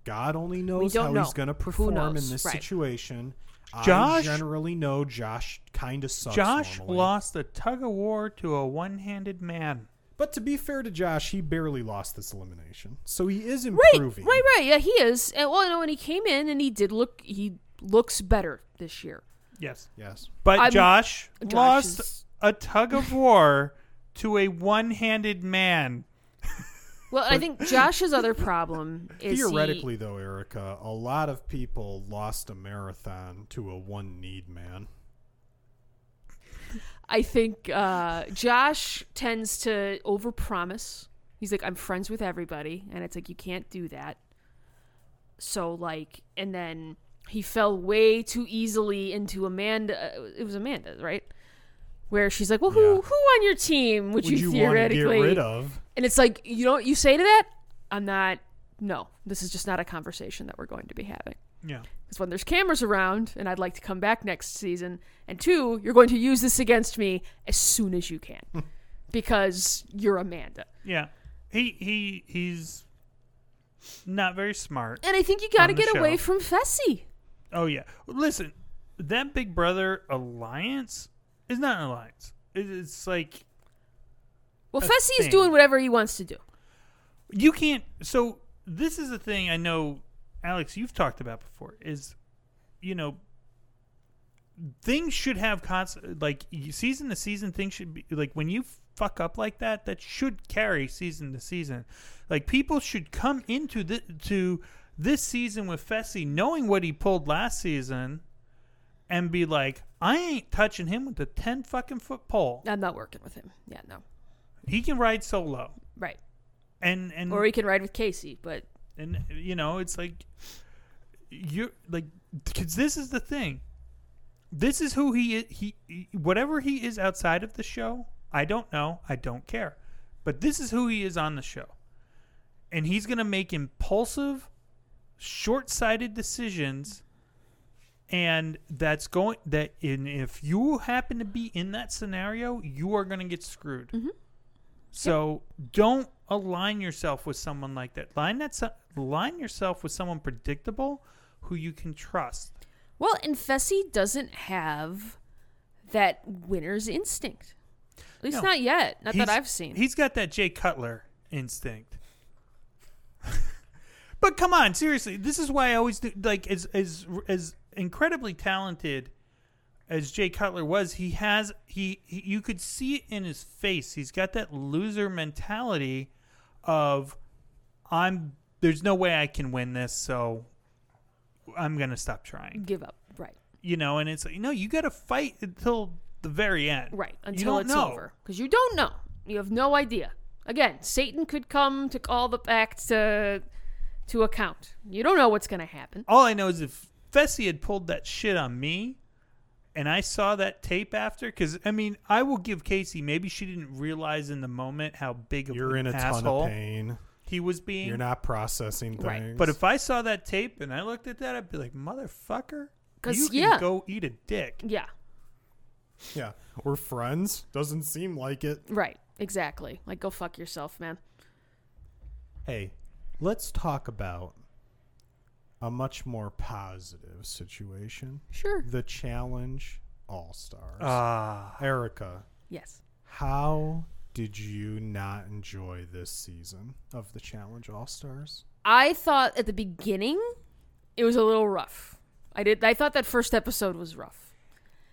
God only knows how know. he's going to perform in this Right. situation. I Josh- generally know Josh kind of sucks. josh normally. lost the tug of war to a one-handed man But to be fair to Josh, he barely lost this elimination. So he is improving. right, right. right. Yeah, he is. And well, no, when he came in and he did look, he looks better this year. yes Yes. but I'm- josh, Josh lost is- a tug of war to a one-handed man Well, I think Josh's other problem is he- Theoretically, though, Erica, a lot of people lost a marathon to a one need man. I think uh, Josh tends to overpromise. He's like, I'm friends with everybody, and it's like you can't do that. So like, and then he fell way too easily into Amanda. uh, It was Amanda, right? Where she's like, "Well, who Yeah. who on your team would, Would you, you, to get theoretically?" rid of? And it's like, you know what you say to that? I'm not. No, this is just not a conversation that we're going to be having. Yeah Because when there's cameras around, and I'd like to come back next season, and two, you're going to use this against me as soon as you can, because you're Amanda. yeah he he he's not very smart And I think you got to get away from Fessy. Oh yeah. Listen, that Big Brother alliance is not an alliance. It's like Well, Fessy is doing whatever he wants to do. you can't. So this is the thing I know, Alex. You've talked about before. Is you know things should have constant like season to season. Things should be like when you fuck up like that. That should carry season to season. Like people should come into the to this season with Fessy knowing what he pulled last season. And be like, I ain't touching him with a ten fucking foot pole. I'm not working with him. Yeah, no. He can ride solo, Right. and and Or he can ride with Kaycee, but and you know it's like you're like because this is the thing. This is who he is he, he whatever he is outside of the show i don't know. I don't care. But this is who he is on the show. And he's going to make impulsive short-sighted decisions. And that's going that in if you happen to be in that scenario you are going to get screwed. Mm-hmm. So don't align yourself with someone like that. Line that so- line yourself with someone predictable who you can trust. well, and Fessy doesn't have that winner's instinct. At least No. not yet. Not that I've seen. He's got that Jay Cutler instinct. but come on, seriously, this is why I always do, like as as as incredibly talented as Jay Cutler was, he has he, he you could see it in his face. He's got that loser mentality of I'm there's no way I can win this, so I'm gonna stop trying. Give up. Right. You know, and it's like no, you got to fight until the very end. Right. Until it's know. over. Because you don't know. You have no idea. Again, Satan could come to call the act to to account. You don't know what's going to happen. All I know is if Fessy had pulled that shit on me, and I saw that tape after, because I mean, I will give Kaycee. Maybe she didn't realize in the moment how big of You're an in a asshole ton of pain. he was being. You're not processing things. Right. But if I saw that tape and I looked at that, I'd be like, motherfucker, 'Cause, you can go eat a dick. Yeah. yeah, we're friends. Doesn't seem like it. Right. Exactly. Like, go fuck yourself, man. Hey, let's talk about a much more positive situation. Sure. The Challenge All Stars. Ah, Erica, Yes. how did you not enjoy this season of the Challenge All Stars? I thought at the beginning it was a little rough. I did. I thought that first episode was rough.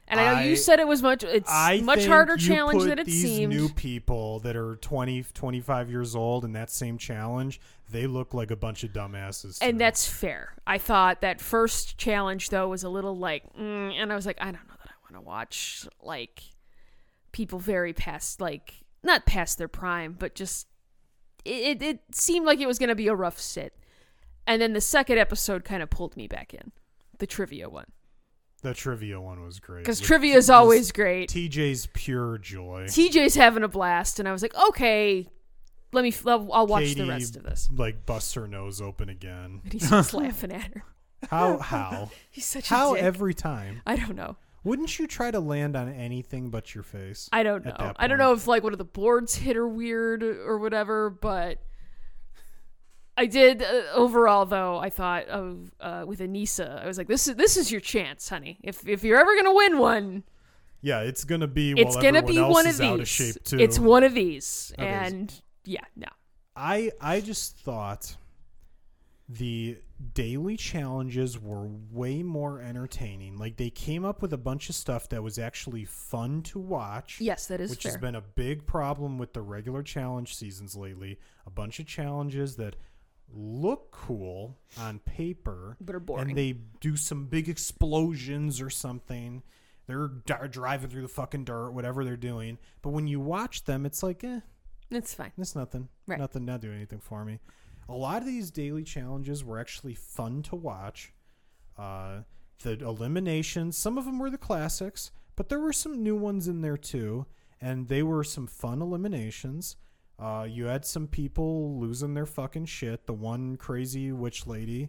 And I know I- you said it was much. It's I much harder challenge than it these seemed. new people that are 20, 25 years old in that same challenge, they look like a bunch of dumbasses. and that's fair. I thought that first challenge though was a little like, mm, and I was like, I don't know that I want to watch like people very past like not past their prime, but just it, it, it seemed like it was going to be a rough sit. And then the second episode kind of pulled me back in, the trivia one, the trivia one was great. because trivia is always great. TJ's pure joy. TJ's having a blast, and I was like, okay, let me. I'll, I'll watch the rest of this. Like busts her nose open again. And he's just laughing at her. How? How? He's such how every time? I don't know. Wouldn't you try to land on anything but your face? I don't know. I don't know if like one of the boards hit her weird or whatever, but I did uh, overall though. I thought of uh, with Aneesa, I was like, this is this is your chance, honey. If if you're ever gonna win one, Yeah, it's gonna be. it's gonna be one of these. of shape too. It's one of these, and yeah, no. I I just thought the daily challenges were way more entertaining. Like they came up with a bunch of stuff that was actually fun to watch. Yes, that is which fair. has been a big problem with the regular challenge seasons lately. A bunch of challenges that look cool on paper, But are boring. and they do some big explosions or something. They're driving through the fucking dirt, whatever they're doing. But when you watch them, it's like, eh, it's fine. it's nothing. Right. Nothing, not doing anything for me. A lot of these daily challenges were actually fun to watch. Uh, the eliminations, some of them were the classics, but there were some new ones in there too, and they were some fun eliminations. Uh, you had some people losing their fucking shit. The one crazy witch lady,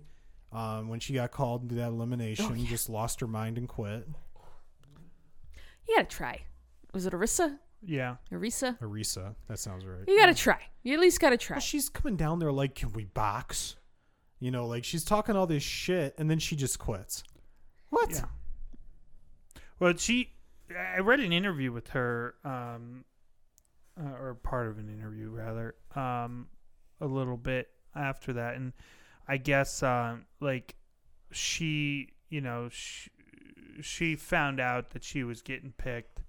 um, when she got called into that elimination, just lost her mind and quit. You gotta try. Was it Arissa? yeah. Arissa? Arissa, that sounds right. You gotta try. You at least gotta try. Well, she's coming down there like, can we box? You know, like she's talking all this shit, and then she just quits. What? Yeah. Well, she, I read an interview with her, um, uh, or part of an interview rather, um, a little bit after that, and I guess, um, like, she, you know, she, she found out that she was getting picked,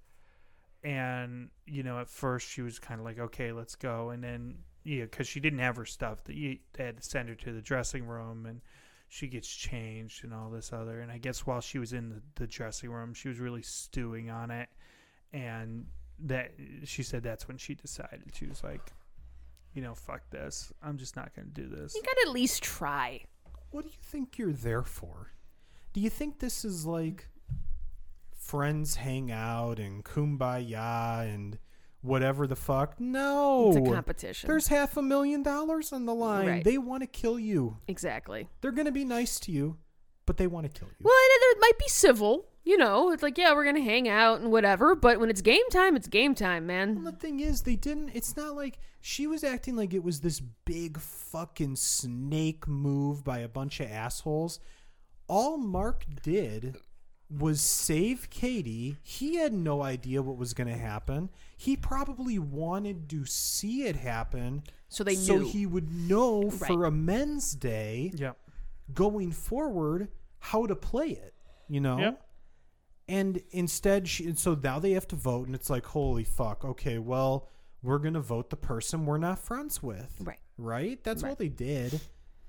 and you know, at first she was kind of like, okay, let's go, and then yeah, because she didn't have her stuff, that you they had to send her to the dressing room and she gets changed and all this other. And I guess while she was in the, the dressing room, she was really stewing on it. And that she said that's when she decided. She was like, you know, fuck this. I'm just not going to do this. You gotta at least try. What do you think you're there for? Do you think this is like friends hang out and kumbaya and whatever the fuck? No. It's a competition. There's half a million dollars on the line. Right. They want to kill you. exactly. They're going to be nice to you, but they want to kill you. Well, and it might be civil. You know, it's like, yeah, we're gonna hang out and whatever. But when it's game time, it's game time, man. Well, the thing is, they didn't. It's not like she was acting like it was this big fucking snake move by a bunch of assholes. All Mark did was save Katie. He had no idea what was going to happen. He probably wanted to see it happen So they so knew. he would know for Right. a men's day Yep. going forward how to play it, you know? Yep. And instead, she, and so now they have to vote, and it's like, holy fuck. Okay, well, we're gonna vote the person we're not friends with, Right. right? That's all Right. they did.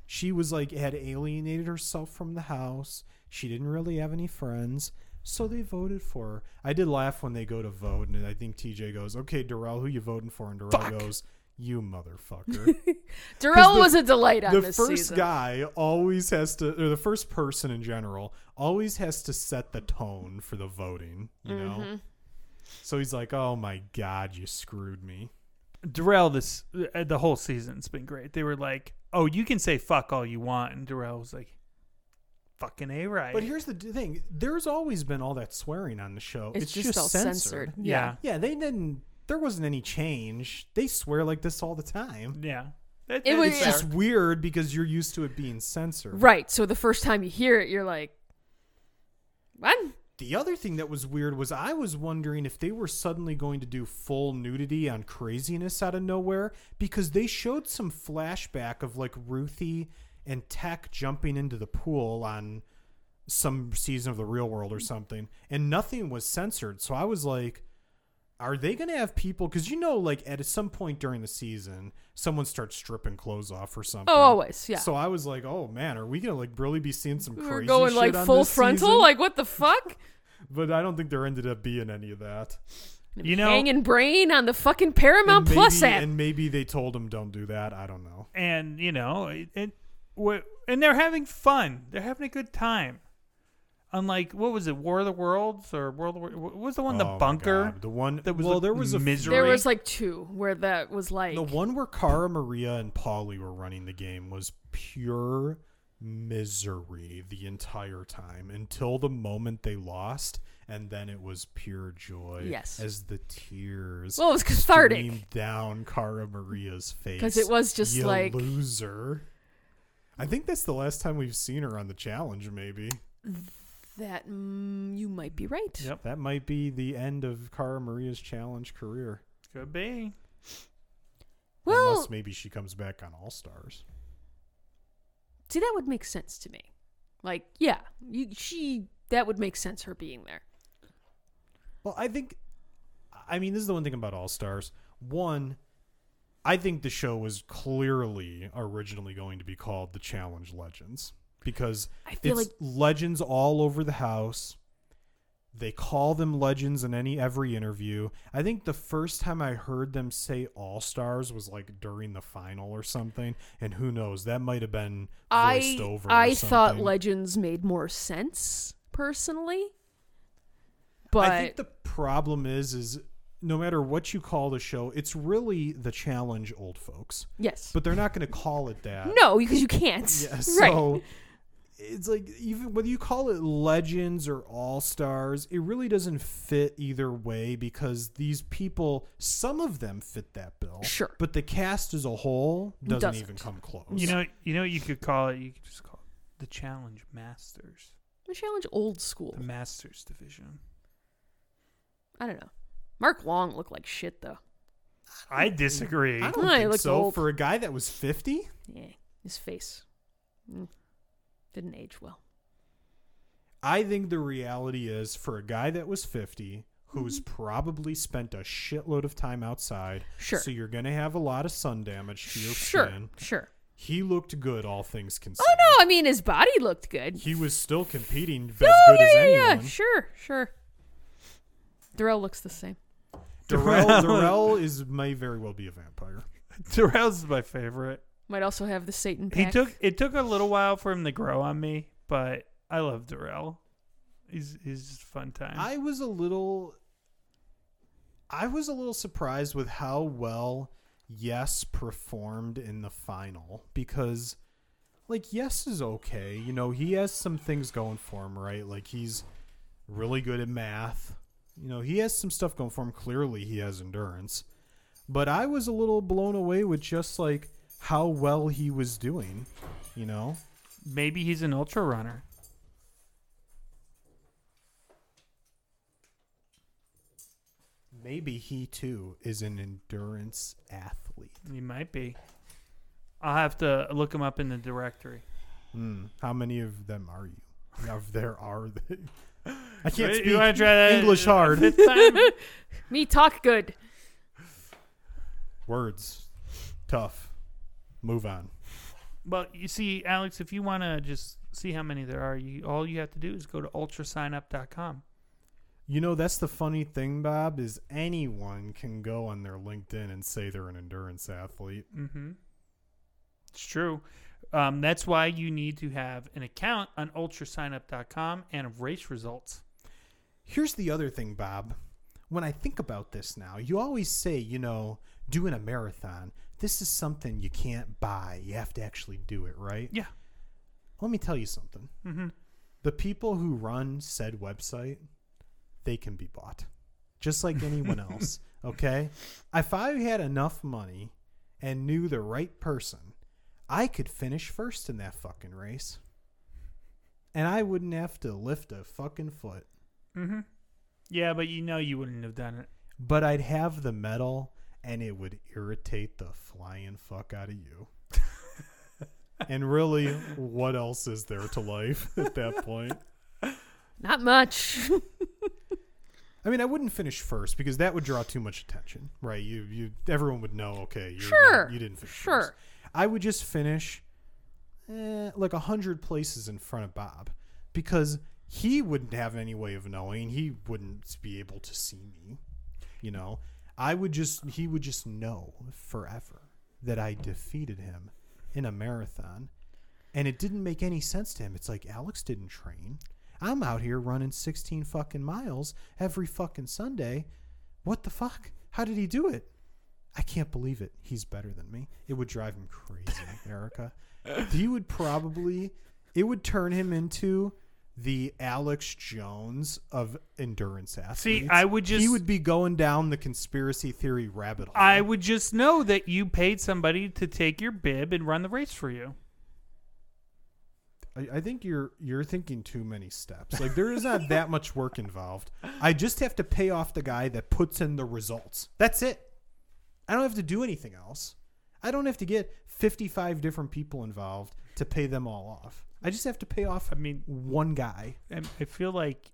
She was like had alienated herself from the house. She didn't really have any friends, so they voted for her. I did laugh when they go to vote, and I think TJ goes, "Okay, Darrell, who you voting for?" And Darrell Fuck. goes, "You motherfucker." Darrell the- was a delight on the this first season. guy always has to, or the first person in general always has to set the tone for the voting. You know. Mhm. So he's like, "Oh my god, you screwed me." Darrell, this uh, the whole season's been great. They were like, "Oh, you can say fuck all you want," and Darrell was like, "Fucking a right." But here's the thing: there's always been all that swearing on the show. It's, just, all censored. yeah, Yeah, they didn't. There wasn't any change. They swear like this all the time. yeah. That- It that was- It's fair. just weird because you're used to it being censored. Right. So the first time you hear it, you're like, what? The other thing that was weird was I was wondering if they were suddenly going to do full nudity on craziness out of nowhere because they showed some flashback of like Ruthie and Teck jumping into the pool on some season of the real world or something and nothing was censored. So I was like are they going to have people cuz you know like at some point during the season someone starts stripping clothes off or something. Oh, always. Yeah. So I was like, "Oh man, are we going to like really be seeing some crazy We're going shit like on full frontal. season? Like, what the fuck? But I don't think there ended up being any of that. You know, Hanging brain on the fucking Paramount and Plus maybe, app. And maybe they told him don't do that. I don't know. and you know, it, it, what, and they're having fun. They're having a good time. Unlike what was it, War of the Worlds or World War? What was the one, Oh the my bunker? God. the one that was well, like there was a misery. there was like two where that was like, the one where Cara Maria and Paulie were running the game was pure misery the entire time until the moment they lost, and then it was pure joy. Yes. as the tears. well, it was cathartic. streamed down Cara Maria's face 'Cause it was just You like- loser. I think that's the last time we've seen her on the challenge. Maybe That mm, you might be right. Yep, that might be the end of Cara Maria's challenge career. could be. Well, Unless maybe she comes back on All Stars. see, that would make sense to me. Like, yeah, you, she that would make sense her being there. Well, I think, I mean, this is the one thing about All Stars. One, I think the show was clearly originally going to be called The Challenge Legends because it's like legends all over the house. They call them legends in any every interview. I think the first time I heard them say All Stars was like during the final or something, and who knows, that might have been voiced I over. or I thought. Legends made more sense personally, but I think the problem is is no matter what you call the show, it's really the challenge old folks. yes, But they're not going to call it that. no, because you can't. Yeah, right. So it's like even whether you call it legends or all stars, it really doesn't fit either way because these people, some of them fit that bill. Sure. But the cast as a whole doesn't, Doesn't. even come close. You know, you know, what you could call it. You could just call it the Challenge Masters, The challenge old school. the Masters division. I don't know. Mark Long looked like shit though. I disagree. I don't he think so. old. For a guy that was 50, Yeah, his face mm, didn't age well. I think the reality is for a guy that was 50 who's probably spent a shitload of time outside. Mm-hmm. Sure. So you're going to have a lot of sun damage to your Sure, skin. sure. He looked good, all things considered. Oh no, I mean his body looked good. He was still competing as oh good yeah, as yeah, anyone. yeah. Sure, sure. Darrell looks the same. Darrell, Darrell- Darrell is may very well be a vampire. Darrell's my favorite. Might also have the Satan. He took it took a little while for him to grow on me, but I love Darrell. He's he's just a fun time. I was a little I was a little surprised with how well Yes performed in the final because like Yes is okay. You know, he has some things going for him, right? Like he's really good at math. You know, he has some stuff going for him. Clearly, he has endurance. But I was a little blown away with just like how well he was doing, you know? Maybe he's an ultra runner. Maybe he too is an endurance athlete. He might be. I'll have to look him up in the directory. Hmm. How many of them are you? Of there are they? I can't Wait, speak you wanna try that English hard. Me talk good. Words. Tough. Move on. Well, you see, Alex, if you want to just see how many there are, you all you have to do is go to ultrasignup.com. You know, that's the funny thing, Bob, is anyone can go on their LinkedIn and say they're an endurance athlete. Mm-hmm. It's true. Um, that's why you need to have an account on ultrasignup.com and race results. Here's the other thing, Bob. When I think about this now, you always say, you know, doing a marathon, this is something you can't buy. You have to actually do it, right? Yeah. Let me tell you something. Mm-hmm. The people who run said website, they can be bought. Just like anyone else. Okay? If I had enough money and knew the right person, I could finish first in that fucking race. And I wouldn't have to lift a fucking foot. Mm-hmm. Yeah, but you know you wouldn't have done it. But I'd have the medal and it would irritate the flying fuck out of you. and really, what else is there to life at that point? Not much. I mean, I wouldn't finish first because that would draw too much attention, right? You, you, everyone would know. Okay, you're Sure. not, you didn't finish Sure. first. I would just finish eh, like a hundred places in front of Bob because he wouldn't have any way of knowing. He wouldn't be able to see me. You know, I would just he would just know forever that I defeated him in a marathon, and it didn't make any sense to him. It's like Alex didn't train. I'm out here running 16 fucking miles every fucking Sunday. What the fuck? How did he do it? I can't believe it. He's better than me. It would drive him crazy, Erica. He would probably, it would turn him into the Alex Jones of endurance athletes. See, I would just he would be going down the conspiracy theory rabbit hole. I would just know that you paid somebody to take your bib and run the race for you. I, I think you're you're thinking too many steps. Like there is not that much work involved. I just have to pay off the guy that puts in the results. That's it. I don't have to do anything else. I don't have to get 55 different people involved to pay them all off. I just have to pay off I mean, one guy. and I feel like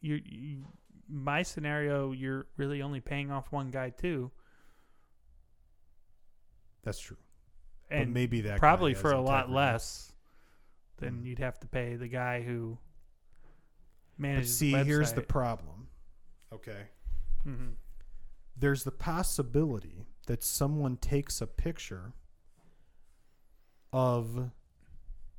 you, you my scenario, you're really only paying off one guy too, That's true. and but maybe that probably for a lot less than Mm. you'd have to pay the guy who But manages. see, the here's the problem. Okay. Mhm. there's the possibility that someone takes a picture of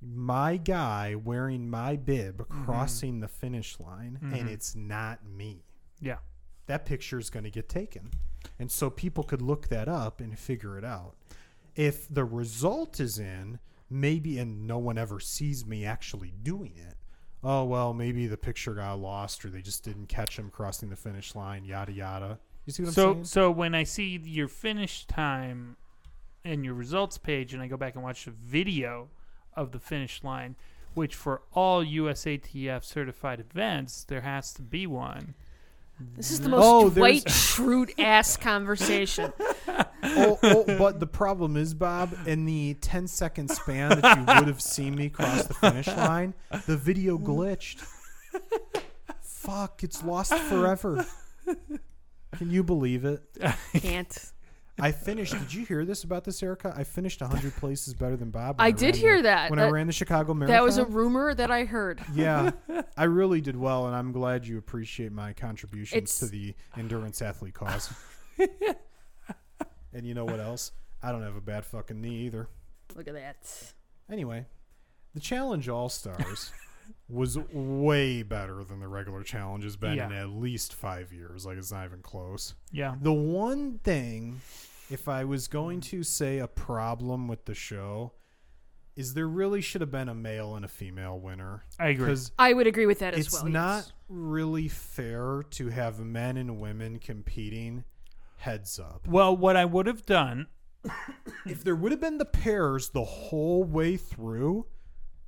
my guy wearing my bib Mm-hmm. crossing the finish line Mhm. and it's not me. Yeah. That picture is going to get taken. And so people could look that up and figure it out. If the result is in, maybe, and no one ever sees me actually doing it, oh, well, maybe the picture got lost or they just didn't catch him crossing the finish line, yada, yada. You see what I'm So saying? so when I see your finish time and your results page, and I go back and watch the video of the finish line, which for all USATF certified events, there has to be one. This is the most Oh, Dwight there's- Schrute ass conversation. oh, oh, but the problem is, Bob, in the 10 second span that you would have seen me cross the finish line, the video glitched. Fuck, it's lost forever. Can you believe it? Can't. I finished. Did you hear this about this, Erica? I finished 100 places better than Bob. when I did hear the- that. when I ran the Chicago Marathon. That was a rumor that I heard. Yeah, I really did well, and I'm glad you appreciate my contributions It's- to the endurance athlete cause. and you know what else? I don't have a bad fucking knee either. Look at that. Anyway, the Challenge All Stars was way better than the regular challenge has been in at least five years. Like it's not even close. Yeah. The one thing, if I was going to say a problem with the show, is there really should have been a male and a female winner. I agree. I would agree with that as it's well. It's not yes. really fair to have men and women competing heads up. Well, what I would have done, If there would have been the pairs the whole way through,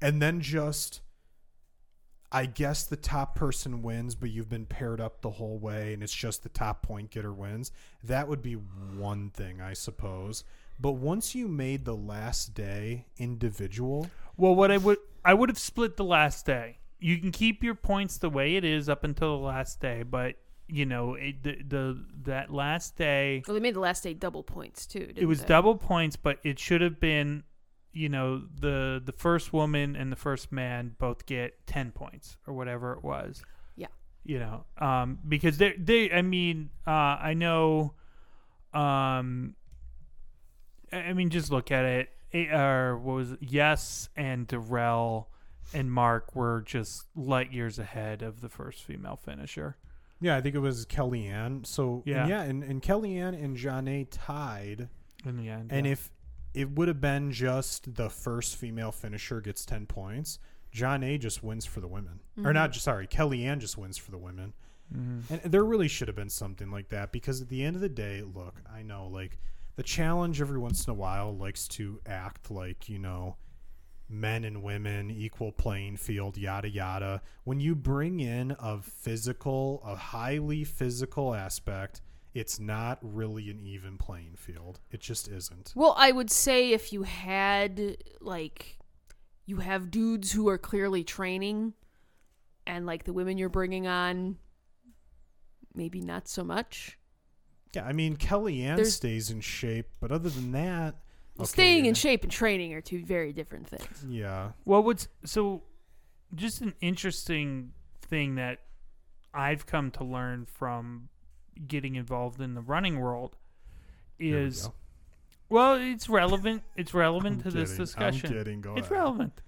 and then just, I guess the top person wins, but you've been paired up the whole way, and it's just the top point getter wins, that would be one thing, I suppose. But once you made the last day individual, well, what I would I would have split the last day you can keep your points the way it is up until the last day, but you know it, the the that last day Well, they made the last day double points too. it didn't was they? double points, but it should have been, you know, the the first woman and the first man both get ten points or whatever it was. Yeah. You know, um, because they they I mean, uh, I know, um, I I mean, just look at it. it or what was it? Yes and Darrell and Mark were just light years ahead of the first female finisher. Yeah, I think it was Kellyanne. So Yeah. yeah, yeah, and, and Kellyanne and Jonna tied. In the end, And yeah. if it would have been just the first female finisher gets ten points, Jonna just wins for the women. Or not just sorry, Kellyanne just wins for the women. Mhm. And there really should have been something like that because at the end of the day, look, I know like the challenge every once in a while likes to act like, you know, men and women, equal playing field, yada yada. When you bring in a physical, a highly physical aspect, it's not really an even playing field. It just isn't. Well, I would say if you had like you have dudes who are clearly training and like the women you're bringing on maybe not so much. Yeah, I mean Kellyanne There's- stays in shape, but other than that, Well, okay, Staying in shape and training are two very different things. Yeah. Well, what's so just an interesting thing that I've come to learn from getting involved in the running world There we is well, it's relevant. It's relevant to this discussion. I'm kidding. Go It's ahead. relevant.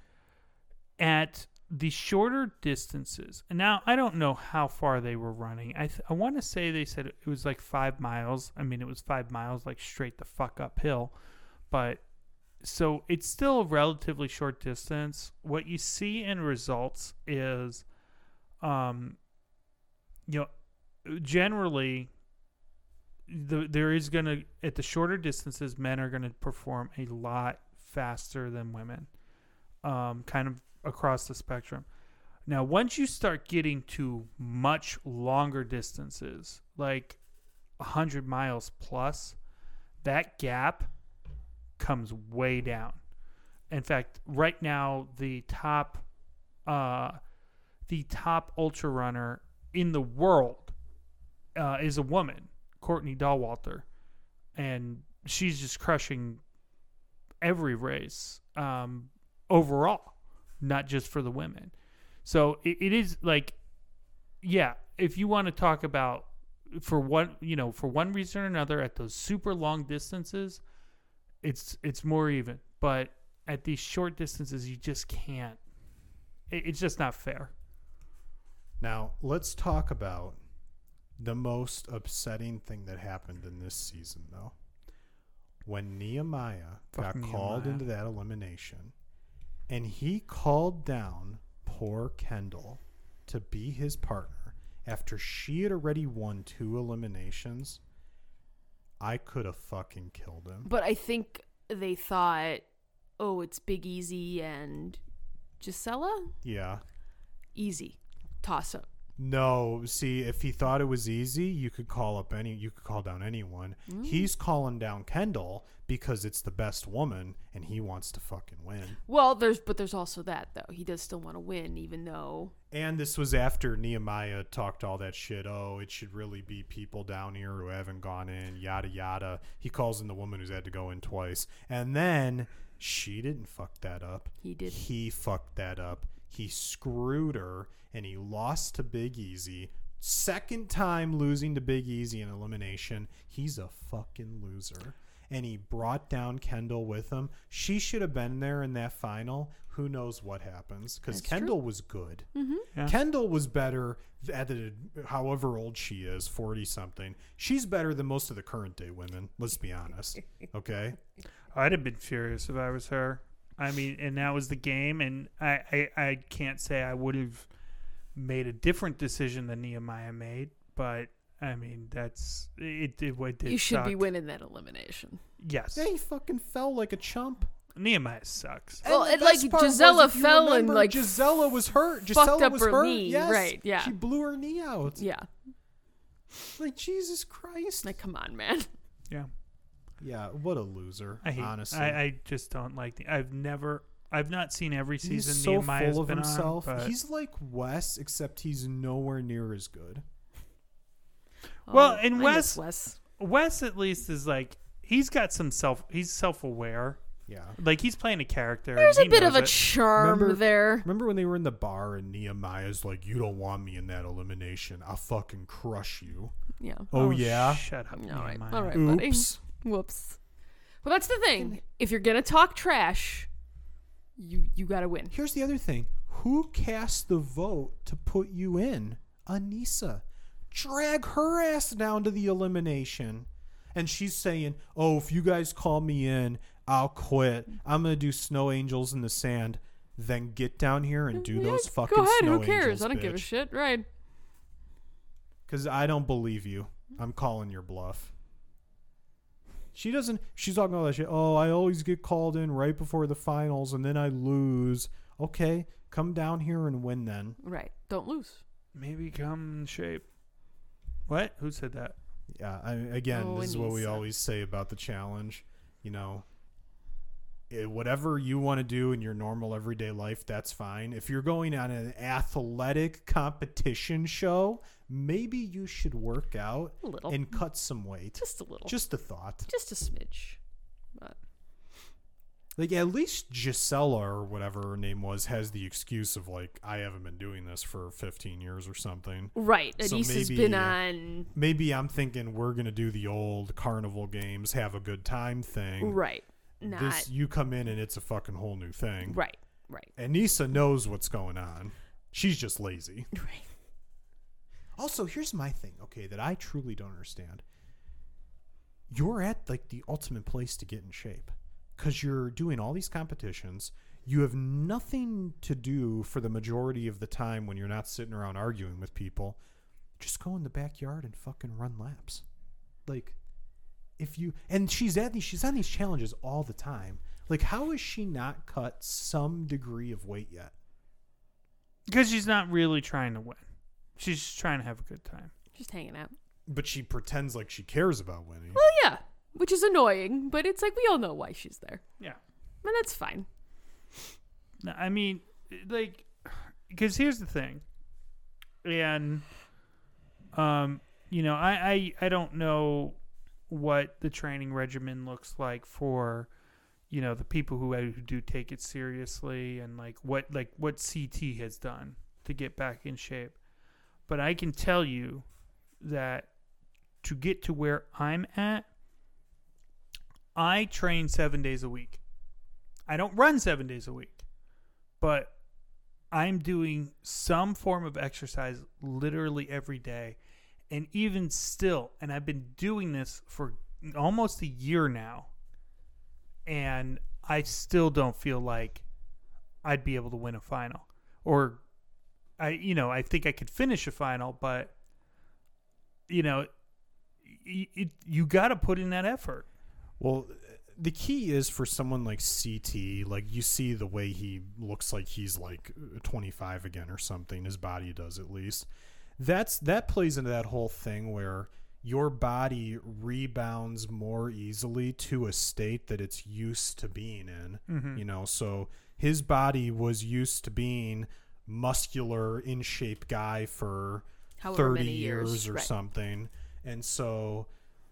At the shorter distances, and now I don't know how far they were running. I th- I want to say they said it was like five miles. I mean, it was five miles, like straight the fuck uphill. But so it's still a relatively short distance. What you see in results is, um, you know, generally, the, there is going to at the shorter distances, men are going to perform a lot faster than women, um, kind of across the spectrum. Now, once you start getting to much longer distances, like 100 miles plus, that gap comes way down. In fact, right now the top uh the top ultra runner in the world uh, is a woman, Courtney Dauwalter, and she's just crushing every race um, overall, not just for the women. So it, it is like, yeah, if you want to talk about for one, you know, for one reason or another, at those super long distances, it's it's more even. But at these short distances, you just can't. It, it's just not fair. Now, let's talk about the most upsetting thing that happened in this season, though. When Nehemiah Fuck got called into that elimination, and he called down poor Kendal to be his partner after she had already won two eliminations, I could have fucking killed him. But I think they thought, oh, it's Big Easy and Jisela? Yeah. Easy. Toss up. No, see, if he thought it was easy, you could call up any, you could call down anyone. Mm. He's calling down Kendal because it's the best woman, and he wants to fucking win. Well, there's but there's also that though. He does still want to win, even though And this was after Nehemiah talked all that shit. Oh, it should really be people down here who haven't gone in, yada yada. He calls in the woman who's had to go in twice, and then she didn't fuck that up. he did. He fucked that up. He screwed her and he lost to Big Easy. Second time losing to Big Easy in elimination. He's a fucking loser. And he brought down Kendal with him. She should have been there in that final. Who knows what happens? Because That's true. Kendal was good. Mm-hmm. Yeah. Kendal was better at the, however old she is, 40 something. She's better than most of the current day women, let's be honest. Okay? I'd have been furious if I was her. I mean, and that was the game, and I, I, I can't say I would have made a different decision than Nehemiah made, but I mean, that's it. It, it did You should be winning that elimination. Yes, Yeah, he fucking fell like a chump. Nehemiah sucks. Well, the and, like, best part was, Jisela if you fell and, like, Jisela was hurt. fucked Jisela up was her hurt. knee, Yes. right, yeah. She blew her knee out. Yeah. Like Jesus Christ. Like, come on, man. Yeah, yeah, what a loser. I hate. honestly. I, I just don't like. The, I've never I've not seen every He's season so Nehemiah's full of been himself. on. He's like Wes, except he's nowhere near as good. Well, Oh, and Wes- Wes. Wes at least is like he's got some self. He's self aware. Yeah. Like he's playing a character. There's a bit of a it. charm Remember- there. Remember when they were in the bar and Nehemiah's like, "You don't want me in that elimination. I'll fucking crush you." Yeah. Oh, oh yeah. Shut up. All right. Nehemiah. All right, buddy. Oops. Whoops. Well, that's the thing. If you're gonna talk trash, you you gotta win. Here's the other thing: Who cast the vote to put you in? Aneesa. Drag her ass down to the elimination. And she's saying, "Oh, if you guys call me in, I'll quit. I'm gonna do snow angels in the sand." Then get down here and do Yeah, those fucking Go ahead. snow Who cares? angels, I don't give a shit. Right. Because I don't believe you. I'm calling your bluff. She doesn't. She's talking all that shit. Oh, I always get called in right before the finals and then I lose. Okay, come down here and win then. Right. Don't lose. Maybe come in shape. What? Who said that? Yeah, I, again, Oh, this is what we Aneesa. always say about the challenge. You know, whatever you want to do in your normal everyday life, that's fine. If you're going on an athletic competition show, maybe you should work out A little. and cut some weight. just a little. Just a thought. just a smidge. But Like at least Jisela or whatever her name was has the excuse of like I haven't been doing this for 15 years or something. right. So maybe, been uh, on. Maybe I'm thinking we're gonna do the old carnival games, have a good time thing. Right. Not. This you come in and it's a fucking whole new thing. right. Right. And Nisa knows what's going on. She's just lazy. Right. Also, here's my thing, okay, that I truly don't understand. You're at like the ultimate place to get in shape because you're doing all these competitions. You have nothing to do for the majority of the time when you're not sitting around arguing with people. Just go in the backyard and fucking run laps. Like, if you and she's at these, she's on these challenges all the time. Like, how is she not cut some degree of weight yet? Because she's not really trying to win. She's just trying to have a good time. Just hanging out. But she pretends like she cares about winning. Well, yeah. Which is annoying, but it's like we all know why she's there. Yeah. And that's fine. No, I mean, like, because here's the thing, and um, you know, I, I I don't know what the training regimen looks like for, you know, the people who who do take it seriously, and like what like what CT has done to get back in shape, but I can tell you that to get to where I'm at, I train seven days a week. I don't run seven days a week but I'm doing some form of exercise literally every day. And even still, and I've been doing this for almost a year now, and I still don't feel like I'd be able to win a final. Or I you know, I think I could finish a final, but you know, y- it, you got to put in that effort. Well, the key is for someone like CT, like you see the way he looks like he's like 25 again or something, his body does at least. That's that plays into that whole thing where your body rebounds more easily to a state that it's used to being in. Mm-hmm. You know, so his body was used to being muscular, in shape guy for However 30 years, years, or right. something. And so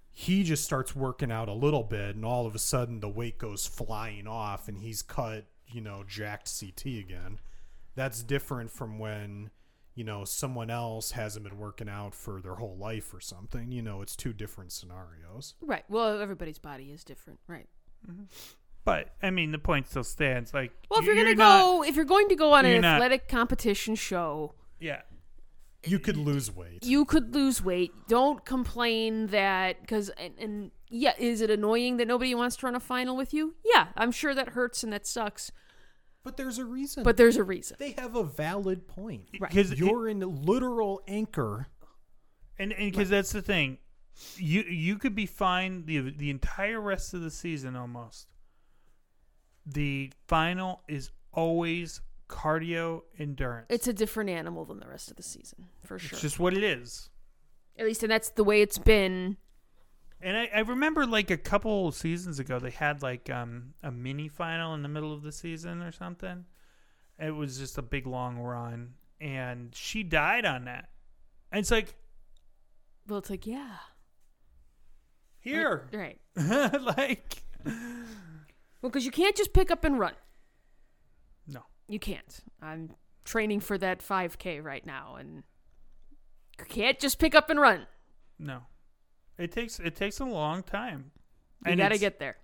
he just starts working out a little bit and all of a sudden the weight goes flying off and he's cut, you know, jacked CT again. That's different from when, you know, someone else hasn't been working out for their whole life or something. You know, it's two different scenarios. Right. Well, everybody's body is different. Right. Mm-hmm. But I mean, the point still stands. Like, Well, if you're, you're gonna not- go, if you're going to go on an you're not- athletic competition show, yeah, You could lose weight. you could lose weight. Don't complain that because and, and yeah, is it annoying that nobody wants to run a final with you? Yeah, I'm sure that hurts and that sucks. But there's a reason. But there's a reason. they have a valid point. Right. because You're in literal anchor. and and because that's the thing, you you could be fine the the entire rest of the season almost. The final is always cardio endurance. It's a different animal than the rest of the season, for sure. It's just what it is. At least, and that's the way it's been And I, I remember like a couple seasons ago, they had like um, a mini final in the middle of the season or something. It was just a big long run, and she died on that. And it's like Well, it's like yeah, here, right. like Well, because you can't just pick up and run. no, You can't. I'm training for that 5K right now, and you can't just pick up and run. no. It takes it takes a long time. You got to get there.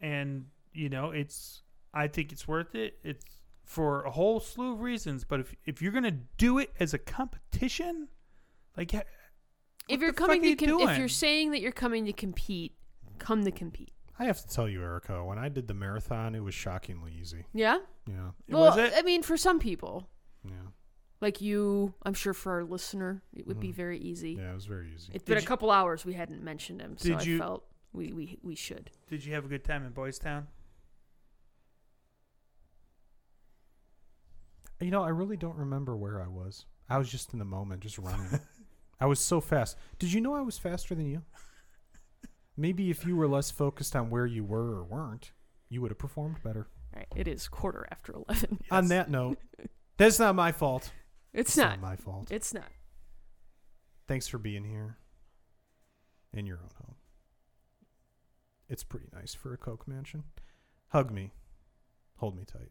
and you know it's i think it's worth it it's for a whole slew of reasons but if if you're gonna do it as a competition like ha- If you're the coming are to you com- if you're saying that you're coming to compete, come to compete. I have to tell you, Erica, when I did the marathon, it was shockingly easy. Yeah. Yeah, Well, was it I mean, for some people, yeah, like you, I'm sure for our listener, it would be very easy. Mm-hmm. yeah. It was very easy. It's been a couple hours we hadn't mentioned him, so Did I you- felt we, we we should. did you have a good time in boys town You know, I really don't remember where I was. I was just in the moment, just running. I was so fast. Did you know I was faster than you? Maybe if you were less focused on where you were or weren't, you would have performed better. All right, it is quarter after eleven. On that note, that's not my fault. It's It's not. my fault. It's not. Thanks for being here in your own home. It's pretty nice for a Coke mansion. Hug me. Hold me tight.